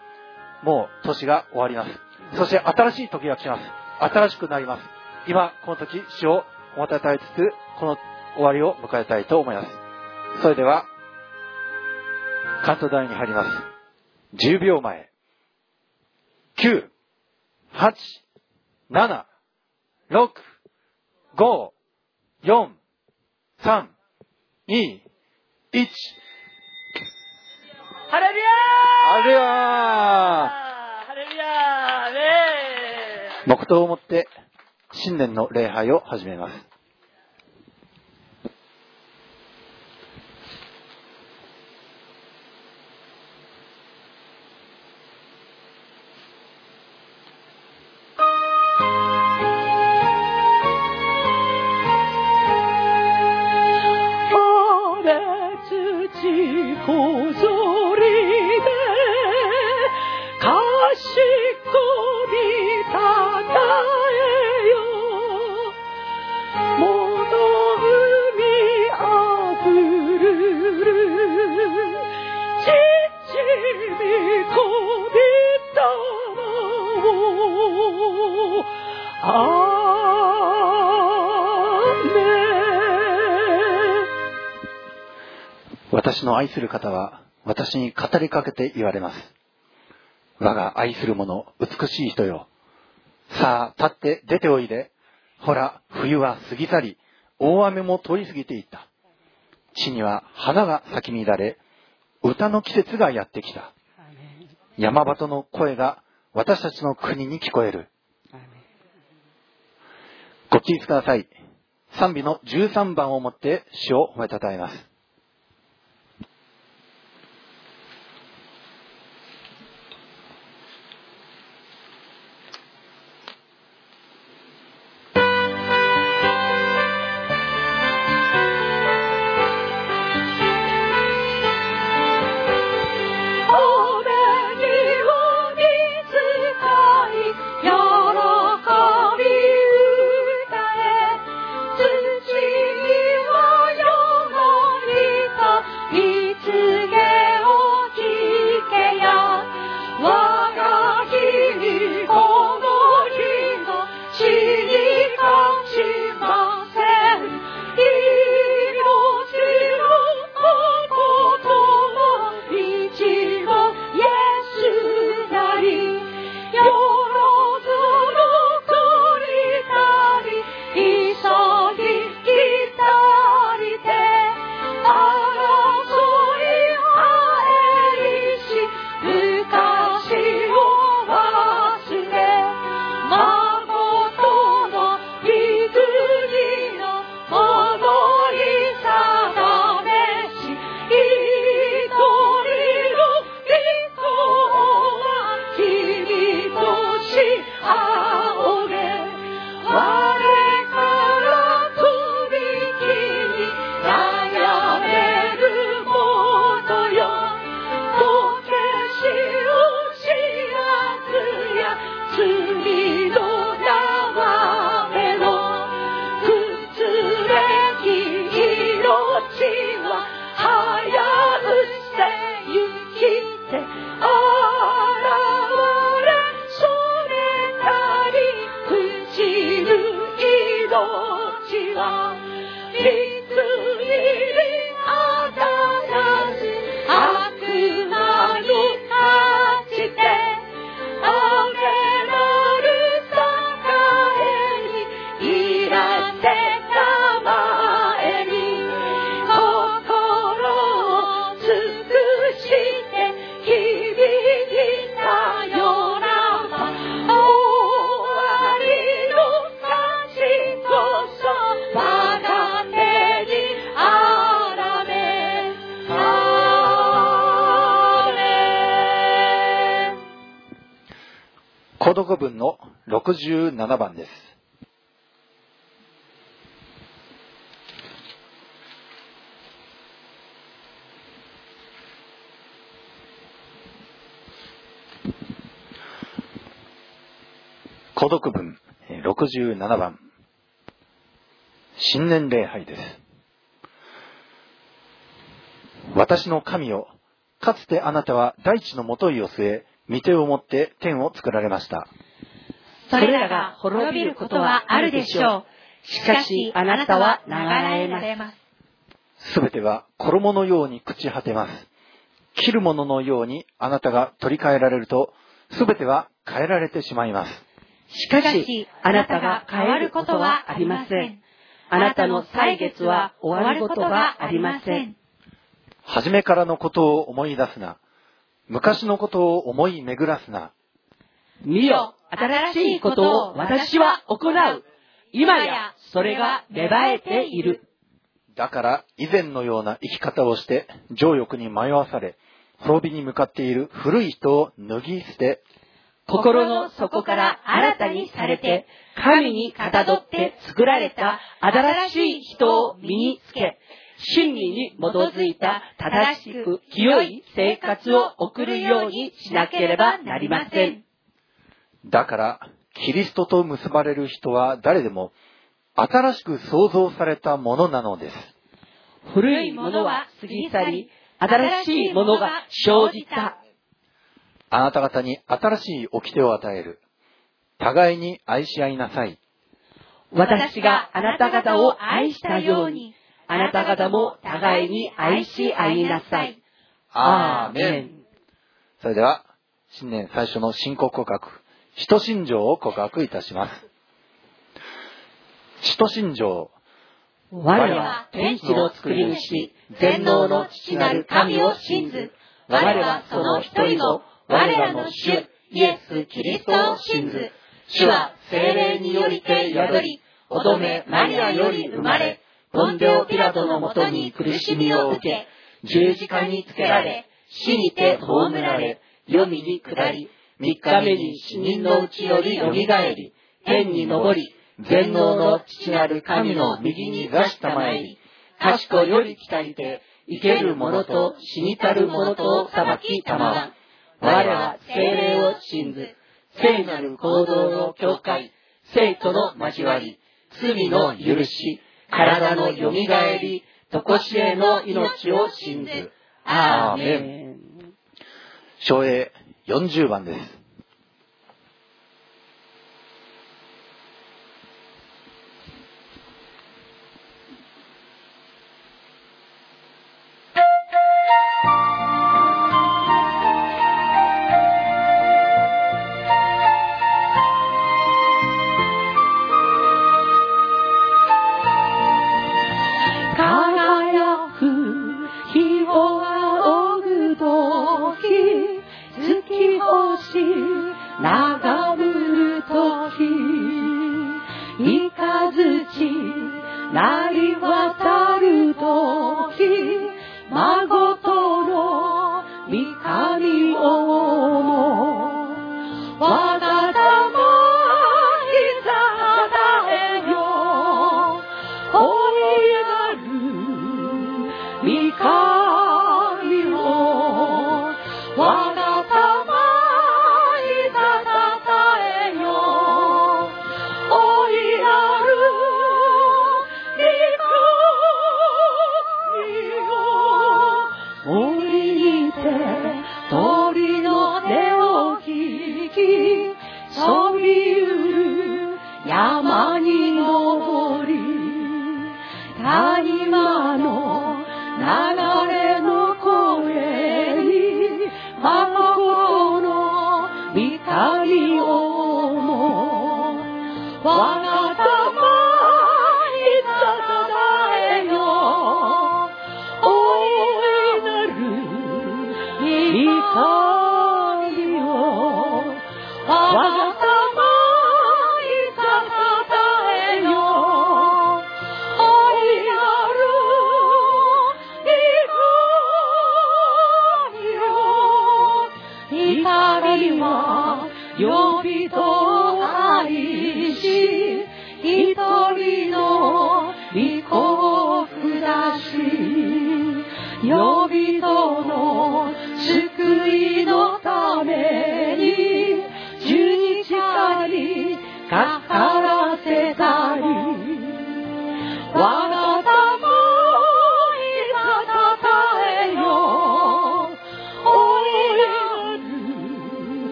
C: もう年が終わります。そして新しい時が来ます。新しくなります。今、この時、主をおたたえつつ、この終わりを迎えたいと思います。それでは、関東台に入ります。10秒前。9、8、7、6、5、4、3、2、1。
A: ハレルヤ
C: あれは
A: ハレルヤアメン。
C: 黙祷をもって新年の礼拝を始めます。私の愛する方は私に語りかけて言われます。我が愛する者、美しい人よ。さあ、立って出ておいで。ほら、冬は過ぎ去り、大雨も通り過ぎていった。地には花が咲き乱れ、
B: 歌の季節がやってきた。山鳩の声が私たちの国に聞こえる。ご起立ください。賛美の13番をもって主を褒めたたえます。孤67番です。孤独文67番。新年礼拝です。私の神よ、かつてあなたは大地のもといを据え、御手を持って天を作られました。
D: それらが滅びることはあるでしょう。しかし、あなたは流れます。
B: すべては衣のように朽ち果てます。切るもののようにあなたが取り替えられると、すべては変えられてしまいます。
D: しかし、あなたが変わることはありません。あなたの歳月は終わることがありません。
B: 初めからのことを思い出すな。昔のことを思い巡らすな。
A: 見よ、新しいことを私は行う。今やそれが芽生えている。
B: だから以前のような生き方をして、情欲に迷わされ、滅びに向かっている古い人を脱ぎ捨て、
A: 心の底から新たにされて、神にかたどって作られた新しい人を身につけ、真理に基づいた正しく清い生活を送るようにしなければなりません。
B: だから、キリストと結ばれる人は誰でも、新しく創造されたものなのです。
A: 古いものは過ぎ去り、新しいものが生じた。
B: あなた方に新しい掟を与える。互いに愛し合いなさい。
A: 私があなた方を愛したように、あなた方も互いに愛し合いなさい。アーメン。
B: それでは、新年最初の信仰告白、使徒信条を告白いたします。使徒信条、
D: 我は天地の作り主、全能の父なる神を信ず。我はその一人の我らの主、イエス・キリストを信ず。主は精霊によりて宿り、乙女マリアより生まれ、ポンデオピラトのもとに苦しみを受け、十字架につけられ、死にて葬られ、黄泉に下り、三日目に死人のうちより蘇り、天に昇り、全能の父なる神の右に座したまえり、賢より来たりて、生ける者と死にたる者とを裁きたまわ。我は精霊を信ず、聖なる行動の境界、生徒の交わり、罪の許し、体の蘇り、とこしえの命を信ず。アーメン。
B: 40番です。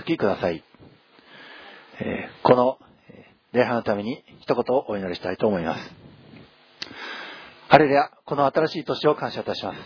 B: ではご着席ください。えーこのえー礼拝のために一言お祈りしたいと思います。ハレルヤ、この新しい年を感謝いたします。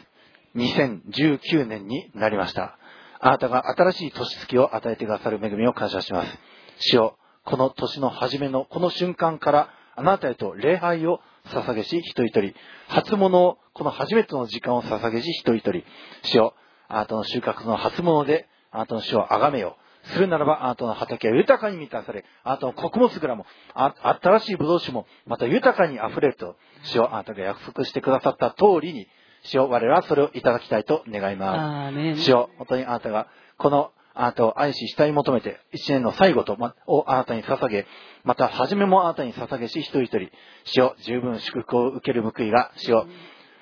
B: 2019年になりました。あなたが新しい年月を与えてくださる恵みを感謝します。主よ、この年の初めのこの瞬間からあなたへと礼拝を捧げし一人一人、初物をこの初めての時間を捧げし一人一人、主よ、
C: あなたの収穫の初物で、あなたの主を崇めよう。するならば、あなたの畑は豊かに満たされ、あなたの穀物蔵も、あ新しい葡萄酒も、また豊かに溢れると、主をあなたが約束してくださった通りに、主を我らはそれをいただきたいと願います。主を本当にあなたが、このあなたを愛し、慕い求めて、一年の最後と、まをあなたに捧げ、また初めもあなたに捧げし、一人一人、主を十分祝福を受ける報いが、主を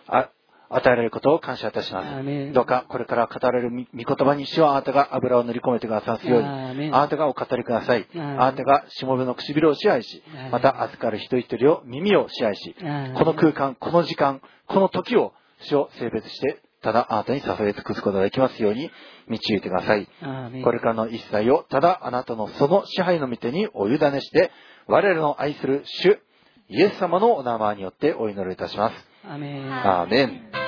C: あ与えられることを感謝いたします。どうかこれから語られる御御言葉に主はあなたが油を塗り込めてくださすように、あなたがお語りください。あなたがしもべの唇を支配しまた預かる一人一人を耳を支配しこの空間、この時間、この時を主を性別して、ただあなたに捧げ尽くすことができますように導いてください。これからの一切をただあなたのその支配の御手にお委ねして、我らの愛する主、イエス様のお名前によってお祈りいたします。
A: アーメン
C: アーメン。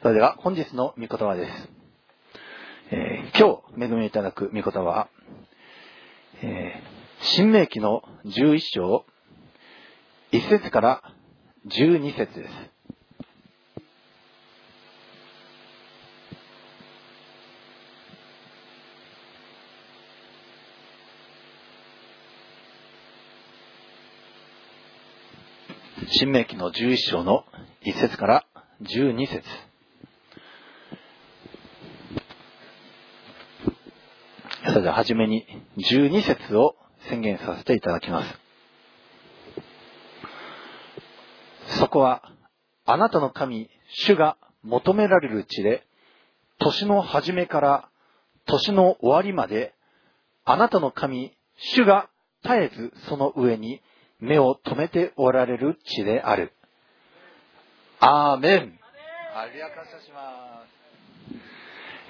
C: それでは本日の御言葉です。えー今日恵みいただく御言葉は、えー新明記の11章、1節から12節です。新明記の11章の1節から12節それでは初めに12節を宣言させていただきます。そこはあなたの神、主が求められる地で、年の初めから年の終わりまで、あなたの神、主が絶えずその上に目を留めておられる地である。アーメン。ハレルヤ感謝します。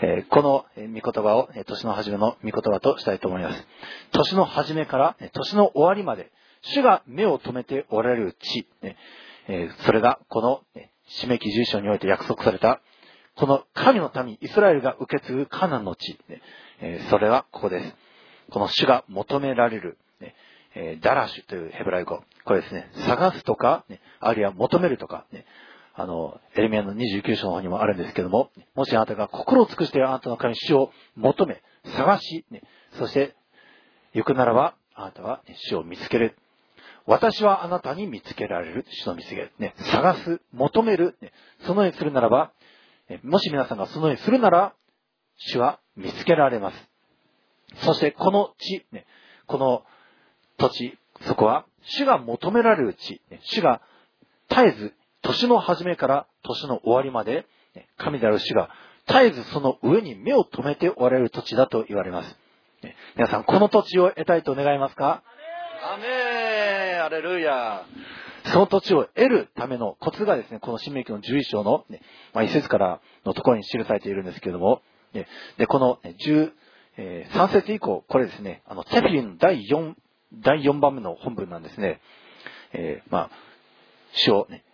C: えこのえ御言葉を年の初めの御言葉としたいと思います。年の初めから年の終わりまで、主が目を留めておられる地、えそれがこのえ締め記重章において約束された、この神の民、イスラエルが受け継ぐカナンの地、えそれはここです。この主が求められる、えダラシュというヘブライ語。これですね、探すとか、ねあるいは求めるとか、あの、エレミアの29章の方にもあるんですけども、もしあなたが心を尽くしてあなたの神主を求め、探し、ね、そして、行くならば、あなたはね主を見つける。私はあなたに見つけられる。主の見つける。ね、探す、求める。ね、そのようにするならば、もし皆さんがそのようにするなら、主は見つけられます。そして、この地、ね、この土地、そこは、主が求められる地、ね主が絶えず、年の初めから年の終わりまで、ね神である主が絶えずその上に目を留めておられる土地だと言われます。ね皆さん、この土地を得たいと願いますか？アメンアレルヤその土地を得るためのコツがですね、この新明記の11章の、ねまあ、一節からのところに記されているんですけれども、ねで、このね10、えー3節以降、これですね、あの、テフィリンの第4、第4番目の本文なんですね。えーまあ、主をね、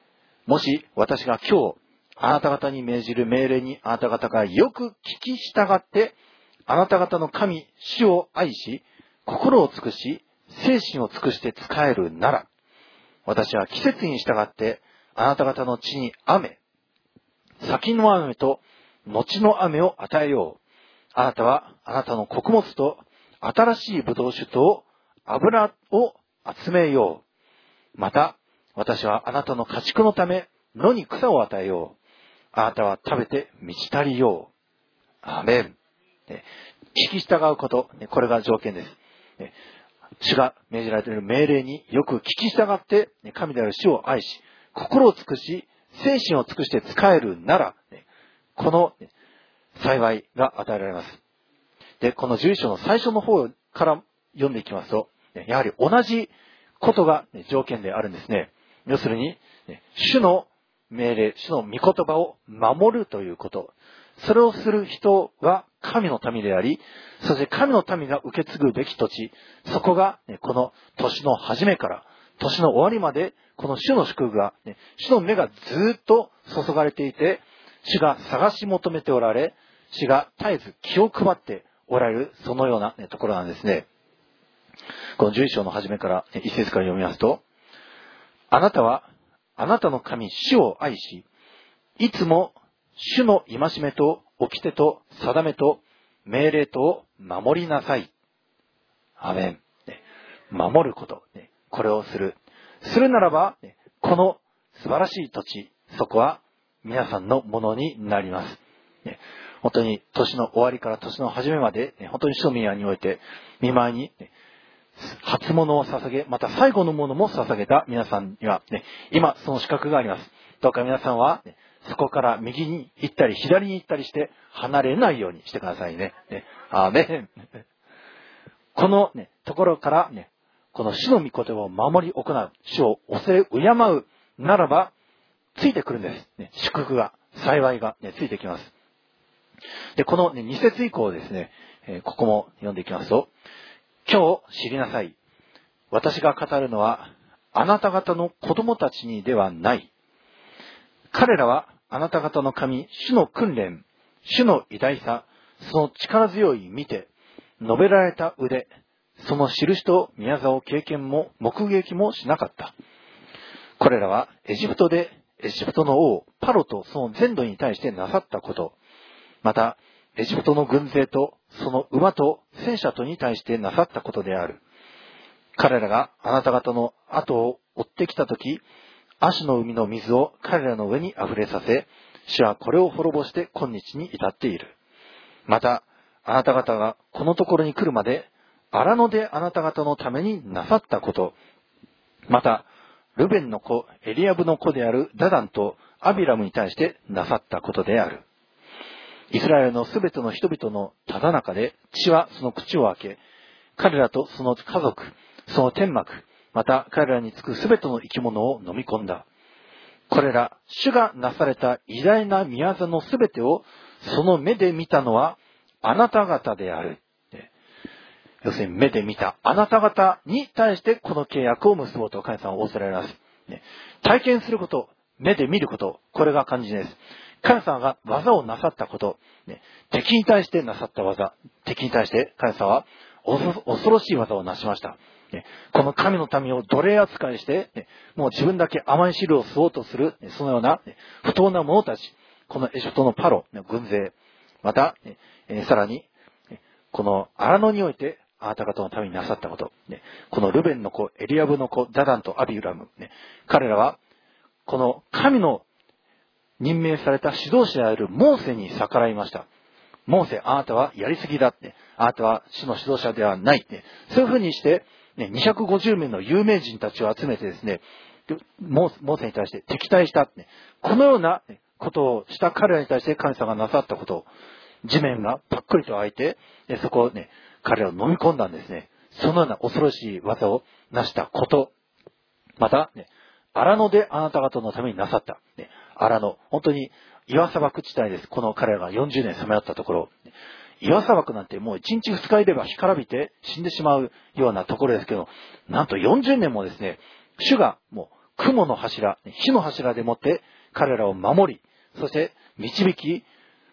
C: もし私が今日、あなた方に命じる命令にあなた方がよく聞き従って、あなた方の神、主を愛し、心を尽くし、精神を尽くして仕えるなら、私は季節に従って、あなた方の地に雨、先の雨と後の雨を与えよう。あなたはあなたの穀物と新しい葡萄酒と油を集めよう。また、私はあなたの家畜のため野に草を与えよう。あなたは食べて満ち足りよう。アメン。聞き従うこと、これが条件です。主が命じられている命令によく聞き従って、神である主を愛し、心を尽くし、精神を尽くして仕えるなら、この幸いが与えられます。で、この11章の最初の方から読んでいきますと、やはり同じことが条件であるんですね。要するに、主の命令、主の御言葉を守るということ。それをする人は神の民であり、そして神の民が受け継ぐべき土地、そこが、この年の初めから、年の終わりまで、この主の祝福が、主の目がずっと注がれていて、主が探し求めておられ、主が絶えず気を配っておられる、そのような、ところなんですね。この11章の初めから、一節から読みますと、あなたは、あなたの神、主を愛し、いつも主の戒めと掟と定めと命令とを守りなさい。アメン。守ること。これをする。するならば、この素晴らしい土地、そこは皆さんのものになります。本当に年の終わりから年の初めまで、本当に庶民において、見舞いに、初物を捧げ、また最後のものも捧げた皆さんには、ね、今その資格があります。どうか皆さんは、ね、そこから右に行ったり左に行ったりして離れないようにしてくださいね。ねアーメン。このね、ところからね、この主の御言葉を守り行う、主を恐れ敬うならば、ついてくるんです。ね、祝福が、幸いが、ね、ついてきます。で、この、ね、2節以降ですね、えー、ここも読んでいきますと、今日知りなさい。私が語るのは、あなた方の子供たちにではない。彼らはあなた方の神、主の訓練、主の偉大さ、その力強い見て、述べられた腕、その印と宮沢経験も目撃もしなかった。これらはエジプトでエジプトの王、パロとその全土に対してなさったこと、また、エジプトの軍勢とその馬と戦車とに対してなさったことである。彼らがあなた方の後を追ってきたとき、足の海の水を彼らの上に溢れさせ、主はこれを滅ぼして今日に至っている。また、あなた方がこのところに来るまで、荒野であなた方のためになさったこと、また、ルベンの子、エリアブの子であるダダンとアビラムに対してなさったことである。イスラエルのすべての人々のただ中で血はその口を開け、彼らとその家族、その天幕、また彼らにつくすべての生き物を飲み込んだ。これら、主がなされた偉大な宮座のすべてをその目で見たのはあなた方である。要するに目で見たあなた方に対してこの契約を結ぼうと神様は仰せられます。体験すること、目で見ること、これが肝心です。神様が技をなさったこと、ね、敵に対してなさった技、敵に対して神様は恐ろしい技をなしました。ね、この神の民を奴隷扱いして、ね、もう自分だけ甘い汁を吸おうとする、ね、そのような、不当な者たち、このエジプトのパロ、軍勢、また、えー、さらに、この荒野において、あなた方のためになさったこと、ね、このルベンの子、エリアブの子、ダダンとアビウラム、ね、彼らは、この神の任命された指導者であるモーセに逆らいました。モーセ、あなたはやりすぎだって。あなたは主の指導者ではないって。そういうふうにして、ね、250名の有名人たちを集めてですね、モーセに対して敵対したって。このようなことをした彼らに対して神様がなさったことを、地面がパックリと開いて、そこをね、彼らを飲み込んだんですね。そのような恐ろしい技を成したこと。また、ね、荒野であなた方のためになさった。ね、荒野。本当に岩砂漠地帯です。この彼らが40年さまよったところ。岩砂漠なんてもう1日2日いれば干からびて死んでしまうようなところですけど、なんと40年もですね、主がもう雲の柱、火の柱でもって彼らを守り、そして導き、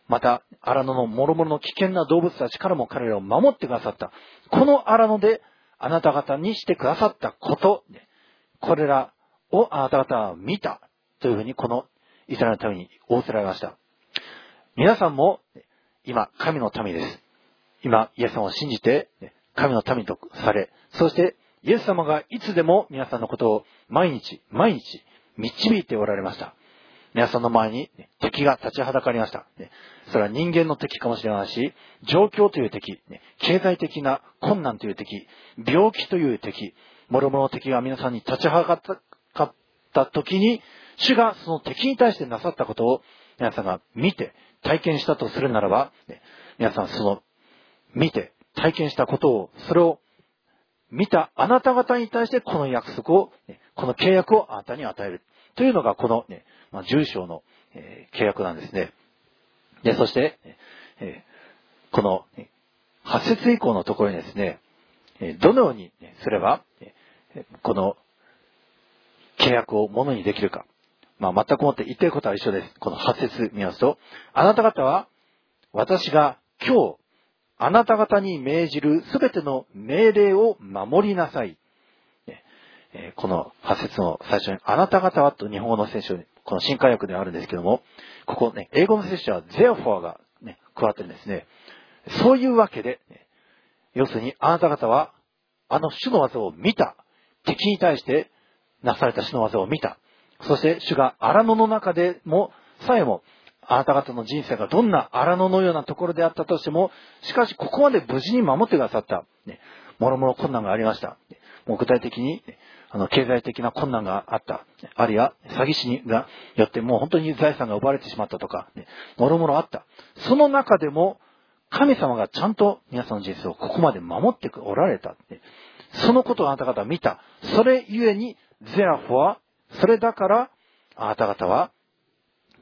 C: また荒野の諸々の危険な動物たちからも彼らを守ってくださった。この荒野であなた方にしてくださったこと、これらをあなた方は見たというふうにこのイスラエルのために仰せられました。皆さんも今、神の民です。今、イエス様を信じて、神の民とされ、そしてイエス様がいつでも皆さんのことを毎日、毎日導いておられました。皆さんの前に敵が立ちはだかりました。それは人間の敵かもしれないし、状況という敵、経済的な困難という敵、病気という敵、諸々の敵が皆さんに立ちはだかった時に、主がその敵に対してなさったことを皆さんが見て体験したとするならば、皆さんその見て、体験したことを、それを見たあなた方に対してこの約束を、この契約をあなたに与える。というのがこのね、まあ、重章の、え、契約なんですね。で、そして、え、この、8節以降のところにですね、どのようにすれば、この契約をものにできるか。まあ、全くもって言ってることは一緒です。この8節見ますと、あなた方は、私が今日、あなた方に命じるすべての命令を守りなさい。この8節の最初に、あなた方はと日本語の聖書に、この新海訳であるんですけども、ここね、英語の聖書は therefore が、ね、加わってるんですね。そういうわけで、要するにあなた方は、あの主の技を見た。敵に対してなされた主の技を見た。そして主が荒野の中でも、さえも、あなた方の人生がどんな荒野のようなところであったとしても、しかしここまで無事に守ってくださった。ね、もろもろ困難がありました。もう具体的に、あの、経済的な困難があった。あるいは、詐欺師にがよってもう本当に財産が奪われてしまったとか、ね、もろもろあった。その中でも、神様がちゃんと皆さんの人生をここまで守っておられた。そのことをあなた方は見た。それゆえに、ゼラフォは、それだから、あなた方は、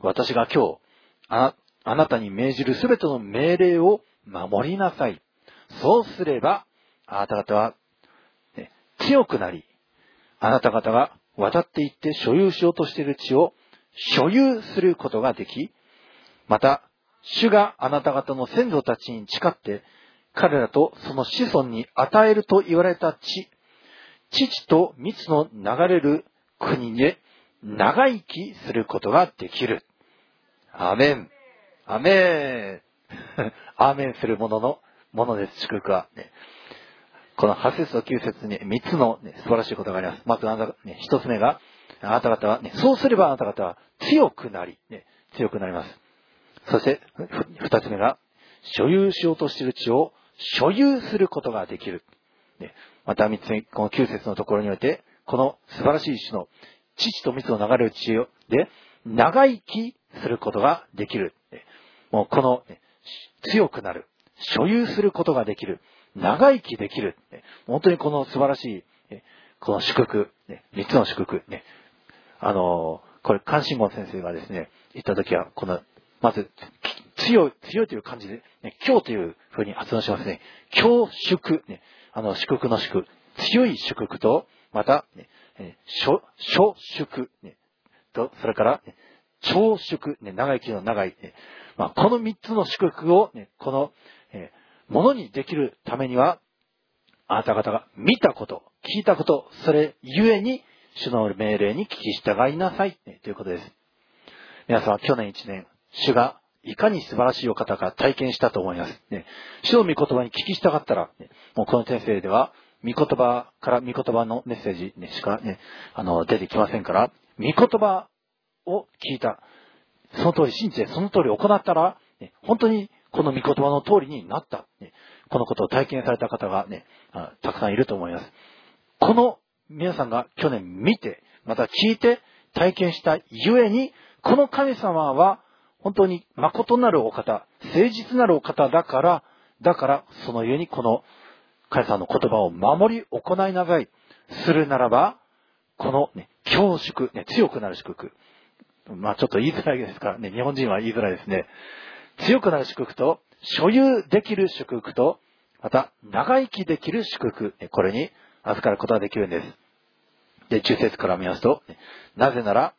C: 私が今日、ああなたに命じるすべての命令を守りなさい。そうすれば、あなた方は、ね、強くなり、あなた方が渡っていって所有しようとしている地を所有することができ、また、主があなた方の先祖たちに誓って、彼らとその子孫に与えると言われた地、父と蜜の流れる国で長生きすることができる。アメン。アメン。アメンするものの、ものです、祝福は。ね、この8節と9節に3つの、ね、素晴らしいことがあります。まずあなた、ね、1つ目が、あなた方は、ね、そうすればあなた方は強くなり、ね、強くなります。そして、2つ目が、所有しようとしている地を所有することができる。ね、また3つ目、この9節のところにおいて、この素晴らしい種の父と蜜の流れる地で、長生きすることができる。もうこの、強くなる。所有することができる。長生きできる。本当にこの素晴らしい、この祝福、三つの祝福、あの、これ、関心門先生がですね、言ったときは、この、まず、強い、強いという感じで、ね、今日というふうに発音しますね。今日祝、ね、あの、祝福の祝、強い祝福と、また、ね、初、初祝、ね、と、それから、ね、長祝、ね、長生きの長い、ね、まあ、この三つの祝福を、ね、この、えー、ものにできるためには、あなた方が見たこと、聞いたこと、それゆえに、主の命令に聞き従いなさい、ね、ということです。皆さん去年一年、主がいかに素晴らしいお方か体験したと思います。ね、主の御言葉に聞き従ったら、ね、もうこの先生では、御言葉から御言葉のメッセージ、ね、しかね、あの、出てきませんから、御言葉を聞いた。その通り信じて、その通り行ったら、ね、本当にこの御言葉の通りになった。ね、このことを体験された方がね、たくさんいると思います。この皆さんが去年見て、また聞いて体験したゆえに、この神様は本当に誠なるお方、誠実なるお方だから、だからそのゆえにこの神様の言葉を守り行いなさい。するならば、このね、強祝、ね、強くなる祝福。まあちょっと言いづらいですからね、日本人は言いづらいですね。強くなる祝福と、所有できる祝福と、また、長生きできる祝福、これに預かることができるんです。で、中節から見ますと、なぜなら、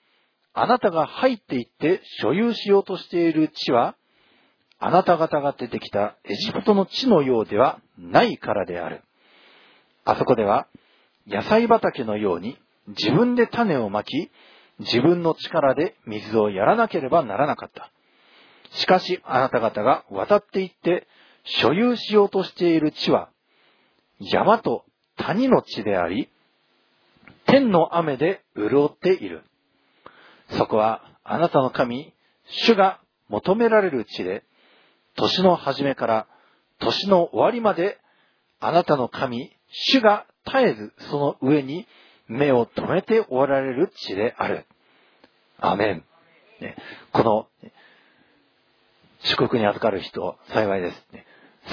C: あなたが入っていって所有しようとしている地は、あなた方が出てきたエジプトの地のようではないからである。あそこでは、野菜畑のように自分で種をまき、自分の力で水をやらなければならなかった。しかしあなた方が渡っていって所有しようとしている地は、山と谷の地であり、天の雨で潤っている。そこはあなたの神、主が求められる地で、年の初めから年の終わりまで、あなたの神、主が絶えずその上に目を留めておられる地である。アメン。ね、この、祝福に預かる人、幸いです。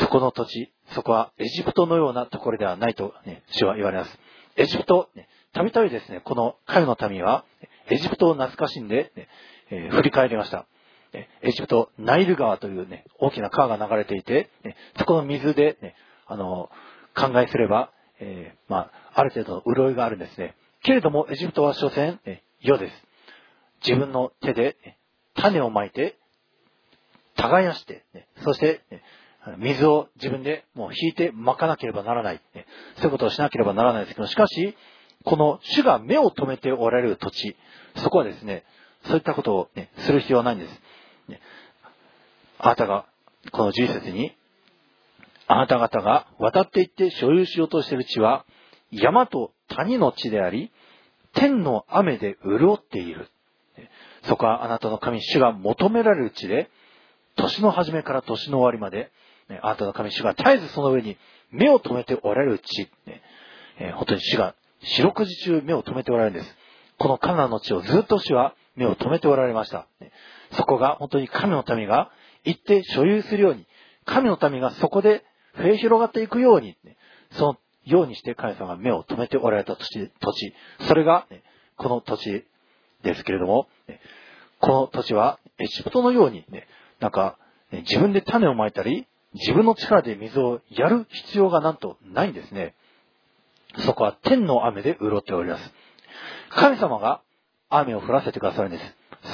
C: そこの土地、そこはエジプトのようなところではないと、ね、主は言われます。エジプト、ね、たびたびですね、この神の民は、エジプトを懐かしんで、ねえー、振り返りました。エジプト、ナイル川というね、大きな川が流れていて、ね、そこの水で、ね、あの、考えすれば、えー、まあ、ある程度の潤いがあるんですね。けれども、エジプトは所詮、ね、世です。自分の手で、ね、種をまいて、耕して、ね、そして、ね、水を自分でもう引いて撒かなければならない、ね。そういうことをしなければならないですけど、しかし、この主が目を留めておられる土地、そこはですね、そういったことを、ね、する必要はないんです。ね、あなたが、この11節に、あなた方が渡っていって所有しようとしている地は、山と谷の地であり、天の雨で潤っている。そこはあなたの神主が求められる地で、年の初めから年の終わりまで、あなたの神主が絶えずその上に目を留めておられる地、本当に主が四六時中目を留めておられるんです。このカナンの地をずっと主は目を留めておられました。そこが本当に神の民が行って所有するように、神の民がそこで増え広がっていくように、そのようにして神様が目を留めておられた土地、土地それが、この土地ですけれども、この土地はエジプトのように、ね、なんか、自分で種をまいたり、自分の力で水をやる必要がなんとないんですね。そこは天の雨で潤っております。神様が雨を降らせてくださるんです。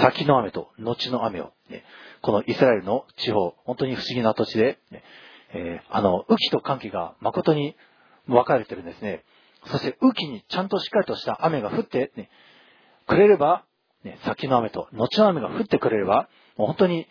C: 先の雨と後の雨を、ね、このイスラエルの地方、本当に不思議な土地で、ね、えー、あの、雨季と寒気が誠に分かれてるんですね。そして雨季にちゃんとしっかりとした雨が降って、ね、くれれば、ね、先の雨と後の雨が降ってくれれば、もう本当に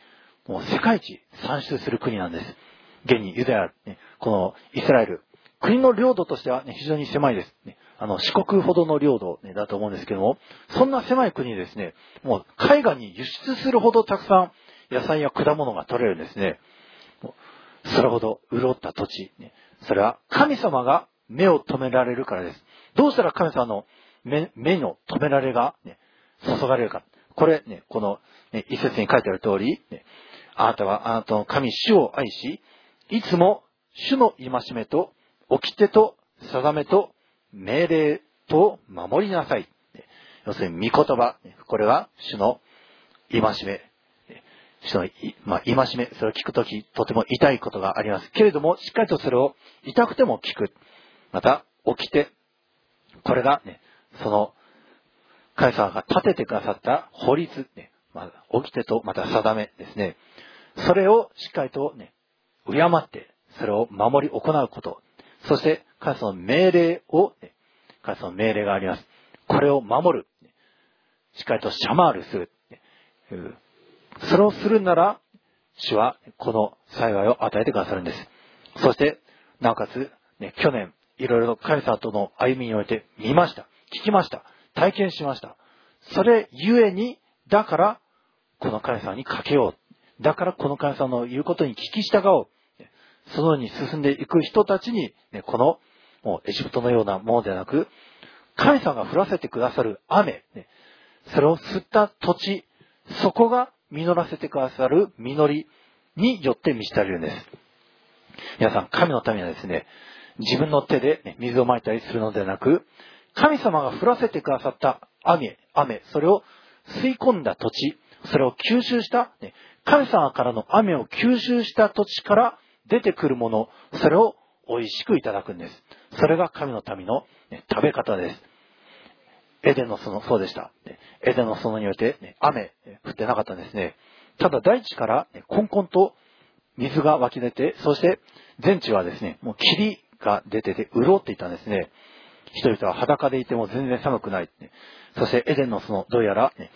C: もう世界一産出する国なんです。現にユダヤ、ね、このイスラエル、国の領土としては、ね、非常に狭いです。ね、あの、四国ほどの領土、ね、だと思うんですけども、そんな狭い国ですね、もう海外に輸出するほどたくさん野菜や果物が取れるんですね。それほど潤った土地、ね、それは神様が目を止められるからです。どうしたら神様の目目の止められが、ね、注がれるか。これね、この、ね、一節に書いてある通り、ね、あなたはあなたの神主を愛し、いつも主の戒めと、掟と、定めと、命令と守りなさい。要するに、御言葉。これは主の戒め。主の、まあ、戒め。それを聞くとき、とても痛いことがあります。けれども、しっかりとそれを痛くても聞く。また、掟。これがね、その、神様が立ててくださった法律、ね、まあ、掟とまた定めですね。それをしっかりとね、敬って、それを守り行うこと。そして、神様の命令を、神様の命令があります。これを守る。しっかりとシャマールする。それをするなら、主はこの幸いを与えてくださるんです。そして、なおかつ、ね、去年、いろいろ神様との歩みにおいて見ました。聞きました。体験しました。それゆえに、だから、この神様にかけよう。だからこの神様の言うことに聞き従おう。そのように進んでいく人たちに、ね、この、もうエジプトのようなものではなく、神様が降らせてくださる雨、ね、それを吸った土地、そこが実らせてくださる実りによって満ち足りるんです。皆さん、神のためにはですね、自分の手で、ね、水をまいたりするのではなく、神様が降らせてくださった雨、雨、それを吸い込んだ土地、それを吸収した、ね、神様からの雨を吸収した土地から出てくるもの、それを美味しくいただくんです。それが神の民の、ね、食べ方です。エデンの園、そうでした。エデンの園によって、ね、雨、降ってなかったんですね。ただ大地から、ね、コンコンと水が湧き出て、そして全地はですね、もう霧が出てて潤っていたんですね。人々は裸でいても全然寒くない。そしてエデンのその、どうやら、ね、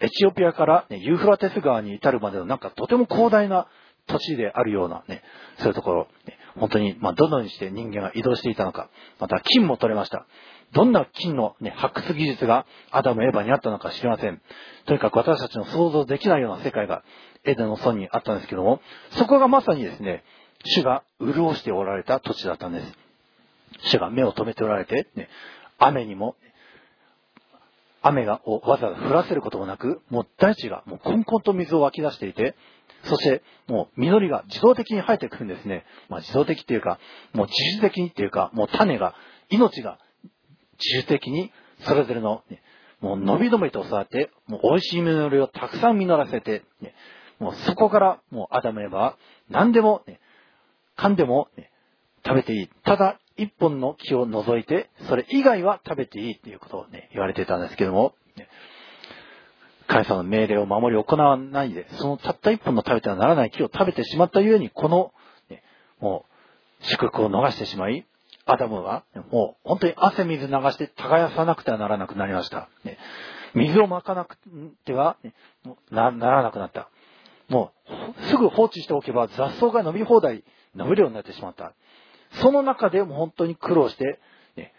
C: エチオピアから、ね、ユーフラテス川に至るまでのなんかとても広大な土地であるようなね、そういうところ、ね、本当に、まあ、どのようにして人間が移動していたのか、また金も取れました。どんな金の、ね、発掘技術がアダム、エヴァにあったのか知りません。とにかく私たちの想像できないような世界がエデンの村にあったんですけども、そこがまさにですね、主が潤しておられた土地だったんです。主が目を留めておられて、ね、雨にも、雨がをわざわざ降らせることもなく、もう大地がもうコンコンと水を湧き出していて、そしてもう実りが自動的に生えてくるんですね。まあ自動的っていうか、もう自主的にっていうか、もう種が、命が自主的にそれぞれの、ね、もう伸び伸びと育って、もう美味しい実りをたくさん実らせて、ね、もうそこからもうアダムエバは何でも、ね、噛んでも、ね、食べていい。ただ一本の木を除いて、それ以外は食べていいっていうことをね、言われてたんですけども、神様の命令を守り行わないで、そのたった一本の食べてはならない木を食べてしまったゆえに、この、ね、もう、祝福を逃してしまい、アダムは、もう本当に汗水流して耕さなくてはならなくなりました。ね、水をまかなくては、ね、なならなくなった。もう、すぐ放置しておけば雑草が伸び放題伸びるようになってしまった。その中でも本当に苦労して、ね、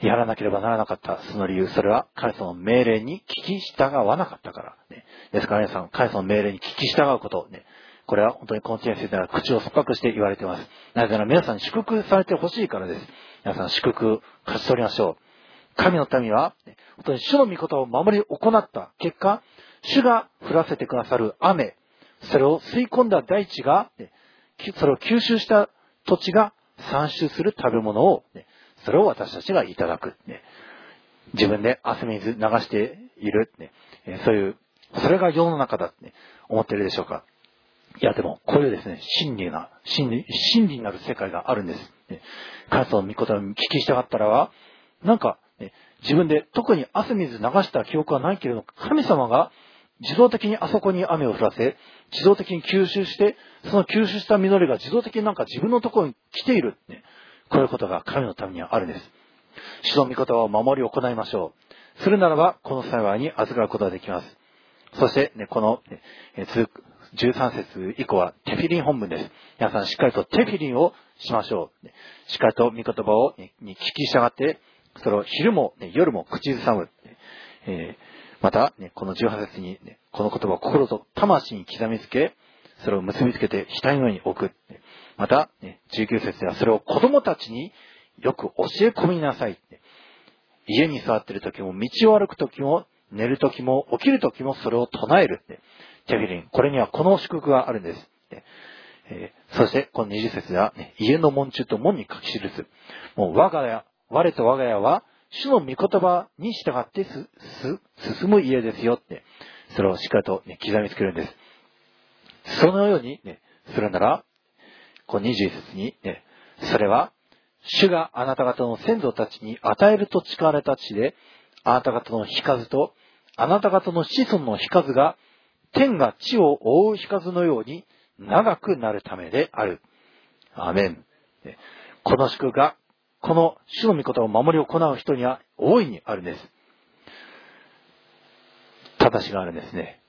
C: やらなければならなかった。その理由、それは神様の命令に聞き従わなかったから。ね、ですから皆さん、神様の命令に聞き従うこと、ね、これは本当にこの地については口を酸っぱくして言われています。なぜなら皆さん祝福されてほしいからです。皆さん祝福勝ち取りましょう。神の民は、本当に主の御言葉を守り行った結果、主が降らせてくださる雨、それを吸い込んだ大地が、それを吸収した土地が産出する食べ物を、それを私たちがいただく。自分で汗水流している。そういう、それが世の中だって思ってるでしょうか。いや、でも、こういうですね、真理な、真理、真理になる世界があるんです。神様の御言葉に聞きしたかったらは、なんか、ね、自分で特に汗水流した記憶はないけれど、神様が自動的にあそこに雨を降らせ、自動的に吸収して、その吸収した実りが自動的になんか自分のところに来ている。ね、こういうことが神のためにはあるんです。主の御言葉を守り行いましょう。するならば、この幸いに預かることができます。そして、ね、この、ね、続く、13節以降はテフィリン本文です。皆さんしっかりとテフィリンをしましょう。しっかりと御言葉を、に聞き従って、それを昼も、夜も口ずさむ。えーまた、ね、この18節に、ね、この言葉を心と魂に刻みつけ、それを結びつけて額の上に置く。また、ね、19節ではそれを子供たちによく教え込みなさい。家に座っている時も、道を歩く時も、寝る時も、起きる時もそれを唱える。テフィリン。これにはこの祝福があるんです。えー、そして、この20節では、ね、家の門中と門に書き記す。もう我が家、我と我が家は、主の御言葉に従ってす、す進む家ですよって、それをしっかりと、ね、刻みつけるんです。そのように、ね、するなら、この21節に、ね、それは、主があなた方の先祖たちに与えると誓われた地で、あなた方の日数と、あなた方の子孫の日数が、天が地を覆う日数のように長くなるためである。アメン。この祝がこの主の御言葉を守り行う人には大いにあるんです。正しがあるんですね。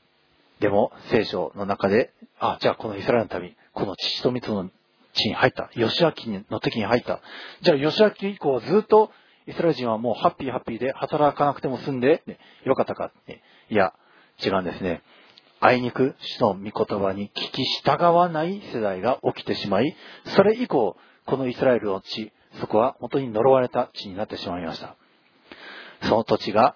C: でも、聖書の中で、あ、じゃあこのイスラエルの旅、この父と蜜の地に入った。吉明の時に入った。じゃあ吉明以降ずっとイスラエル人はもうハッピーハッピーで働かなくても済んで、ね、よかったか、ね。いや、違うんですね。あいにく主の御言葉に聞き従わない世代が起きてしまい、それ以降、このイスラエルの地、そこは本当に呪われた地になってしまいました。その土地が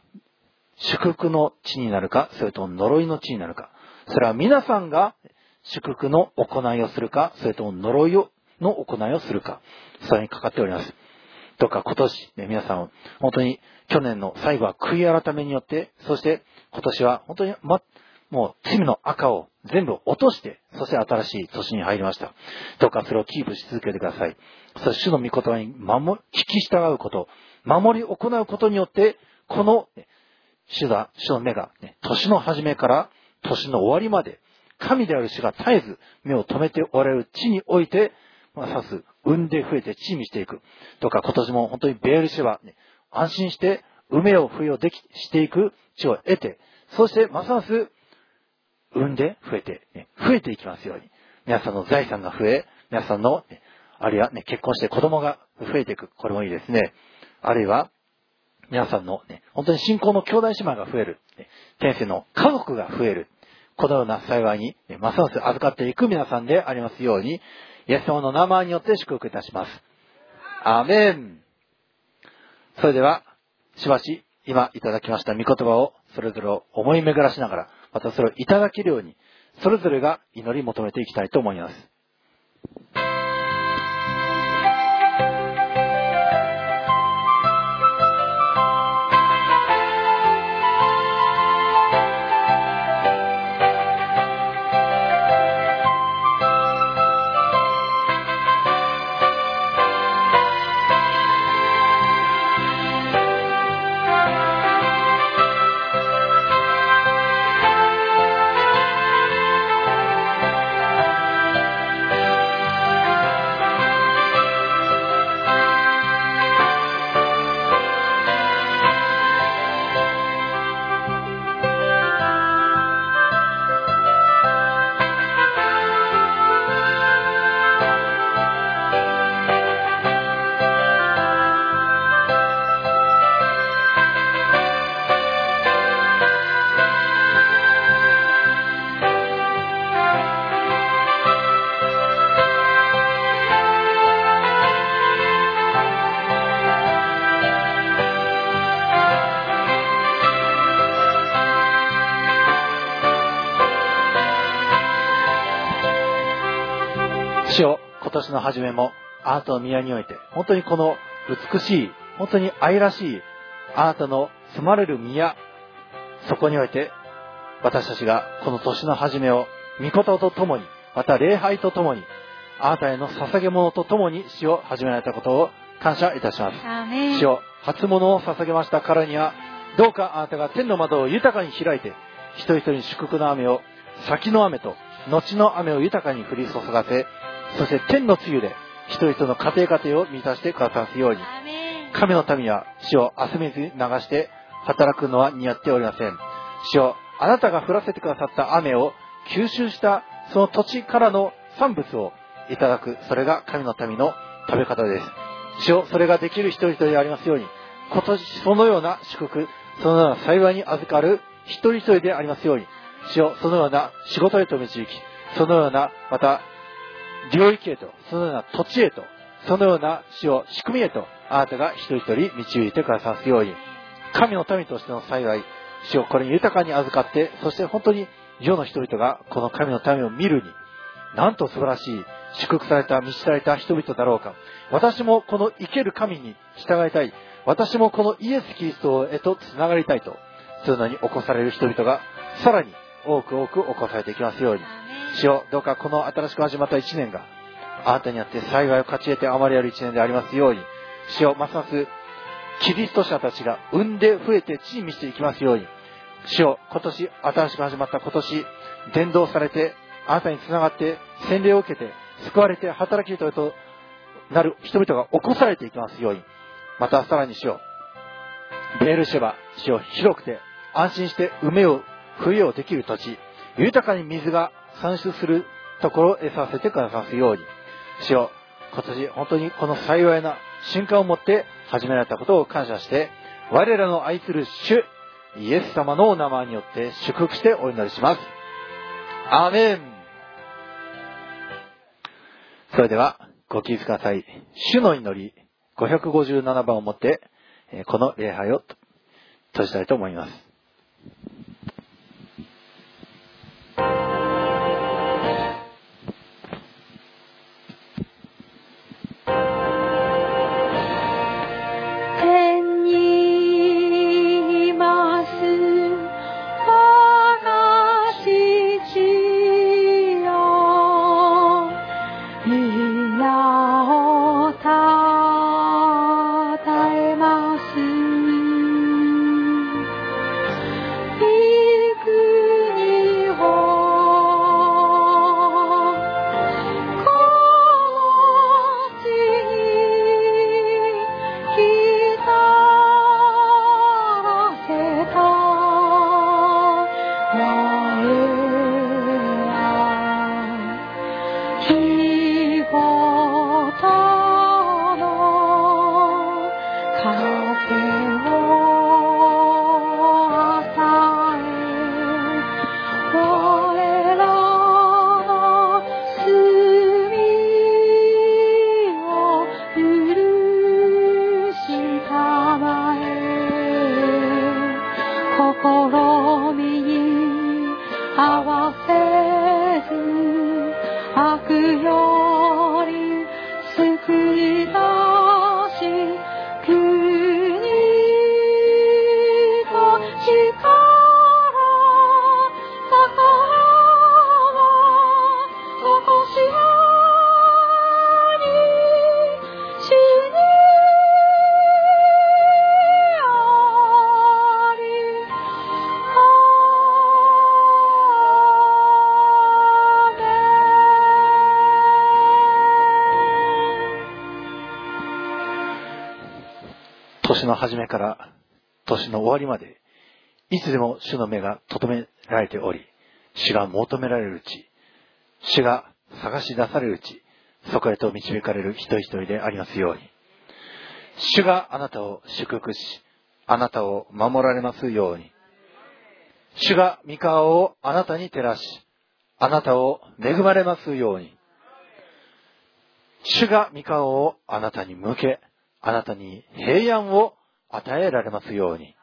C: 祝福の地になるか、それとも呪いの地になるか。それは皆さんが祝福の行いをするか、それとも呪いをの行いをするか。それにかかっております。どうか今年、ね、皆さん、本当に去年の最後は悔い改めによって、そして今年は本当に、ま、もう罪の赤を全部落として、そして新しい年に入りました。どうかそれをキープし続けてください。そして主の御言葉に守、聞き従うこと、守り行うことによって、この、主だ、主の目が、ね、年の初めから年の終わりまで、神である主が絶えず目を留めておられる地において、まあ、さす、産んで増えて地にしていく。とか今年も本当にベールシェは、ね、安心して、梅を冬をでき、していく地を得て、そしてますます産んで増えて、ね、増えていきますように。皆さんの財産が増え、皆さんの、ね、あるいはね、結婚して子供が増えていく。これもいいですね。あるいは、皆さんのね、本当に信仰の兄弟姉妹が増える。ね、天性の家族が増える。このような幸いに、ね、ますます預かっていく皆さんでありますように、イエス様の名前によって祝福いたします。アメン。それでは、しばし、今いただきました御言葉をそれぞれを思い巡らしながら、またそれをいただけるように、それぞれが祈り求めていきたいと思います。年の初めもあなたの宮において、本当にこの美しい、本当に愛らしい、あなたの住まれる宮、そこにおいて、私たちがこの年の初めを、御事と共に、また礼拝と共に、あなたへの捧げ物と共に死を始められたことを感謝いたします。
D: アーメン
C: 主よ初物を捧げましたからには、どうかあなたが天の窓を豊かに開いて、一人一人に祝福の雨を、先の雨と後の雨を豊かに降り注がせ、そして天の露で一人一人の家庭家庭を満たしてくださすように、神の民は死を汗水に流して働くのは似合っておりません。死をあなたが降らせてくださった雨を吸収したその土地からの産物をいただく、それが神の民の食べ方です。主をそれができる一人一人でありますように、今年そのような祝福、そのような幸いに預かる一人一人でありますように、主をそのような仕事へと導き、そのような、また、領域へと、そのような土地へと、そのような死を仕組みへと、あなたが一人一人導いてくださすように、神の民としての幸い、死をこれに豊かに預かって、そして本当に世の人々がこの神の民を見るに、なんと素晴らしい、祝福された、満ちられた人々だろうか。私もこの生ける神に従いたい。私もこのイエス・キリストへと繋がりたいと、そういうのに起こされる人々が、さらに多く多く起こされていきますように。主よどうかこの新しく始まった一年が、あなたにあって幸いを勝ち得て余りある一年でありますように、主よますます、キリスト者たちが産んで増えて地に満ちていきますように、主よ今年、新しく始まった今年、伝道されて、あなたにつながって、洗礼を受けて、救われて、働き人へとなる人々が起こされていきますように、またさらに主よベールシェバ、主を広くて、安心して梅を、冬をできる土地、豊かに水が産出するところを得させてくださすように、主よ今年本当にこの幸いな瞬間をもって始められたことを感謝して、我らの愛する主、イエス様のお名前によって祝福してお祈りします。アーメンそれでは、ご起立ください。主の祈り、557番をもって、この礼拝を閉じたいと思います。初めから年の終わりまで、いつでも主の目が留められており、主が求められるうち、主が探し出されるうち、そこへと導かれる一人一人でありますように。主があなたを祝福し、あなたを守られますように。主が御顔をあなたに照らし、あなたを恵まれますように。主が御顔をあなたに向け、あなたに平安を与えられますように。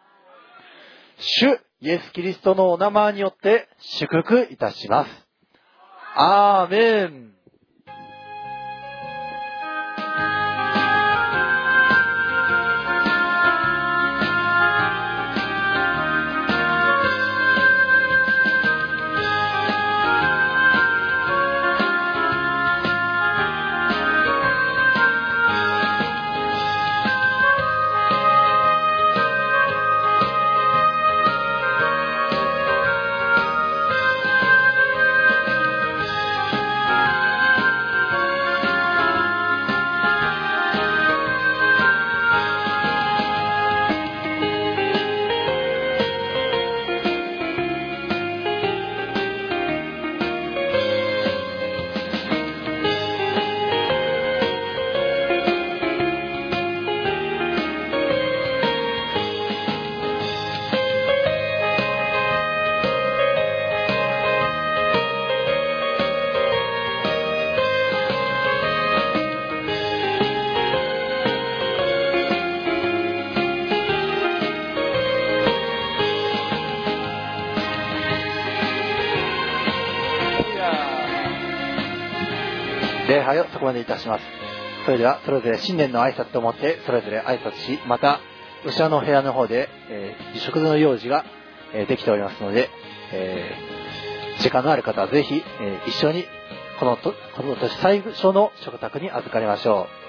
C: 主イエス・キリストのお名前によって祝福いたします。アーメン。それでは、それぞれ新年の挨拶と思って、それぞれ挨拶し、また、後ろの部屋の方で、えー、食事の用事が、えーできておりますので、えー時間のある方はぜひ、えー一緒に、このと、この年最初の食卓に預かりましょう。